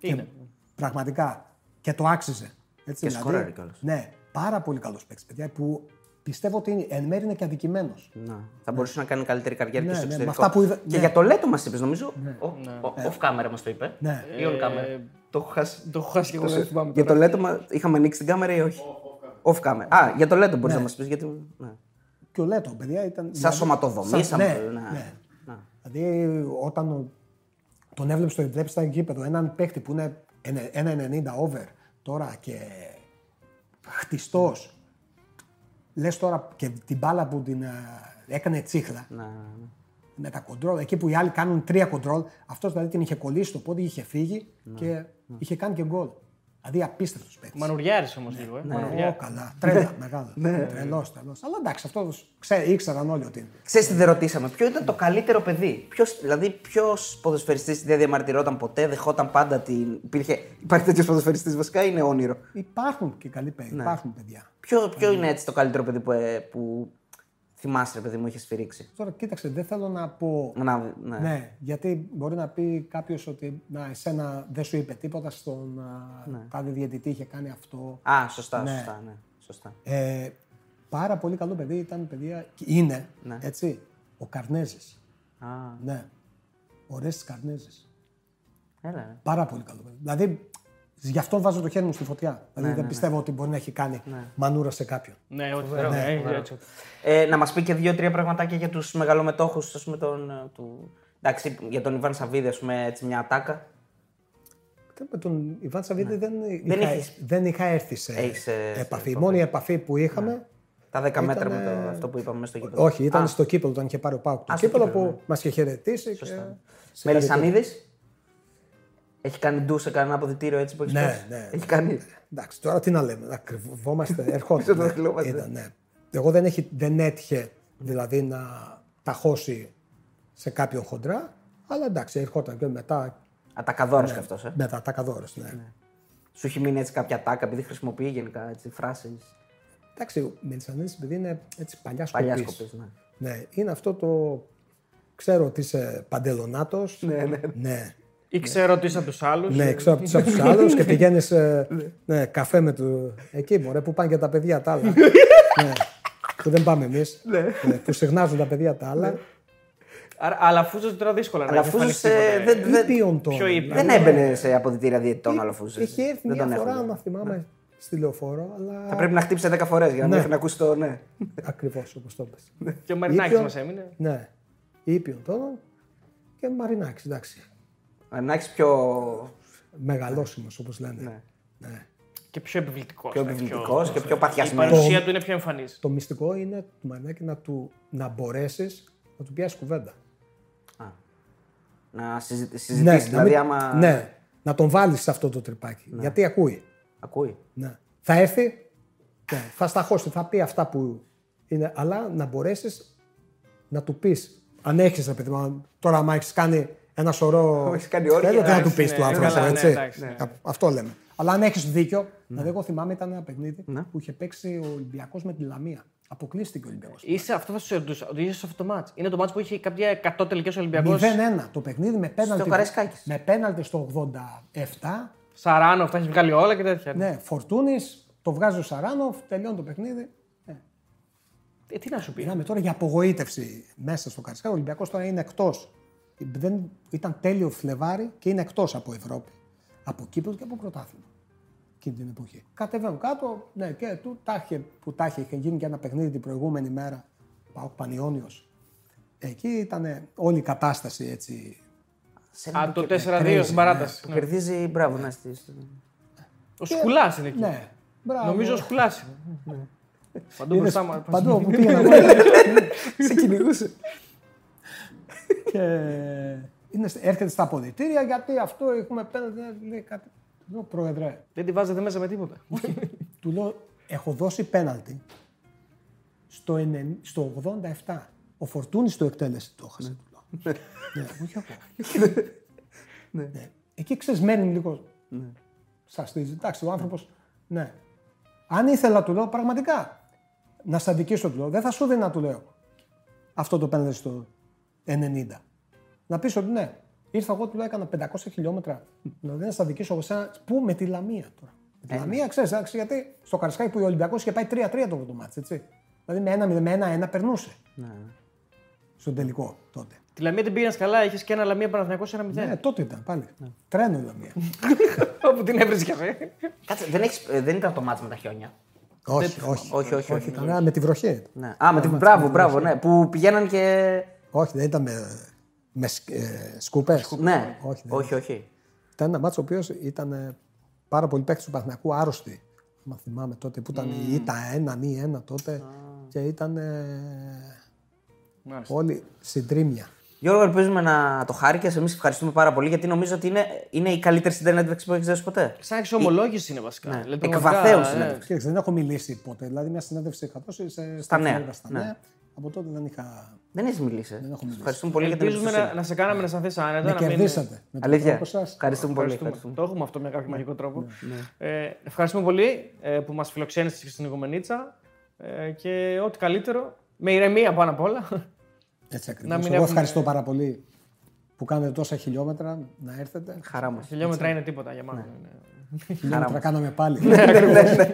Είναι. Πραγματικά. Και το άξιζε. Έτσι, Και σκόραρε κιόλας. Ναι, πάρα πολύ καλός παίκτης, παιδιά, που πιστεύω ότι είναι, εν μέρει είναι και αδικημένος. Να. Θα μπορούσε να κάνει καλύτερη καριέρα Ναι, και στο ναι, εξωτερικό. με αυτά που είδα- Και ναι. για το Λέτο μας είπες, νομίζω. Ο- ο- Off camera μας το είπε. Ναι. Ή on camera. Το έχω χάσει. Το έχω χάσει και εγώ, δεν θυμάμαι. Για τώρα. το Λέτο μα είχαμε ανοίξει την κάμερα ή όχι; Off camera. Α, για το Λέτο μπορείς να μας πεις. Γιατί... Ναι. Και ο Λέτο, παιδιά, ήταν. Σαν σωματοδομή, σαν- σαν- ναι, ναι. ναι. Να. Δηλαδή, όταν ο- τον έβλεπε στο βλέπει στα γήπεδο, έναν παίχτη που είναι ένα- 1,90 over τώρα και χτιστός. Λες τώρα και την μπάλα που την ε, έκανε τσίχλα. Να, ναι. Με τα κοντρόλ, εκεί που οι άλλοι κάνουν τρία κοντρόλ, αυτός δηλαδή την είχε κολλήσει το πόδι, είχε φύγει και είχε κάνει και γκολ. Δηλαδή απίστευτος παίκτης. Μανουριάρης όμως λίγο. Ε. Ω, Μανουριάρης. καλά. Τρέλα, μεγάλο. Τρελός, τρελός. Αλλά εντάξει, αυτός ξέ, ήξεραν όλοι ότι είναι. Ξέρεις τι δεν ρωτήσαμε, ποιο ήταν το καλύτερο παιδί; Ποιος, δηλαδή, ποιος ποδοσφαιριστής δεν διαμαρτυρόταν ποτέ, δεχόταν πάντα την. Υπήρχε, υπάρχει τέτοιος ποδοσφαιριστής βασικά, είναι όνειρο; Υπάρχουν και καλοί παιδιά. Υπάρχουν παιδιά. Ποιο, ποιο είναι έτσι το καλύτερο παιδί που, ε, που θυμάσαι, ρε παιδί μου, είχες σφυρίξει. Τώρα κοίταξε, δεν θέλω να πω. Να, ναι. Ναι, γιατί μπορεί να πει κάποιος ότι να, εσένα δεν σου είπε τίποτα στον ναι. τάδε διαιτητή, είχε κάνει αυτό. Α, σωστά, Ναι. σωστά. Ναι, σωστά. Ε, πάρα πολύ καλό παιδί ήταν παιδιά. και Είναι, Ναι. έτσι, ο Καρνέζης. Α, Ναι. Ο Ρέστης Καρνέζης. έλα. ρε. Πάρα πολύ καλό παιδί. Δηλαδή, γι' αυτό βάζω το χέρι μου στη φωτιά. Δηλαδή, δεν πιστεύω ότι μπορεί να έχει κάνει μανούρα σε κάποιον. Ναι, ό,τι θέλω. Ναι, ε, έτσι. Ε, να μας πει και δύο-τρία πραγματάκια για τους μεγαλομετόχους, ας πούμε, τον, ε, του... Εντάξει, για τον Ιβάν Σαββίδη, ας πούμε, έτσι μια ατάκα. Με τον Ιβάν Σαββίδη δεν, Ναι. Δεν είχα, έχεις- δεν είχα έρθει σε Έχεις, ε, επαφή. Η σε μόνη επαφή που είχαμε. Τα 10 μέτρα με Ήτανε- το, αυτό που είπαμε στο γήπεδο. Όχι, ήταν Α, στο κύπελο όταν είχε πάρει ο Πάουκ. Το Α, στο κύπελο κύπελλο, που μας είχε χαιρετήσει. Και... σε Μελισανίδης; Έχει κάνει ντου σε κανένα αποδητήριο έτσι που έχεις Ναι, πέσει; ναι. Έχει κάνει; Εντάξει, τώρα τι να λέμε, να κρυβόμαστε, ερχόταν. Δεν το ναι, κρυβόμαστε. ήταν, ναι. Εγώ δεν, έχει, δεν έτυχε δηλαδή να ταχώσει σε κάποιον χοντρά, αλλά εντάξει, ερχόταν και μετά, Ατακαδόρος κι αυτός. Ε. μετά τα καδόρες, ναι. Σου έχει μείνει έτσι κάποια τάκα επειδή χρησιμοποιεί γενικά έτσι, φράσεις; Εντάξει, ο Μελισανίδης επειδή είναι έτσι παλιά Παλιά σκοπής. σκοπής. Ναι. Ναι, είναι αυτό το... Ξέρω ότι είσαι παντελονάτος. Ναι, ναι. ναι. Ή ξέρω ότι είσαι από τους άλλους. Ναι, ξέρω από τους άλλους και πηγαίνεις ναι, καφέ με του. Εκεί μωρέ, που πάνε και τα παιδιά τα άλλα. ναι. Που δεν πάμε εμείς. που συχνάζουν τα παιδιά τα άλλα. Άρα, αλλά Φούζο τώρα δύσκολα να Αλλά εμφανιστεί Φούζος, ποτέ. ε, δεν- δεν- Ήπιον τώρα. Ποιο ήπιο; Δεν έμπαινε σε αποδητήρια διαιτητών άλλο Φούζος. Είχε έρθει Δεν μια τον φορά, έχουν. να θυμάμαι, στη λεωφόρο, αλλά. Θα πρέπει να χτύψει 10 φορές για να Ναι. μην έχεις να ακούσεις το ναι. Ακριβώς όπως το πες. Και ο Μαρινάκης Ήπιο. μας έμεινε. Ναι. Ήπιον τώρα και Μαρινάκης, εντάξει. Να έχεις πιο, Μεγαλόσιμο όπως λένε. Ναι. Ναι. Και πιο επιβλητικός. πιο επιβλητικός και πιο Η παθιασμένο. παρουσία του είναι πιο εμφανής. Το μυστικό είναι του Μαρινάκη να, του, να μπορέσεις να του πιάσεις κουβέντα. Να συζη- συζητήσεις. να δηλαδή, μην- άμα. ναι, να τον βάλεις σε αυτό το τρυπάκι. Γιατί ακούει. Ακούει. Ναι. Θα έρθει, ναι, θα σταχώσει, θα πει αυτά που είναι, αλλά να μπορέσεις να του πεις. Αν έχεις, παιδί μου, τώρα, άμα έχεις κάνει ένα σωρό. Έχεις κάνει όρκια, Δεν θα του εντάξει, πει ναι, του άνθρωπου, καλά, ναι, έτσι. εντάξει, ναι. Α- Αυτό λέμε. Αλλά αν έχεις δίκιο, δηλαδή, εγώ θυμάμαι ήταν ένα παιχνίδι Ναι. που είχε παίξει ο Ολυμπιακός με τη Λαμία. Αποκλείστηκε ο Ολυμπιακός. Σε αυτό θα σε ρωτούσα. Ότι είσαι σε αυτό το ματς. Είναι το ματς που είχε κάποια 100 τελικές Ολυμπιακός. 0-1 το παιχνίδι με πέναλτι. Καραϊσκάκης. Με πέναλτι στο 87. Σαράνοφ, τα έχεις βγάλει όλα και τέτοια. Ναι, Φορτούνης, το βγάζει ο Σαράνοφ, τελειώνει το παιχνίδι. Ναι. Ε, τι να σου πει. Μιλάμε τώρα για απογοήτευση μέσα στο Καραϊσκάκη. Ο Ολυμπιακός τώρα είναι εκτός. Ήταν τέλειο Φλεβάρι και είναι εκτός από Ευρώπη. Από Κύπρος και από πρωτάθλημα. Εκείνη την εποχή. Κατεβαίνουν κάτω, ναι, και του τα είχε, που τα είχε, είχε γίνει και ένα παιχνίδι την προηγούμενη μέρα. Πάω Πανιόνιος. Εκεί ήταν όλη η κατάσταση έτσι. Σε Α, ένα το και- 4-2 στην παράταση. Που κερδίζει, μπράβο, να στη. Ο Σκουλάς είναι εκεί. Ναι, μπράβο. Νομίζω ο Σκουλάς είναι. Παντού μπροστά μα. Παντού όπου πήγαινα. Σε κυνηγούσε. Και είναι, έρχεται στα αποδητήρια γιατί αυτό έχουμε πέναντι. Λέει κάτι. Του λέω, Πρόεδρε, Δεν τη βάζετε μέσα με τίποτα. του λέω, έχω δώσει πέναλτι στο, 90 στο 87. Ο Φορτούνης το εκτέλεσε, το έχασε. του λέω. ναι, όχι εγώ. ναι. Εκεί ξέρεις, μένει λίγο. Ναι. Σας στήσει. Εντάξει, ο άνθρωπος, ναι. Αν ήθελα, του λέω, πραγματικά, να σε αδικήσω, του λέω, δεν θα σου δίνα, του λέω, αυτό το πέναλτι στο 90. Να πεις ότι ναι, ήρθα εγώ, του λέω, έκανα 500 χιλιόμετρα. Δηλαδή να σε αδικήσω εγώ σένα, πού με τη Λαμία τώρα. Με τη Λαμία, ξέρεις, εντάξει, γιατί στο Καρσκάκι που ο Ολυμπιακός είχε πάει 3-3 το μάτς, έτσι. Δηλαδή με ένα, με ένα-ένα περνούσε. Στον τελικό τότε. Τη Λαμία την πήγαινες καλά, είχες και ένα Λαμία Παναθηναϊκός 1-0. Ναι, τότε ήταν πάλι. Τρένο η Λαμία. Όπου την έβριζε και αυτή. Κάτσε, δεν, έχεις, ε, δεν ήταν το μάτι με τα χιόνια. όχι, όχι. Όχι, όχι, όχι. Ήταν ένα με τη βροχή. Ναι. Α, με την. Μπράβο, μπράβο, ναι. Που πηγαίναν και. Όχι, δεν ήταν με, με σκ- ε, σκούπες; Ναι, Όχι, δεν όχι, όχι. Ήταν ένα μάτσο ο οποίος ήταν ε, πάρα πολύ παίκτης του Παναθηναϊκού άρρωστοι. Μα θυμάμαι τότε που ήταν η ήττα έναν ή ένα τότε και ήταν ε, Μάλιστα. όλοι συντρίμια. Γιώργο, ελπίζουμε να το χάρηκες. Εμείς ευχαριστούμε πάρα πολύ γιατί νομίζω ότι είναι, είναι η καλύτερη συνέντευξη που έχεις δώσει ποτέ. Σαν εξομολόγηση είναι βασικά. Ναι. Δηλαδή, Εκβαθέων πραγματικά, συνέντευξη. Κοίταξε, δεν έχω μιλήσει ποτέ. Δηλαδή, μια συνέντευξη είχα δώσει σε, Στα νέα, εφημερίδα, Στα ναι. Νέα. Από τότε δεν είχα. Δεν έχεις μιλήσει. ε. έχω μιλήσει. Ευχαριστούμε πολύ για την Ελπίζουμε να, εμπιστοσύνη. να σε κάναμε να σταθεί άνετα. Με να μην- κερδίσατε. Με τον Αλήθεια. τρόπο σας. Ευχαριστούμε πολύ. Ευχαριστούμε. ευχαριστούμε. Το έχουμε αυτό με κάποιο μαγικό τρόπο. Ε, ευχαριστούμε πολύ ε, που μας φιλοξένησες και στην Οικομενίτσα ε, και ό,τι καλύτερο. Με ηρεμία πάνω απ' όλα. Έτσι Να ακριβώ. μην Εγώ έχουμε- ευχαριστώ πάρα πολύ που κάνετε τόσα χιλιόμετρα να έρθετε. Χαρά μας. Χιλιόμετρα είναι τίποτα για μα. Χιλιόμετρα κάναμε πάλι.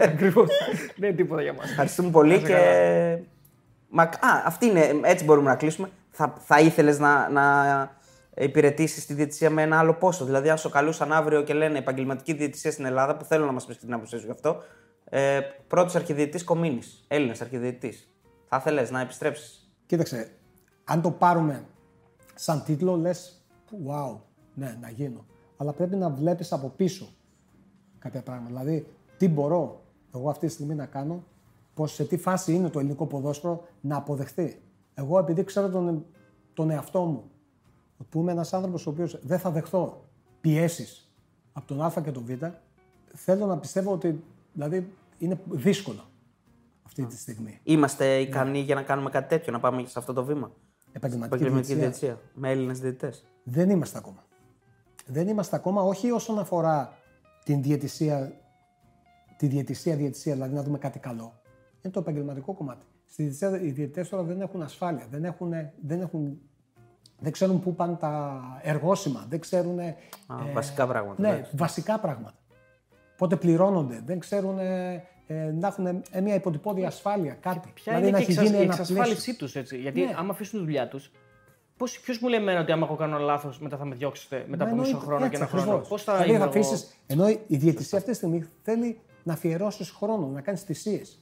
Ακριβώς. Δεν είναι τίποτα για μας. Ευχαριστούμε πολύ και. Μα... Α, αυτή είναι. Έτσι μπορούμε να κλείσουμε. Θα, θα ήθελες να, να υπηρετήσεις τη διαιτησία με ένα άλλο πόσο; Δηλαδή, αν σου καλούσαν αύριο και λένε επαγγελματική διαιτησία στην Ελλάδα, που θέλω να μας πεις την άποψή σου γι' αυτό, ε, πρώτος αρχιδιετής Κομίνης, Έλληνας αρχιδιετής. Θα ήθελε να επιστρέψεις; Κοίταξε, αν το πάρουμε σαν τίτλο, λες, wow, ναι, να γίνω. Αλλά πρέπει να βλέπεις από πίσω κάποια πράγματα. Δηλαδή, τι μπορώ εγώ αυτή τη στιγμή να κάνω, πώς, σε τι φάση είναι το ελληνικό ποδόσφαιρο να αποδεχθεί. Εγώ, επειδή ξέρω τον, τον εαυτό μου, που είμαι ένας άνθρωπος ο οποίος δεν θα δεχθώ πιέσεις από τον Α και τον Β, θέλω να πιστεύω ότι δηλαδή, είναι δύσκολο αυτή τη στιγμή. Είμαστε ικανοί για να κάνουμε κάτι τέτοιο, να πάμε σε αυτό το βήμα; Επαγγελματική Επαγγελματική διαιτησία. διαιτησία. Με Έλληνες διαιτητές. Δεν είμαστε ακόμα. Δεν είμαστε ακόμα, όχι όσον αφορά την διαιτησία, τη διαιτησία, διαιτησία, δηλαδή να δούμε κάτι καλό. Είναι το επαγγελματικό κομμάτι. Στη διαιτησία οι διαιτητές τώρα δεν έχουν ασφάλεια, δεν, έχουν, δεν, έχουν, δεν ξέρουν πού πάνε τα εργόσημα, δεν ξέρουν. Α, βασικά πράγματα, Ναι, εντάξει. βασικά πράγματα. πότε πληρώνονται, δεν ξέρουν ε, ε, να έχουν ε, μια υποτυπώδη ασφάλεια, κάτι. Ποια δηλαδή είναι να και η, έχει εξασ... γίνει η ένα εξασφάλισή πλαίσιο. τους, έτσι. Γιατί Ναι. άμα αφήσουν τη δουλειά τους, ποιος μου λέει εμένα ότι άμα έχω κάνει λάθος, μετά θα με διώξετε μετά από Μα μισό εννοείται, χρόνο και έτσι ένα χρόνο. ακριβώς. Πώς θα δηλαδή, είμαι θα εγώ... αφήσεις, ενώ η διαιτησία αυτή τη στιγμή θέλει να αφιερώσεις χρόνο, να κάνεις θυσίες.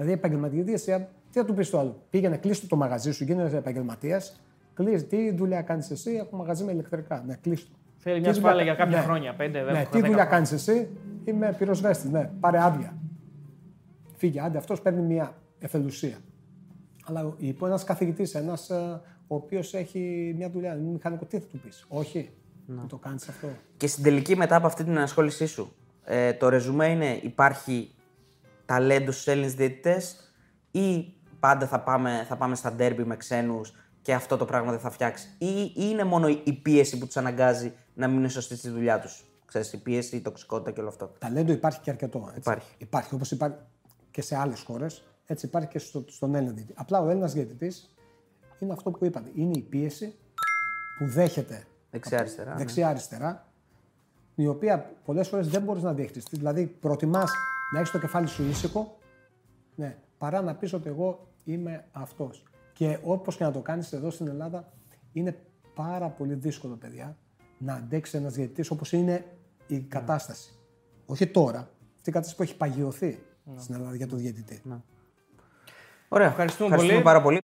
Δηλαδή, η επαγγελματική διαιτησία, τι θα του πεις στο άλλο; Πήγαινε, κλείστο το μαγαζί σου, γίνεσαι επαγγελματίας. Κλείσει, τι δουλειά κάνεις εσύ, έχω μαγαζί με ηλεκτρικά. Ναι, κλείστο. Θέλει μια Τι δουλειά- ασφάλεια για κάποια ναι. χρόνια, πέντε, δέκα, Ναι, δέκα τι δουλειά χρόνια. κάνεις εσύ, είμαι πυροσβέστης. Ναι, πάρε άδεια. Φύγε, άντε, αυτός παίρνει μια εθελουσία. Αλλά υπό ένας καθηγητής, ένας ο οποίος έχει μια δουλειά, είναι μηχανικό, τι θα του πεις; Όχι, δεν το κάνεις αυτό. Και στην τελική, μετά από αυτή την ενασχόλησή σου, ε, το ρεζουμέ είναι υπάρχει ταλέντο στους Έλληνες διαιτητές ή πάντα θα πάμε, θα πάμε στα ντέρμπι με ξένους και αυτό το πράγμα δεν θα φτιάξει; Ή, ή είναι μόνο η πίεση που τους αναγκάζει να μείνουν σωστοί στη δουλειά τους; Ξέρεις, η πίεση, η τοξικότητα και όλο αυτό. Ταλέντο υπάρχει και αρκετό. Έτσι. Υπάρχει. Υπάρχει όπως υπάρχει και σε άλλες χώρες, έτσι υπάρχει και στο, στον Έλληνα διαιτητή. Απλά ο Έλληνας διαιτητής είναι αυτό που είπατε. Είναι η πίεση που δέχεται Δεξιά-αριστερά. ναι. δεξιά-αριστερά, η οποία πολλές φορές δεν μπορείς να διαχειριστεί. Δηλαδή, προτιμάς να έχεις το κεφάλι σου ήσυχο, ναι, παρά να πεις ότι εγώ είμαι αυτός. Και όπως και να το κάνεις εδώ στην Ελλάδα, είναι πάρα πολύ δύσκολο, παιδιά, να αντέξεις ένας διαιτητής όπως είναι η κατάσταση. Όχι τώρα. Αυτή η κατάσταση που έχει παγιωθεί στην Ελλάδα για το διαιτητή. Ωραία. Ευχαριστούμε πολύ. πάρα πολύ.